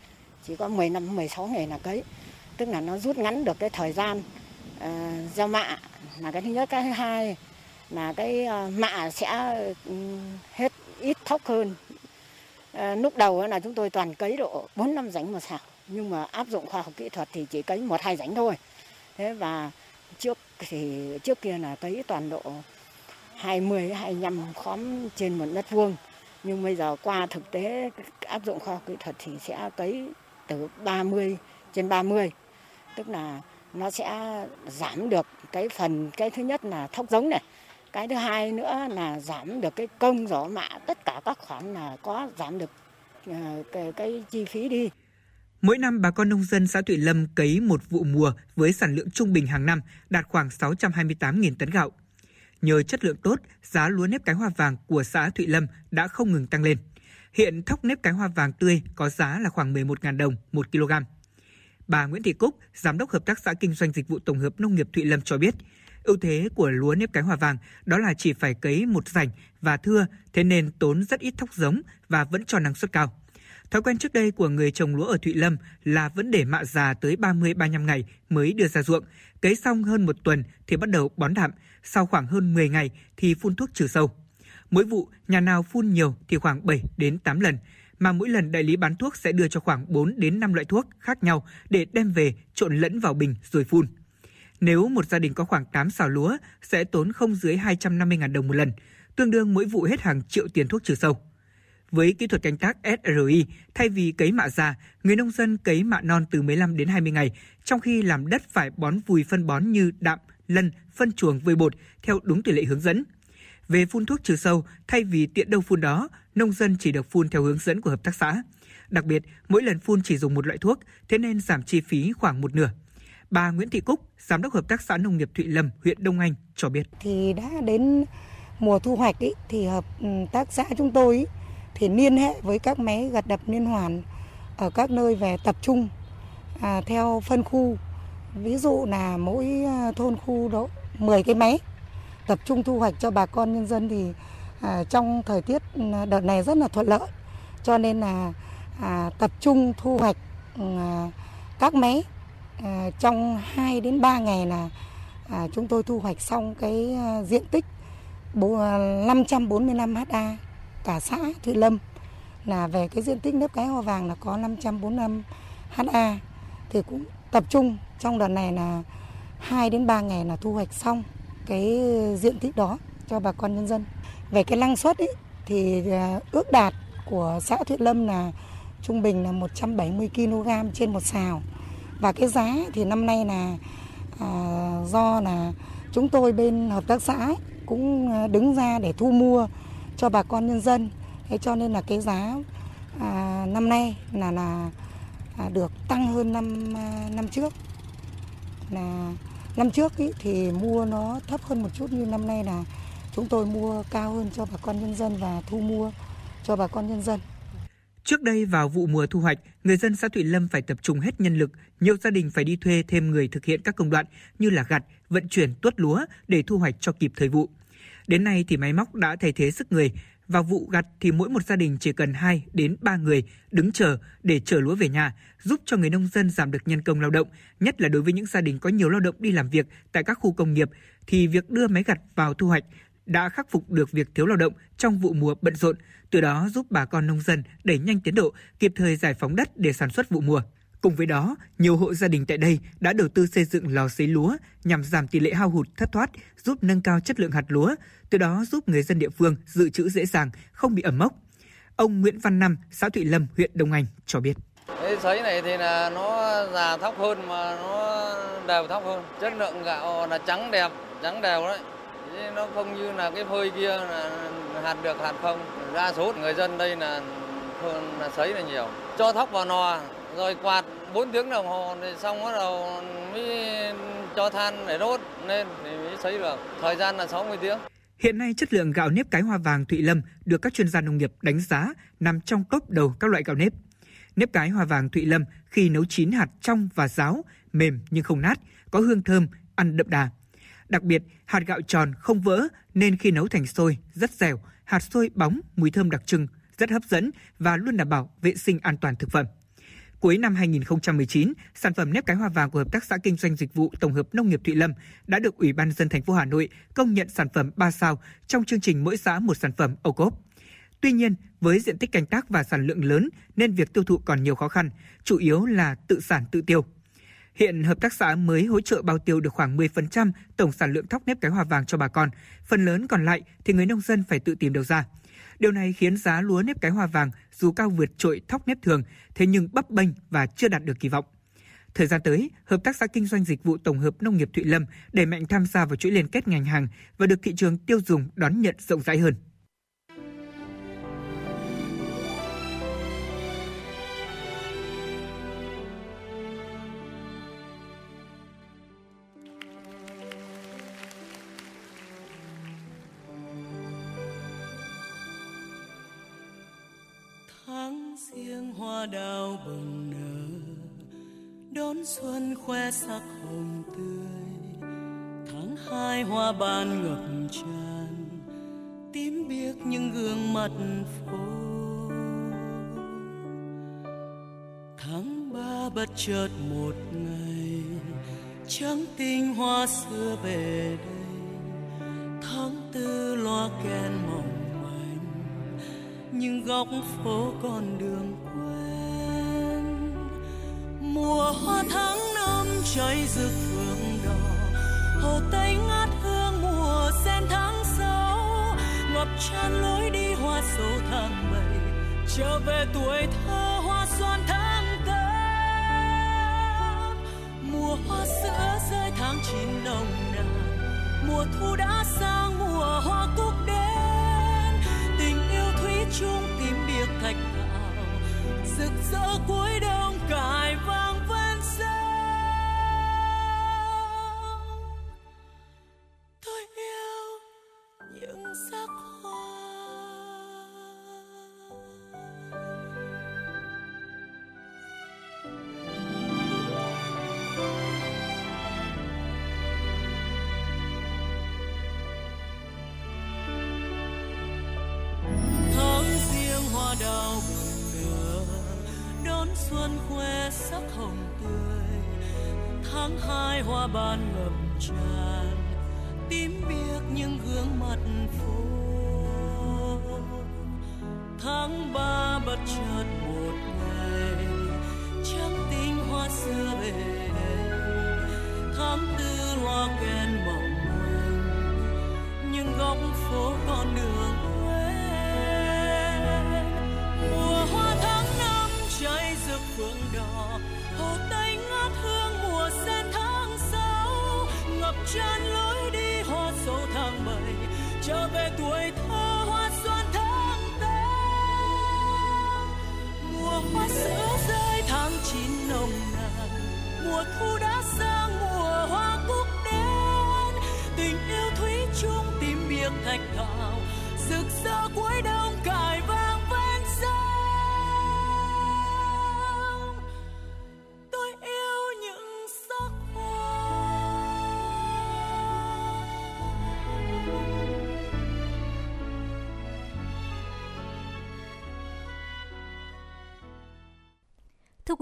chỉ có 10 năm 16 ngày là cấy. Tức là nó rút ngắn được cái thời gian uh, gieo mạ là cái thứ nhất, cái thứ hai là cái ờ, mạ sẽ ừ, hết ít thóc hơn. Ờ, lúc đầu là chúng tôi toàn cấy độ 4 năm rảnh một xào nhưng mà áp dụng khoa học kỹ thuật thì chỉ cấy một hai rảnh thôi thế và trước thì, trước kia là cấy toàn độ 20 25 khóm trên một mét vuông. Nhưng bây giờ qua thực tế áp dụng khoa học kỹ thuật thì sẽ cấy từ 30 trên 30. Tức là nó sẽ giảm được cái phần, cái thứ nhất là thóc giống này. Cái thứ hai nữa là giảm được cái công giỏ mạ tất cả các khoản là có giảm được ờ, cái, cái chi phí đi. Mỗi năm bà con nông dân xã Thụy Lâm cấy một vụ mùa với sản lượng trung bình hàng năm đạt khoảng 628.000 tấn gạo. Nhờ chất lượng tốt, giá lúa nếp cái hoa vàng của xã Thụy Lâm đã không ngừng tăng lên. Hiện thóc nếp cái hoa vàng tươi có giá là khoảng 11.000 đồng 1 kg. Bà Nguyễn Thị Cúc, Giám đốc Hợp tác xã Kinh doanh Dịch vụ Tổng hợp Nông nghiệp Thụy Lâm cho biết, ưu thế của lúa nếp cái hoa vàng đó là chỉ phải cấy một rảnh và thưa, thế nên tốn rất ít thóc giống và vẫn cho năng suất cao. Thói quen trước đây của người trồng lúa ở Thụy Lâm là vẫn để mạ già tới 30-35 ngày mới đưa ra ruộng, cấy xong hơn một tuần thì bắt đầu bón đạm, sau khoảng hơn 10 ngày thì phun thuốc trừ sâu. Mỗi vụ, nhà nào phun nhiều thì khoảng 7 đến 8 lần, mà mỗi lần đại lý bán thuốc sẽ đưa cho khoảng 4 đến 5 loại thuốc khác nhau để đem về trộn lẫn vào bình rồi phun. Nếu một gia đình có khoảng 8 xào lúa sẽ tốn không dưới 250.000 đồng một lần, tương đương mỗi vụ hết hàng triệu tiền thuốc trừ sâu. Với kỹ thuật canh tác SRI, thay vì cấy mạ già, người nông dân cấy mạ non từ 15 đến 20 ngày, trong khi làm đất phải bón vùi phân bón như đạm, lân, phân chuồng vơi bột theo đúng tỷ lệ hướng dẫn. Về phun thuốc trừ sâu, thay vì tiện đâu phun đó, nông dân chỉ được phun theo hướng dẫn của hợp tác xã. Đặc biệt, mỗi lần phun chỉ dùng một loại thuốc, thế nên giảm chi phí khoảng một nửa. Bà Nguyễn Thị Cúc, Giám đốc Hợp tác xã Nông nghiệp Thụy Lâm, huyện Đông Anh cho biết. thì đã đến mùa thu hoạch ý, thì hợp ừ, tác xã chúng tôi ý, thì liên hệ với các máy gặt đập liên hoàn ở các nơi về tập trung à, theo phân khu ví dụ là mỗi à, thôn khu đó 10 cái máy tập trung thu hoạch cho bà con nhân dân thì à, trong thời tiết ừ, đợt này rất là thuận lợi cho nên là à, tập trung thu hoạch ừ, à, các máy à, trong 2 đến 3 ngày là à, chúng tôi thu hoạch xong cái à, diện tích 545 à, ha cả xã Thụy Lâm là về cái diện tích nếp cái hoa vàng là có 545 ha thì cũng tập trung trong đợt này là 2 đến 3 ngày là thu hoạch xong cái diện tích đó cho bà con nhân dân. Về cái năng suất ấy, thì à, ước đạt của xã Thụy Lâm là trung bình là 170 kg trên một xào. Và cái giá thì năm nay là à, do là chúng tôi bên hợp tác xã ấy, cũng à, đứng ra để thu mua cho bà con nhân dân. Thế cho nên là cái giá à, năm nay là là à, được tăng hơn năm à, năm trước. Là năm trước ý, thì mua nó thấp hơn một chút nhưng năm nay là chúng tôi mua cao hơn cho bà con nhân dân và thu mua cho bà con nhân dân. Trước đây vào vụ mùa thu hoạch, người dân xã Thụy Lâm phải tập trung hết nhân lực, nhiều gia đình phải đi thuê thêm người thực hiện các công đoạn như là gặt, vận chuyển, tuốt lúa để thu hoạch cho kịp thời vụ. Đến nay thì máy móc đã thay thế sức người. Vào vụ gặt thì mỗi một gia đình chỉ cần 2 đến 3 người đứng chờ để chở lúa về nhà, giúp cho người nông dân giảm được nhân công lao động, nhất là đối với những gia đình có nhiều lao động đi làm việc tại các khu công nghiệp thì việc đưa máy gặt vào thu hoạch đã khắc phục được việc thiếu lao động trong vụ mùa bận rộn, từ đó giúp bà con nông dân đẩy nhanh tiến độ, kịp thời giải phóng đất để sản xuất vụ mùa. Cùng với đó, nhiều hộ gia đình tại đây đã đầu tư xây dựng lò sấy lúa nhằm giảm tỷ lệ hao hụt thất thoát, giúp nâng cao chất lượng hạt lúa, từ đó giúp người dân địa phương dự trữ dễ dàng, không bị ẩm mốc. Ông Nguyễn Văn Năm, xã Thụy Lâm, huyện Đông Anh cho biết. Cái sấy này thì là nó già thóc hơn mà nó đều thóc hơn. Chất lượng gạo là trắng đẹp, trắng đều đấy. Chứ nó không như là cái phơi kia là hạt được hạt không. Đa số người dân đây là hơn là sấy là nhiều. Cho thóc vào nò rồi quạt 4 tiếng đồng hồ thì xong bắt đầu mới cho than để đốt lên thì mới sấy được. Thời gian là 60 tiếng. Hiện nay chất lượng gạo nếp cái hoa vàng Thụy Lâm được các chuyên gia nông nghiệp đánh giá nằm trong top đầu các loại gạo nếp. Nếp cái hoa vàng Thụy Lâm khi nấu chín hạt trong và ráo, mềm nhưng không nát, có hương thơm, ăn đậm đà. Đặc biệt, hạt gạo tròn không vỡ nên khi nấu thành xôi rất dẻo, hạt xôi bóng, mùi thơm đặc trưng, rất hấp dẫn và luôn đảm bảo vệ sinh an toàn thực phẩm. Cuối năm 2019, sản phẩm nếp cái hoa vàng của Hợp tác xã Kinh doanh Dịch vụ Tổng hợp Nông nghiệp Thụy Lâm đã được Ủy ban dân thành phố Hà Nội công nhận sản phẩm 3 sao trong chương trình mỗi xã một sản phẩm ô cốp. Tuy nhiên, với diện tích canh tác và sản lượng lớn nên việc tiêu thụ còn nhiều khó khăn, chủ yếu là tự sản tự tiêu. Hiện hợp tác xã mới hỗ trợ bao tiêu được khoảng 10% tổng sản lượng thóc nếp cái hòa vàng cho bà con. Phần lớn còn lại thì người nông dân phải tự tìm đầu ra. Điều này khiến giá lúa nếp cái hòa vàng dù cao vượt trội thóc nếp thường, thế nhưng bấp bênh và chưa đạt được kỳ vọng. Thời gian tới, Hợp tác xã Kinh doanh Dịch vụ Tổng hợp Nông nghiệp Thụy Lâm đẩy mạnh tham gia vào chuỗi liên kết ngành hàng và được thị trường tiêu dùng đón nhận rộng rãi hơn. Khoe sắc hồng tươi. Tháng hai hoa ban ngập tràn, tím biếc những gương mặt phố tháng ba bất chợt một ngày, trắng tinh hoa xưa về đây. Tháng tư loa kèn mỏng manh những góc phố con đường quen. Mùa hoa tháng cháy rực phương đỏ. Hồ tây ngát hương mùa sen tháng sáu, ngập tràn lối đi hoa sầu tháng bảy. Trở về tuổi thơ hoa xoan tháng tám. Mùa hoa sữa rơi tháng chín nồng nàn. Mùa thu đã sang, mùa hoa cúc đến tình yêu thủy chung tìm biệt thạch thảo. Rực rỡ cuối đông cài vang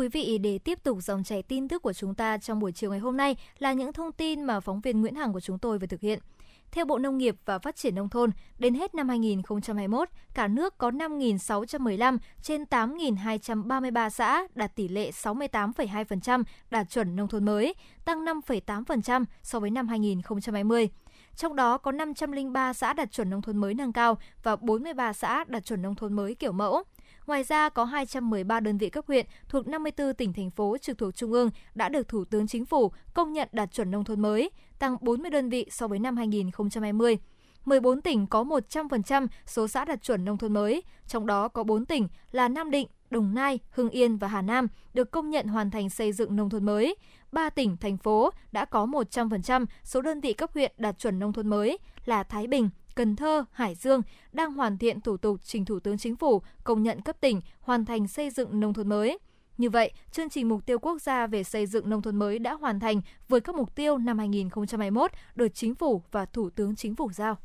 quý vị, để tiếp tục dòng chảy tin tức của chúng ta trong buổi chiều ngày hôm nay là những thông tin mà phóng viên Nguyễn Hằng của chúng tôi vừa thực hiện. Theo Bộ Nông nghiệp và Phát triển Nông thôn, đến hết năm 2021, cả nước có 5.615 trên 8.233 xã đạt tỷ lệ 68,2% đạt chuẩn nông thôn mới, tăng 5,8% so với năm 2020. Trong đó có 503 xã đạt chuẩn nông thôn mới nâng cao và 43 xã đạt chuẩn nông thôn mới kiểu mẫu. Ngoài ra, có 213 đơn vị cấp huyện thuộc 54 tỉnh, thành phố trực thuộc Trung ương đã được Thủ tướng Chính phủ công nhận đạt chuẩn nông thôn mới, tăng 40 đơn vị so với năm 2020. 14 tỉnh có 100% số xã đạt chuẩn nông thôn mới, trong đó có 4 tỉnh là Nam Định, Đồng Nai, Hưng Yên và Hà Nam được công nhận hoàn thành xây dựng nông thôn mới. 3 tỉnh, thành phố đã có 100% số đơn vị cấp huyện đạt chuẩn nông thôn mới là Thái Bình, Cần Thơ, Hải Dương đang hoàn thiện thủ tục trình Thủ tướng Chính phủ công nhận cấp tỉnh hoàn thành xây dựng nông thôn mới. Như vậy, chương trình mục tiêu quốc gia về xây dựng nông thôn mới đã hoàn thành vượt các mục tiêu năm 2021 được Chính phủ và Thủ tướng Chính phủ giao.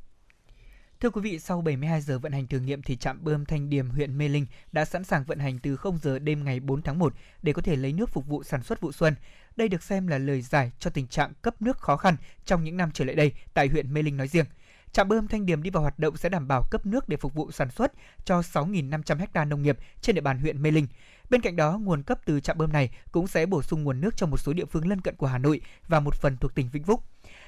Thưa quý vị, sau 72 giờ vận hành thử nghiệm thì trạm bơm Thanh Điềm huyện Mê Linh đã sẵn sàng vận hành từ 0 giờ đêm ngày 4 tháng 1 để có thể lấy nước phục vụ sản xuất vụ xuân. Đây được xem là lời giải cho tình trạng cấp nước khó khăn trong những năm trở lại đây tại huyện Mê Linh nói riêng. Trạm bơm Thanh Điềm đi vào hoạt động sẽ đảm bảo cấp nước để phục vụ sản xuất cho 6.500 ha nông nghiệp trên địa bàn huyện Mê Linh. Bên cạnh đó, nguồn cấp từ trạm bơm này cũng sẽ bổ sung nguồn nước cho một số địa phương lân cận của Hà Nội và một phần thuộc tỉnh Vĩnh Phúc.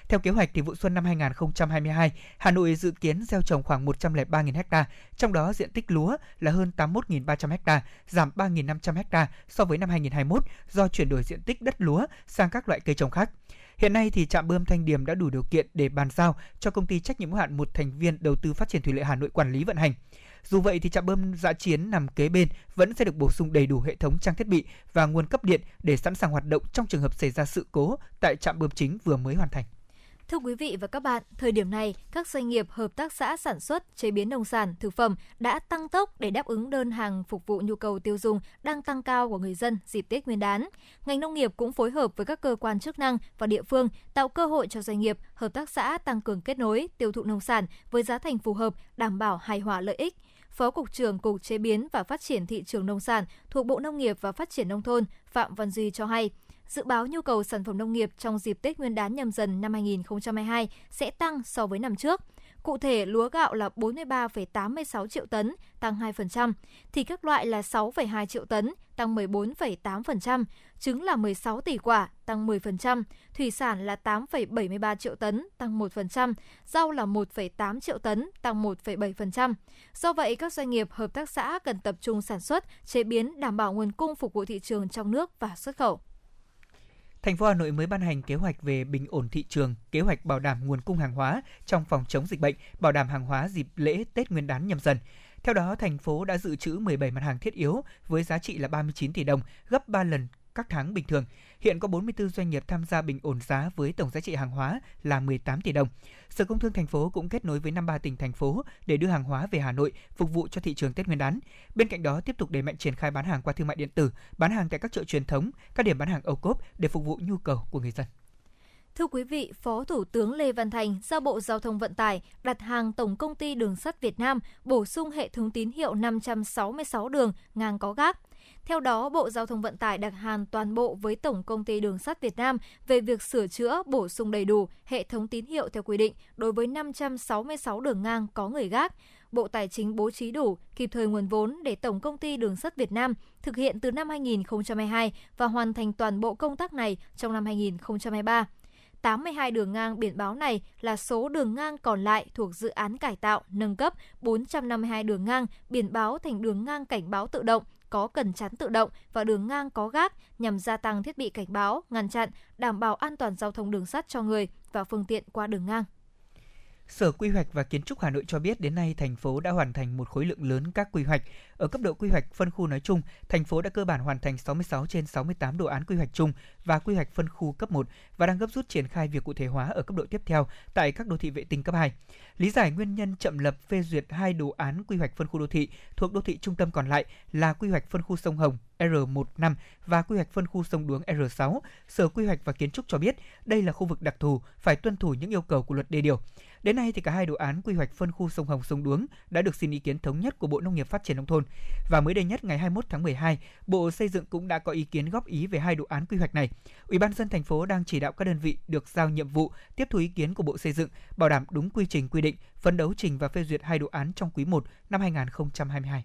Theo kế hoạch thì vụ xuân năm 2022, Hà Nội dự kiến gieo trồng khoảng 103.000 ha, trong đó diện tích lúa là hơn 81.300 ha, giảm 3.500 ha so với năm 2021 do chuyển đổi diện tích đất lúa sang các loại cây trồng khác. Hiện nay thì trạm bơm Thanh Điềm đã đủ điều kiện để bàn giao cho công ty trách nhiệm hữu hạn một thành viên đầu tư phát triển thủy lợi Hà Nội quản lý vận hành. Dù vậy thì trạm bơm dã chiến nằm kế bên vẫn sẽ được bổ sung đầy đủ hệ thống trang thiết bị và nguồn cấp điện để sẵn sàng hoạt động trong trường hợp xảy ra sự cố tại trạm bơm chính vừa mới hoàn thành. Thưa quý vị và các bạn, thời điểm này, các doanh nghiệp hợp tác xã sản xuất, chế biến nông sản, thực phẩm đã tăng tốc để đáp ứng đơn hàng phục vụ nhu cầu tiêu dùng đang tăng cao của người dân dịp Tết Nguyên đán. Ngành nông nghiệp cũng phối hợp với các cơ quan chức năng và địa phương tạo cơ hội cho doanh nghiệp, hợp tác xã tăng cường kết nối, tiêu thụ nông sản với giá thành phù hợp, đảm bảo hài hòa lợi ích. Phó Cục trưởng Cục Chế biến và Phát triển Thị trường Nông sản thuộc Bộ Nông nghiệp và Phát triển Nông thôn Phạm Văn Duy cho hay, dự báo nhu cầu sản phẩm nông nghiệp trong dịp Tết Nguyên đán nhâm dần năm 2022 sẽ tăng so với năm trước. Cụ thể, lúa gạo là 43,86 triệu tấn, tăng 2%, thì các loại là 6,2 triệu tấn, tăng 14,8%, trứng là 16 tỷ quả, tăng 10%, thủy sản là 8,73 triệu tấn, tăng 1%, rau là 1,8 triệu tấn, tăng 1,7%. Do vậy, các doanh nghiệp, hợp tác xã cần tập trung sản xuất, chế biến đảm bảo nguồn cung phục vụ thị trường trong nước và xuất khẩu. Thành phố Hà Nội mới ban hành kế hoạch về bình ổn thị trường, kế hoạch bảo đảm nguồn cung hàng hóa trong phòng chống dịch bệnh, bảo đảm hàng hóa dịp lễ Tết Nguyên đán nhâm dần. Theo đó, thành phố đã dự trữ 17 mặt hàng thiết yếu với giá trị là 39 tỷ đồng, gấp 3 lần các tháng bình thường. Hiện có 44 doanh nghiệp tham gia bình ổn giá với tổng giá trị hàng hóa là 18 tỷ đồng. Sở Công Thương thành phố cũng kết nối với 53 tỉnh thành phố để đưa hàng hóa về Hà Nội phục vụ cho thị trường Tết Nguyên đán. Bên cạnh đó tiếp tục đẩy mạnh triển khai bán hàng qua thương mại điện tử, bán hàng tại các chợ truyền thống, các điểm bán hàng ô cốp để phục vụ nhu cầu của người dân. Thưa quý vị, Phó Thủ tướng Lê Văn Thành giao Bộ Giao thông Vận tải đặt hàng Tổng Công ty Đường sắt Việt Nam bổ sung hệ thống tín hiệu 566 đường ngang có gác. Theo đó, Bộ Giao thông Vận tải đặt hàng toàn bộ với Tổng Công ty Đường sắt Việt Nam về việc sửa chữa, bổ sung đầy đủ hệ thống tín hiệu theo quy định đối với 566 đường ngang có người gác. Bộ Tài chính bố trí đủ, kịp thời nguồn vốn để Tổng Công ty Đường sắt Việt Nam thực hiện từ năm 2022 và hoàn thành toàn bộ công tác này trong năm 2023. 82 đường ngang biển báo này là số đường ngang còn lại thuộc dự án cải tạo, nâng cấp 452 đường ngang biển báo thành đường ngang cảnh báo tự động có cần chắn tự động và đường ngang có gác nhằm gia tăng thiết bị cảnh báo, ngăn chặn, đảm bảo an toàn giao thông đường sắt cho người và phương tiện qua đường ngang. Sở Quy hoạch và Kiến trúc Hà Nội cho biết đến nay thành phố đã hoàn thành một khối lượng lớn các quy hoạch. Ở cấp độ quy hoạch phân khu nói chung, thành phố đã cơ bản hoàn thành 66 trên 68 đồ án quy hoạch chung và quy hoạch phân khu cấp 1 và đang gấp rút triển khai việc cụ thể hóa ở cấp độ tiếp theo tại các đô thị vệ tinh cấp 2. Lý giải nguyên nhân chậm lập phê duyệt hai đồ án quy hoạch phân khu đô thị thuộc đô thị trung tâm còn lại là quy hoạch phân khu sông Hồng R15 và quy hoạch phân khu sông Đuống R6, Sở Quy hoạch và Kiến trúc cho biết đây là khu vực đặc thù phải tuân thủ những yêu cầu của luật đê điều. Đến nay thì cả hai đồ án quy hoạch phân khu sông Hồng sông Đuống đã được xin ý kiến thống nhất của Bộ Nông nghiệp Phát triển nông thôn và mới đây nhất ngày 21 tháng 12, Bộ Xây dựng cũng đã có ý kiến góp ý về hai đồ án quy hoạch này. Ủy ban dân thành phố đang chỉ đạo các đơn vị được giao nhiệm vụ tiếp thu ý kiến của Bộ Xây dựng, bảo đảm đúng quy trình quy định, phấn đấu trình và phê duyệt hai đồ án trong quý 1 năm 2022.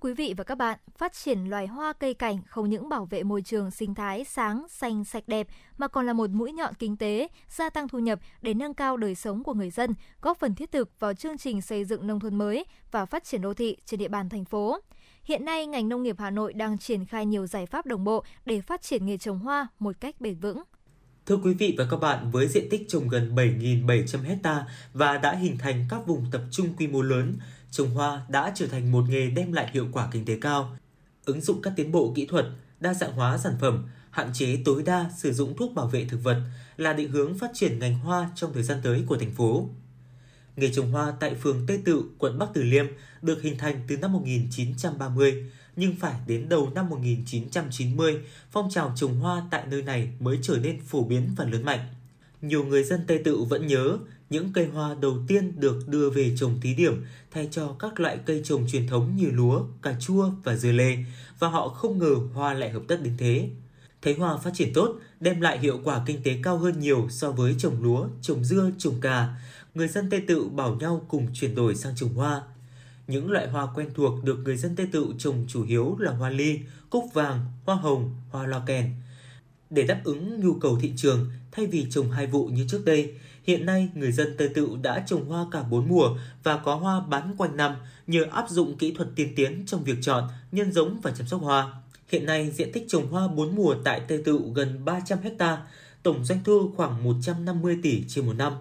quý vị và các bạn, phát triển loài hoa cây cảnh không những bảo vệ môi trường sinh thái sáng, xanh, sạch đẹp mà còn là một mũi nhọn kinh tế, gia tăng thu nhập để nâng cao đời sống của người dân, góp phần thiết thực vào chương trình xây dựng nông thôn mới và phát triển đô thị trên địa bàn thành phố. Hiện nay, ngành nông nghiệp Hà Nội đang triển khai nhiều giải pháp đồng bộ để phát triển nghề trồng hoa một cách bền vững. Thưa quý vị và các bạn, với diện tích trồng gần 7.700 hecta và đã hình thành các vùng tập trung quy mô lớn, trồng hoa đã trở thành một nghề đem lại hiệu quả kinh tế cao. Ứng dụng các tiến bộ kỹ thuật, đa dạng hóa sản phẩm, hạn chế tối đa sử dụng thuốc bảo vệ thực vật là định hướng phát triển ngành hoa trong thời gian tới của thành phố. Nghề trồng hoa tại phường Tây Tự, quận Bắc Từ Liêm được hình thành từ năm 1930, nhưng phải đến đầu năm 1990, phong trào trồng hoa tại nơi này mới trở nên phổ biến và lớn mạnh. Nhiều người dân Tây Tự vẫn nhớ những cây hoa đầu tiên được đưa về trồng thí điểm thay cho các loại cây trồng truyền thống như lúa, cà chua và dưa lê và họ không ngờ hoa lại hợp tất đến thế. Thấy hoa phát triển tốt, đem lại hiệu quả kinh tế cao hơn nhiều so với trồng lúa, trồng dưa, trồng cà, người dân Tây Tự bảo nhau cùng chuyển đổi sang trồng hoa. Những loại hoa quen thuộc được người dân Tây Tự trồng chủ yếu là hoa ly, cúc vàng, hoa hồng, hoa loa kèn. Để đáp ứng nhu cầu thị trường, thay vì trồng hai vụ như trước đây, hiện nay người dân Tây Tựu đã trồng hoa cả bốn mùa và có hoa bán quanh năm nhờ áp dụng kỹ thuật tiên tiến trong việc chọn, nhân giống và chăm sóc hoa. Hiện nay, diện tích trồng hoa bốn mùa tại Tây Tựu gần 300 ha, tổng doanh thu khoảng 150 tỷ trên một năm.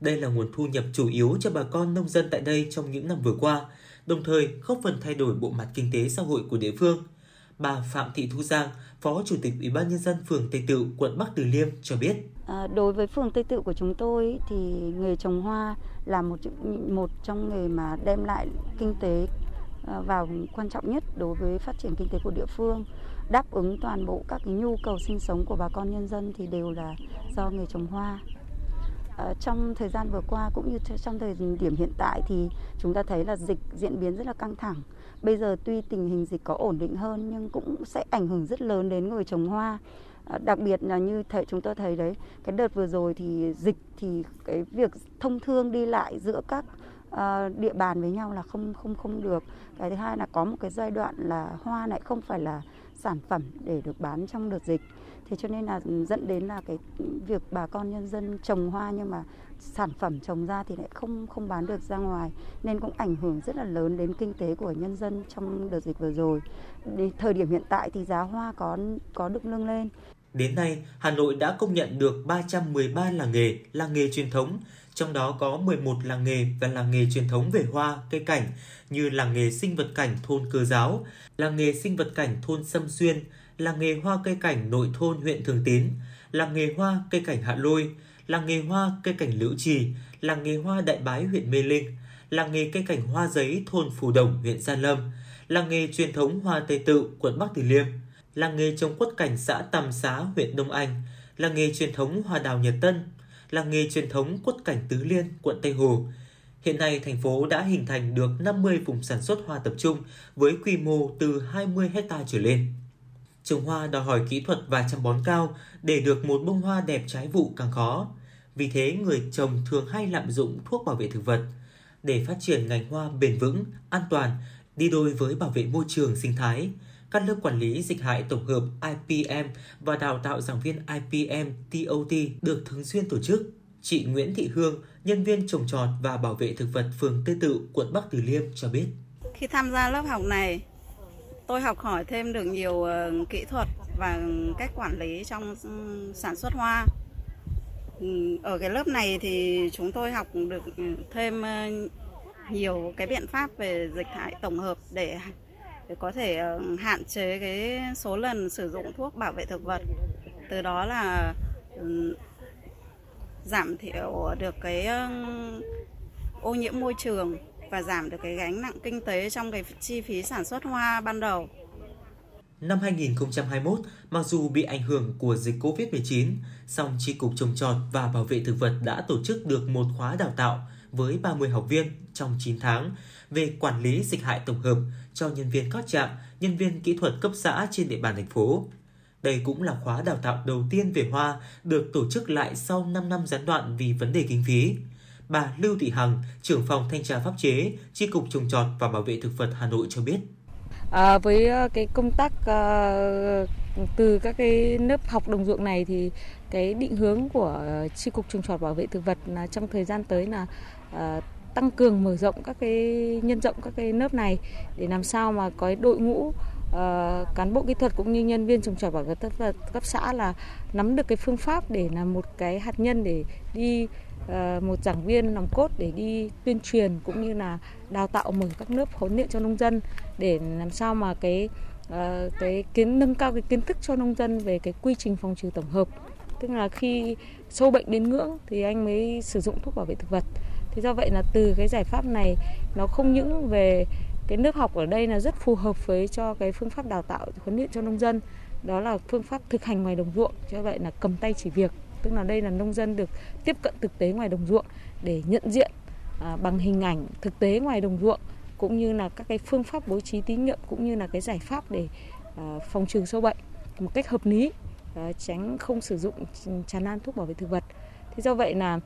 Đây là nguồn thu nhập chủ yếu cho bà con nông dân tại đây trong những năm vừa qua, đồng thời góp phần thay đổi bộ mặt kinh tế xã hội của địa phương. Bà Phạm Thị Thu Giang, Phó Chủ tịch Ủy ban nhân dân phường Tây Tự, quận Bắc Từ Liêm cho biết. À, đối với phường Tây Tự của chúng tôi thì nghề trồng hoa là một một trong nghề mà đem lại kinh tế à, vào quan trọng nhất đối với phát triển kinh tế của địa phương đáp ứng toàn bộ các cái nhu cầu sinh sống của bà con nhân dân thì đều là do nghề trồng hoa Ờ, trong thời gian vừa qua cũng như trong thời điểm hiện tại thì chúng ta thấy là dịch diễn biến rất là căng thẳng. Bây giờ tuy tình hình dịch có ổn định hơn nhưng cũng sẽ ảnh hưởng rất lớn đến người trồng hoa. Ờ, đặc biệt là như thầy, chúng tôi thấy đấy, cái đợt vừa rồi thì dịch thì cái việc thông thương đi lại giữa các ờ, địa bàn với nhau là không không không được. Cái thứ hai là có một cái giai đoạn là hoa lại không phải là sản phẩm để được bán trong đợt dịch thế cho nên là dẫn đến là cái việc bà con nhân dân trồng hoa nhưng mà sản phẩm trồng ra thì lại không không bán được ra ngoài nên cũng ảnh hưởng rất là lớn đến kinh tế của nhân dân trong đợt dịch vừa rồi. Đến thời điểm hiện tại thì giá hoa có có được nâng lên. Đến nay, Hà Nội đã công nhận được 313 làng nghề, làng nghề truyền thống, trong đó có 11 làng nghề và làng nghề truyền thống về hoa, cây cảnh như làng nghề sinh vật cảnh thôn Cơ Giáo, làng nghề sinh vật cảnh thôn Sâm Xuyên, làng nghề hoa cây cảnh nội thôn huyện Thường Tín, làng nghề hoa cây cảnh Hạ Lôi, làng nghề hoa cây cảnh Liễu Trì, làng nghề hoa Đại Bái huyện Mê Linh, làng nghề cây cảnh hoa giấy thôn Phù Đồng huyện Gia Lâm, làng nghề truyền thống hoa Tây Tự quận Bắc Từ Liêm, làng nghề trồng quất cảnh xã Tàm Xá huyện Đông Anh, làng nghề truyền thống hoa đào Nhật Tân, làng nghề truyền thống quất cảnh Tứ Liên quận Tây Hồ. Hiện nay, thành phố đã hình thành được 50 vùng sản xuất hoa tập trung với quy mô từ 20 hecta trở lên. Trồng hoa đòi hỏi kỹ thuật và chăm bón cao để được một bông hoa đẹp trái vụ càng khó. Vì thế, người trồng thường hay lạm dụng thuốc bảo vệ thực vật. Để phát triển ngành hoa bền vững, an toàn, đi đôi với bảo vệ môi trường sinh thái, các lớp quản lý dịch hại tổng hợp IPM và đào tạo giảng viên IPM TOT được thường xuyên tổ chức. Chị Nguyễn Thị Hương, nhân viên trồng trọt và bảo vệ thực vật phường Tây Tự, quận Bắc Từ Liêm cho biết. Khi tham gia lớp học này, tôi học hỏi thêm được nhiều ờ, kỹ thuật và cách quản lý trong ừ, sản xuất hoa. Ừ, ở cái lớp này thì chúng tôi học được thêm ờ, nhiều cái biện pháp về dịch hại tổng hợp để để có thể ờ, hạn chế cái số lần sử dụng thuốc bảo vệ thực vật. Từ đó là ừ, giảm thiểu được cái ô nhiễm môi trường và giảm được cái gánh nặng kinh tế trong cái chi phí sản xuất hoa ban đầu. Năm 2021, mặc dù bị ảnh hưởng của dịch Covid-19, song Chi cục trồng trọt và bảo vệ thực vật đã tổ chức được một khóa đào tạo với 30 học viên trong 9 tháng về quản lý dịch hại tổng hợp cho nhân viên các trạm, nhân viên kỹ thuật cấp xã trên địa bàn thành phố. Đây cũng là khóa đào tạo đầu tiên về hoa được tổ chức lại sau 5 năm gián đoạn vì vấn đề kinh phí bà Lưu Thị Hằng, trưởng phòng thanh tra pháp chế, Chi cục trồng trọt và bảo vệ thực vật Hà Nội cho biết. À, với ờ, cái công tác à, từ các cái lớp học đồng ruộng này thì cái định hướng của Chi cục trồng trọt bảo vệ thực vật là trong thời gian tới là à, tăng cường mở rộng các cái nhân rộng các cái lớp này để làm sao mà có đội ngũ uh, cán bộ kỹ thuật cũng như nhân viên trồng trọt bảo vệ thực vật cấp xã là nắm được cái phương pháp để là một cái hạt nhân để đi Ờ, một giảng viên nòng cốt để đi tuyên truyền cũng như là đào tạo mở các lớp huấn luyện cho nông dân để làm sao mà cái ờ, cái kiến, nâng cao cái kiến thức cho nông dân về cái quy trình phòng trừ tổng hợp. Tức là khi sâu bệnh đến ngưỡng thì anh mới sử dụng thuốc bảo vệ thực vật. Thế do vậy là từ cái giải pháp này, nó không những về cái lớp học ở đây là rất phù hợp với cho cái phương pháp đào tạo, huấn luyện cho nông dân, đó là phương pháp thực hành ngoài đồng ruộng. Cho vậy là cầm tay chỉ việc tức là đây là nông dân được tiếp cận thực tế ngoài đồng ruộng để nhận diện à, bằng hình ảnh thực tế ngoài đồng ruộng, cũng như là các cái phương pháp bố trí tín nhiệm cũng như là cái giải pháp để à, phòng trừ sâu bệnh một cách hợp lý à, tránh không sử dụng tràn lan thuốc bảo vệ thực vật. Thế do vậy là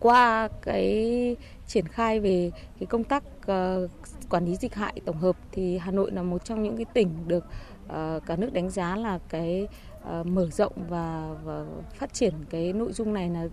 qua cái triển khai về cái công tác ờ, quản lý dịch hại tổng hợp thì Hà Nội là một trong những cái tỉnh được ờ, cả nước đánh giá là cái uh, mở rộng và, và phát triển cái nội dung này là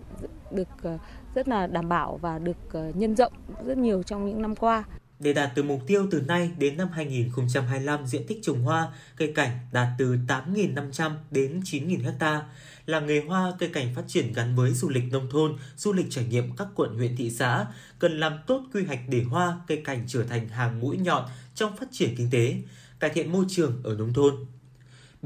được uh, rất là đảm bảo và được uh, nhân rộng rất nhiều trong những năm qua. Để đạt từ mục tiêu từ nay đến năm 2025 diện tích trồng hoa, cây cảnh đạt từ 8.500 đến 9.000 ha làng nghề hoa cây cảnh phát triển gắn với du lịch nông thôn, du lịch trải nghiệm các quận huyện thị xã, cần làm tốt quy hoạch để hoa cây cảnh trở thành hàng mũi nhọn trong phát triển kinh tế, cải thiện môi trường ở nông thôn.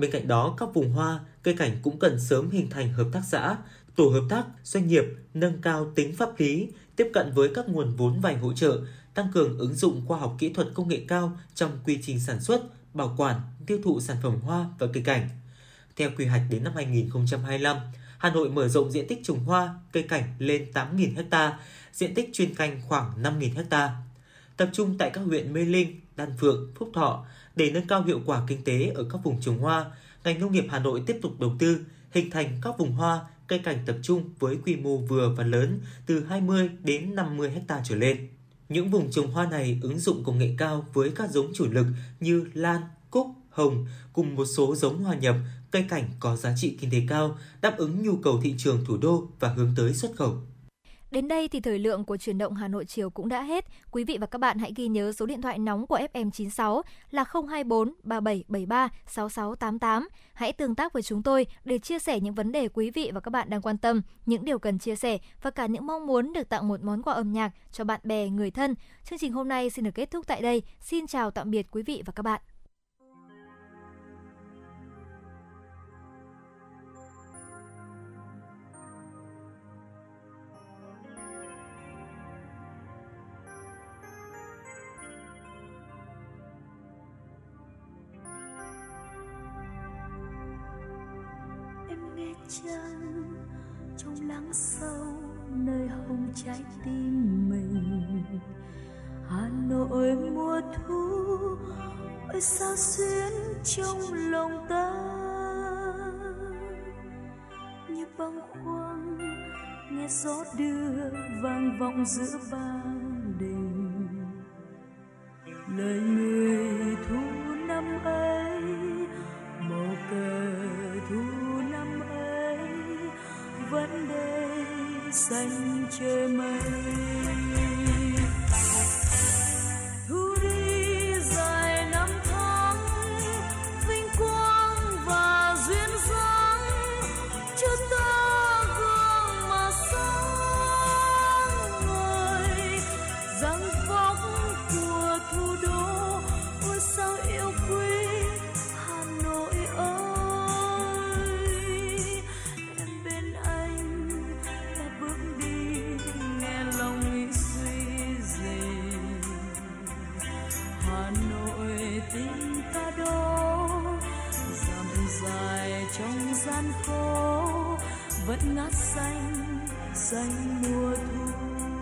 Bên cạnh đó, các vùng hoa, cây cảnh cũng cần sớm hình thành hợp tác xã, tổ hợp tác, doanh nghiệp, nâng cao tính pháp lý, tiếp cận với các nguồn vốn vay hỗ trợ, tăng cường ứng dụng khoa học kỹ thuật công nghệ cao trong quy trình sản xuất, bảo quản, tiêu thụ sản phẩm hoa và cây cảnh – theo quy hoạch đến năm 2025, Hà Nội mở rộng diện tích trồng hoa, cây cảnh lên 8.000 ha, diện tích chuyên canh khoảng 5.000 ha. Tập trung tại các huyện Mê Linh, Đan Phượng, Phúc Thọ để nâng cao hiệu quả kinh tế ở các vùng trồng hoa. Ngành nông nghiệp Hà Nội tiếp tục đầu tư hình thành các vùng hoa, cây cảnh tập trung với quy mô vừa và lớn từ 20 đến 50 ha trở lên. Những vùng trồng hoa này ứng dụng công nghệ cao với các giống chủ lực như lan, cúc, hồng cùng một số giống hoa nhập cây cảnh có giá trị kinh tế cao, đáp ứng nhu cầu thị trường thủ đô và hướng tới xuất khẩu. Đến đây thì thời lượng của chuyển động Hà Nội chiều cũng đã hết. Quý vị và các bạn hãy ghi nhớ số điện thoại nóng của FM96 là 024 3773 6688. Hãy tương tác với chúng tôi để chia sẻ những vấn đề quý vị và các bạn đang quan tâm, những điều cần chia sẻ và cả những mong muốn được tặng một món quà âm nhạc cho bạn bè, người thân. Chương trình hôm nay xin được kết thúc tại đây. Xin chào tạm biệt quý vị và các bạn. Chân, trong lắng sâu nơi hồng trái tim mình. Hà nội mùa thu ơi sao xuyến trong lòng ta? Như băng khuâng, nghe gió đưa vang vọng giữa ban đình. Lời người thu năm ấy, màu cờ vẫn đây xanh trời mây. Vẫn ngát xanh xanh mùa thu.